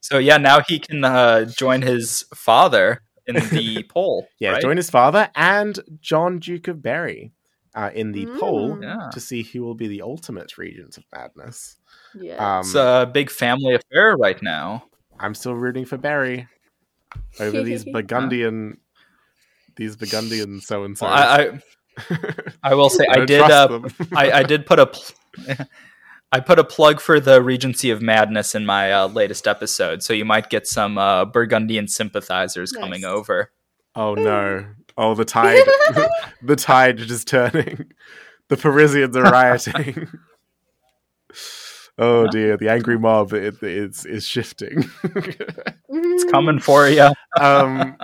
So yeah, now he can uh, join his father in the poll. *laughs* Yeah, right? join his father and John Duke of Berry uh, in the Mm. poll Yeah. to see who will be the ultimate regent of madness. Yeah. Um, It's a big family affair right now. I'm still rooting for Berry over *laughs* these Burgundian, these Burgundian so and so. I, I *laughs* I will say I, don't did uh. I, I did put a pl- I put a plug for the Regency of Madness in my uh, latest episode, so you might get some uh, Burgundian sympathizers coming over. Oh no! *laughs* Oh, the tide, *laughs* the tide is turning. The Parisians are rioting. *laughs* oh dear, the angry mob it, is is shifting. it's Coming for you. um,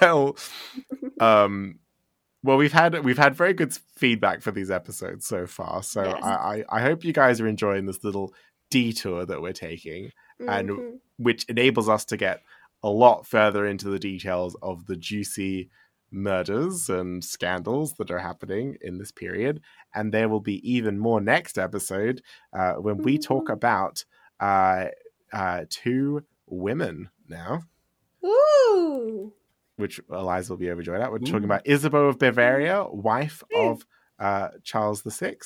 well, um, Well, we've had we've had very good feedback for these episodes so far, so Yes. I, I I hope you guys are enjoying this little detour that we're taking, And- Mhm. which enables us to get a lot further into the details of the juicy murders and scandals that are happening in this period. And there will be even more next episode uh, when we talk Mhm. about uh, uh, two women now. Ooh. Which Eliza will be overjoyed at. We're talking about Isabeau of Bavaria, wife Mm. of uh, Charles VI.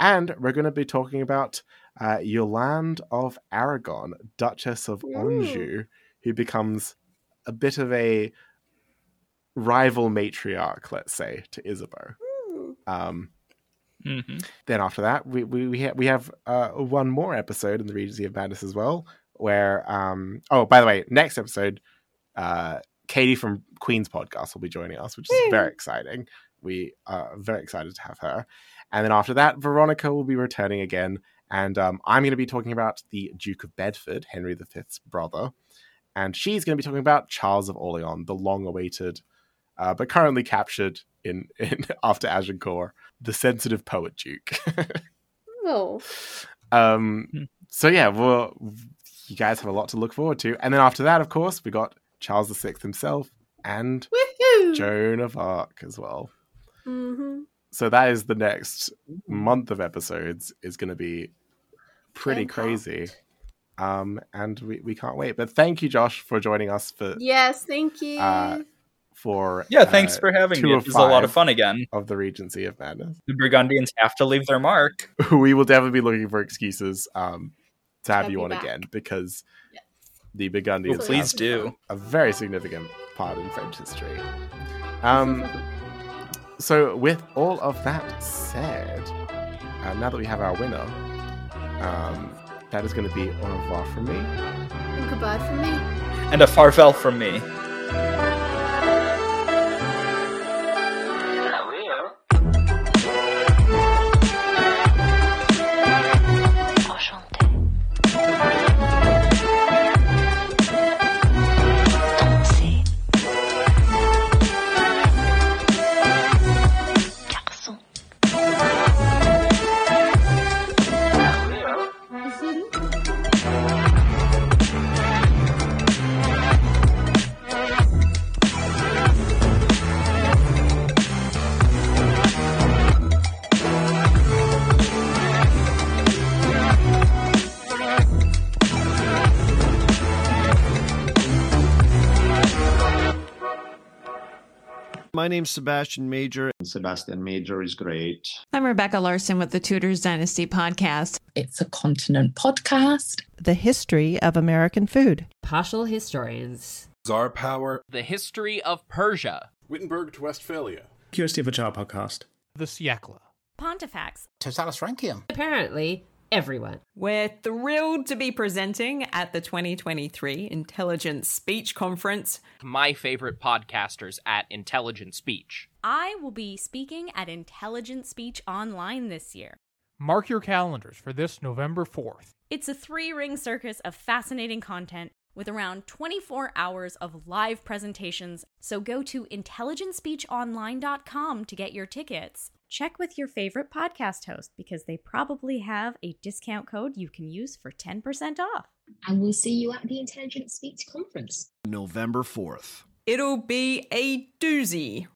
And we're going to be talking about uh, Yolande of Aragon, Duchess of Ooh. Anjou, who becomes a bit of a rival matriarch, let's say, to Isabeau. Ooh. Um, hmm then after that, we we we, ha- we have uh, one more episode in the Regency of Madness as well, where um oh by the way, next episode, uh, Katy from Queen's podcast will be joining us, which is Woo. very exciting. We are very excited to have her, and then after that, Veronica will be returning again, and um, I'm going to be talking about the Duke of Bedford, Henry V's brother, and she's going to be talking about Charles of Orleans, the long-awaited, uh, but currently captured in *laughs* in after Agincourt the sensitive poet duke. *laughs* Oh. um, Hmm. so yeah, well, you guys have a lot to look forward to, and then after that, of course, we got Charles VI himself and Woohoo. Joan of Arc as well. Mm-hmm. So that is the next month of episodes is going to be pretty Jam-packed. crazy. Um, and we, we can't wait. But thank you, Josh, for joining us for Yes, thank you. Uh, for Yeah, thanks uh, for having me. of It was a lot of fun again. of the Regency of Madness. The Burgundians have to leave their mark. *laughs* we will definitely be looking for excuses um, to have Have you you on back. again because Yes. The Burgundians Oh, please have do. a very significant part in French history. Um, so, with all of that said, uh, now that we have our winner, um, that is going to be au revoir from me. And goodbye from me. And a farewell from me. My name's Sebastian Major. Sebastian Major is great. I'm Rebecca Larson with the Tudors Dynasty podcast. It's a continent podcast. The history of American food. Partial historians. Czar Power. The History of Persia. Wittenberg to Westphalia. Curiosity of a Child podcast. The Siècle. Pontifex. Totalis Francium. Apparently, everyone. We're thrilled to be presenting at the 2023 Intelligent Speech Conference. My favorite podcasters at Intelligent Speech. I will be speaking at Intelligent Speech Online this year. Mark your calendars for this November 4th. It's a three ring circus of fascinating content with around 24 hours of live presentations. So go to intelligentspeechonline.com to get your tickets. Check with your favorite podcast host because they probably have a discount code you can use for 10% off. And we'll see you at the Intelligent Speech Conference. November 4th. It'll be a doozy.